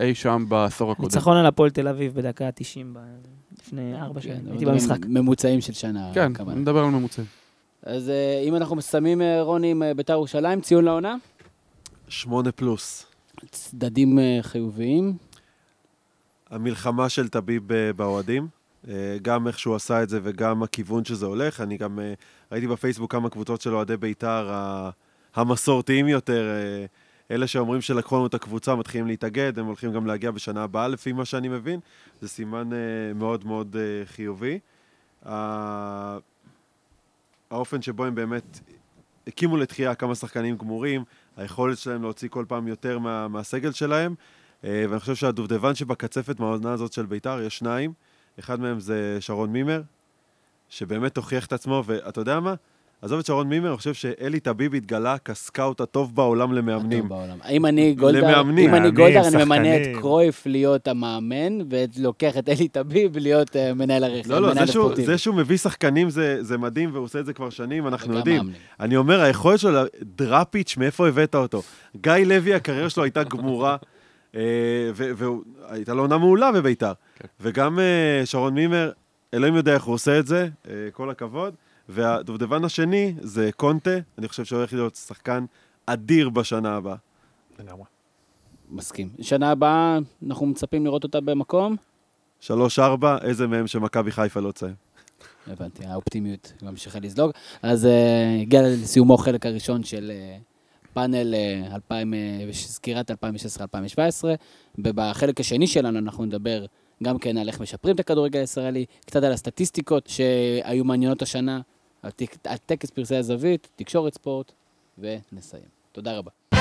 אי שם בעשור הקודם. ניצחון על הפועל תל אביב בדקה ה-90 לפני ארבע שנים, הייתי במשחק. ממוצעים של שנה. כן, אני מדבר על ממוצעים. אז אה, אם אנחנו מסיימים, אה, רוני, עם אה, בית"ר ירושלים, ציון לעונה? שמונה פלוס. צדדים חיוביים? המלחמה של טביב באוהדים. אה, גם איך שהוא עשה את זה וגם הכיוון שזה הולך. אני גם אה, ראיתי בפייסבוק כמה קבוצות של אוהדי בית"ר המסורתיים יותר, אה, אלה שאומרים שלקחו לנו את הקבוצה, מתחילים להתאגד, הם הולכים גם להגיע בשנה הבאה לפי מה שאני מבין. זה סימן מאוד מאוד חיובי. האופן שבו הם באמת הקימו לתחייה כמה שחקנים גמורים, היכולת שלהם להוציא כל פעם יותר מה, מהסגל שלהם, ואני חושב שהדובדבן שבקצפת מהעונה הזאת של בית"ר, יש שניים. אחד מהם זה שרון מימר, שבאמת הוכיח את עצמו, ואתה יודע מה? עזוב את שרון מימר, אני חושב שאלי טביב התגלה כסקאוט הטוב בעולם למאמנים. הטוב בעולם. אם אני גולדהר, למאמנים. אם אני גולדהר, אני ממנה את קרויף להיות המאמן, ולוקח את אלי טביב להיות uh, מנהל הרכב, לא, לא, זה שהוא, זה שהוא מביא שחקנים זה, זה מדהים, והוא עושה את זה כבר שנים, אנחנו יודעים. מאמנים. אני אומר, היכולת שלו, דראפיץ', מאיפה הבאת אותו? גיא לוי, הקריירה שלו הייתה גמורה. אה, והייתה לו עונה מעולה בביתר. כן. וגם אה, שרון מימר, אלוהים יודע איך הוא עושה את זה, אה, כל הכבוד. והדובדבן השני זה קונטה, אני חושב שהוא הולך להיות שחקן אדיר בשנה הבאה. לגמרי. מסכים. שנה הבאה אנחנו מצפים לראות אותה במקום? שלוש-ארבע, איזה מהם שמכבי חיפה לא תסיים. הבנתי, האופטימיות ממשיכה לזלוג. אז uh, הגיע לסיומו חלק הראשון של uh, פאנל 2000, אה, סקירת 2016-2017, ובחלק השני שלנו אנחנו נדבר גם כן על איך משפרים את הכדורגל הישראלי, קצת על הסטטיסטיקות שהיו מעניינות השנה, על טקס פרסי הזווית, תקשורת ספורט, ונסיים. תודה רבה.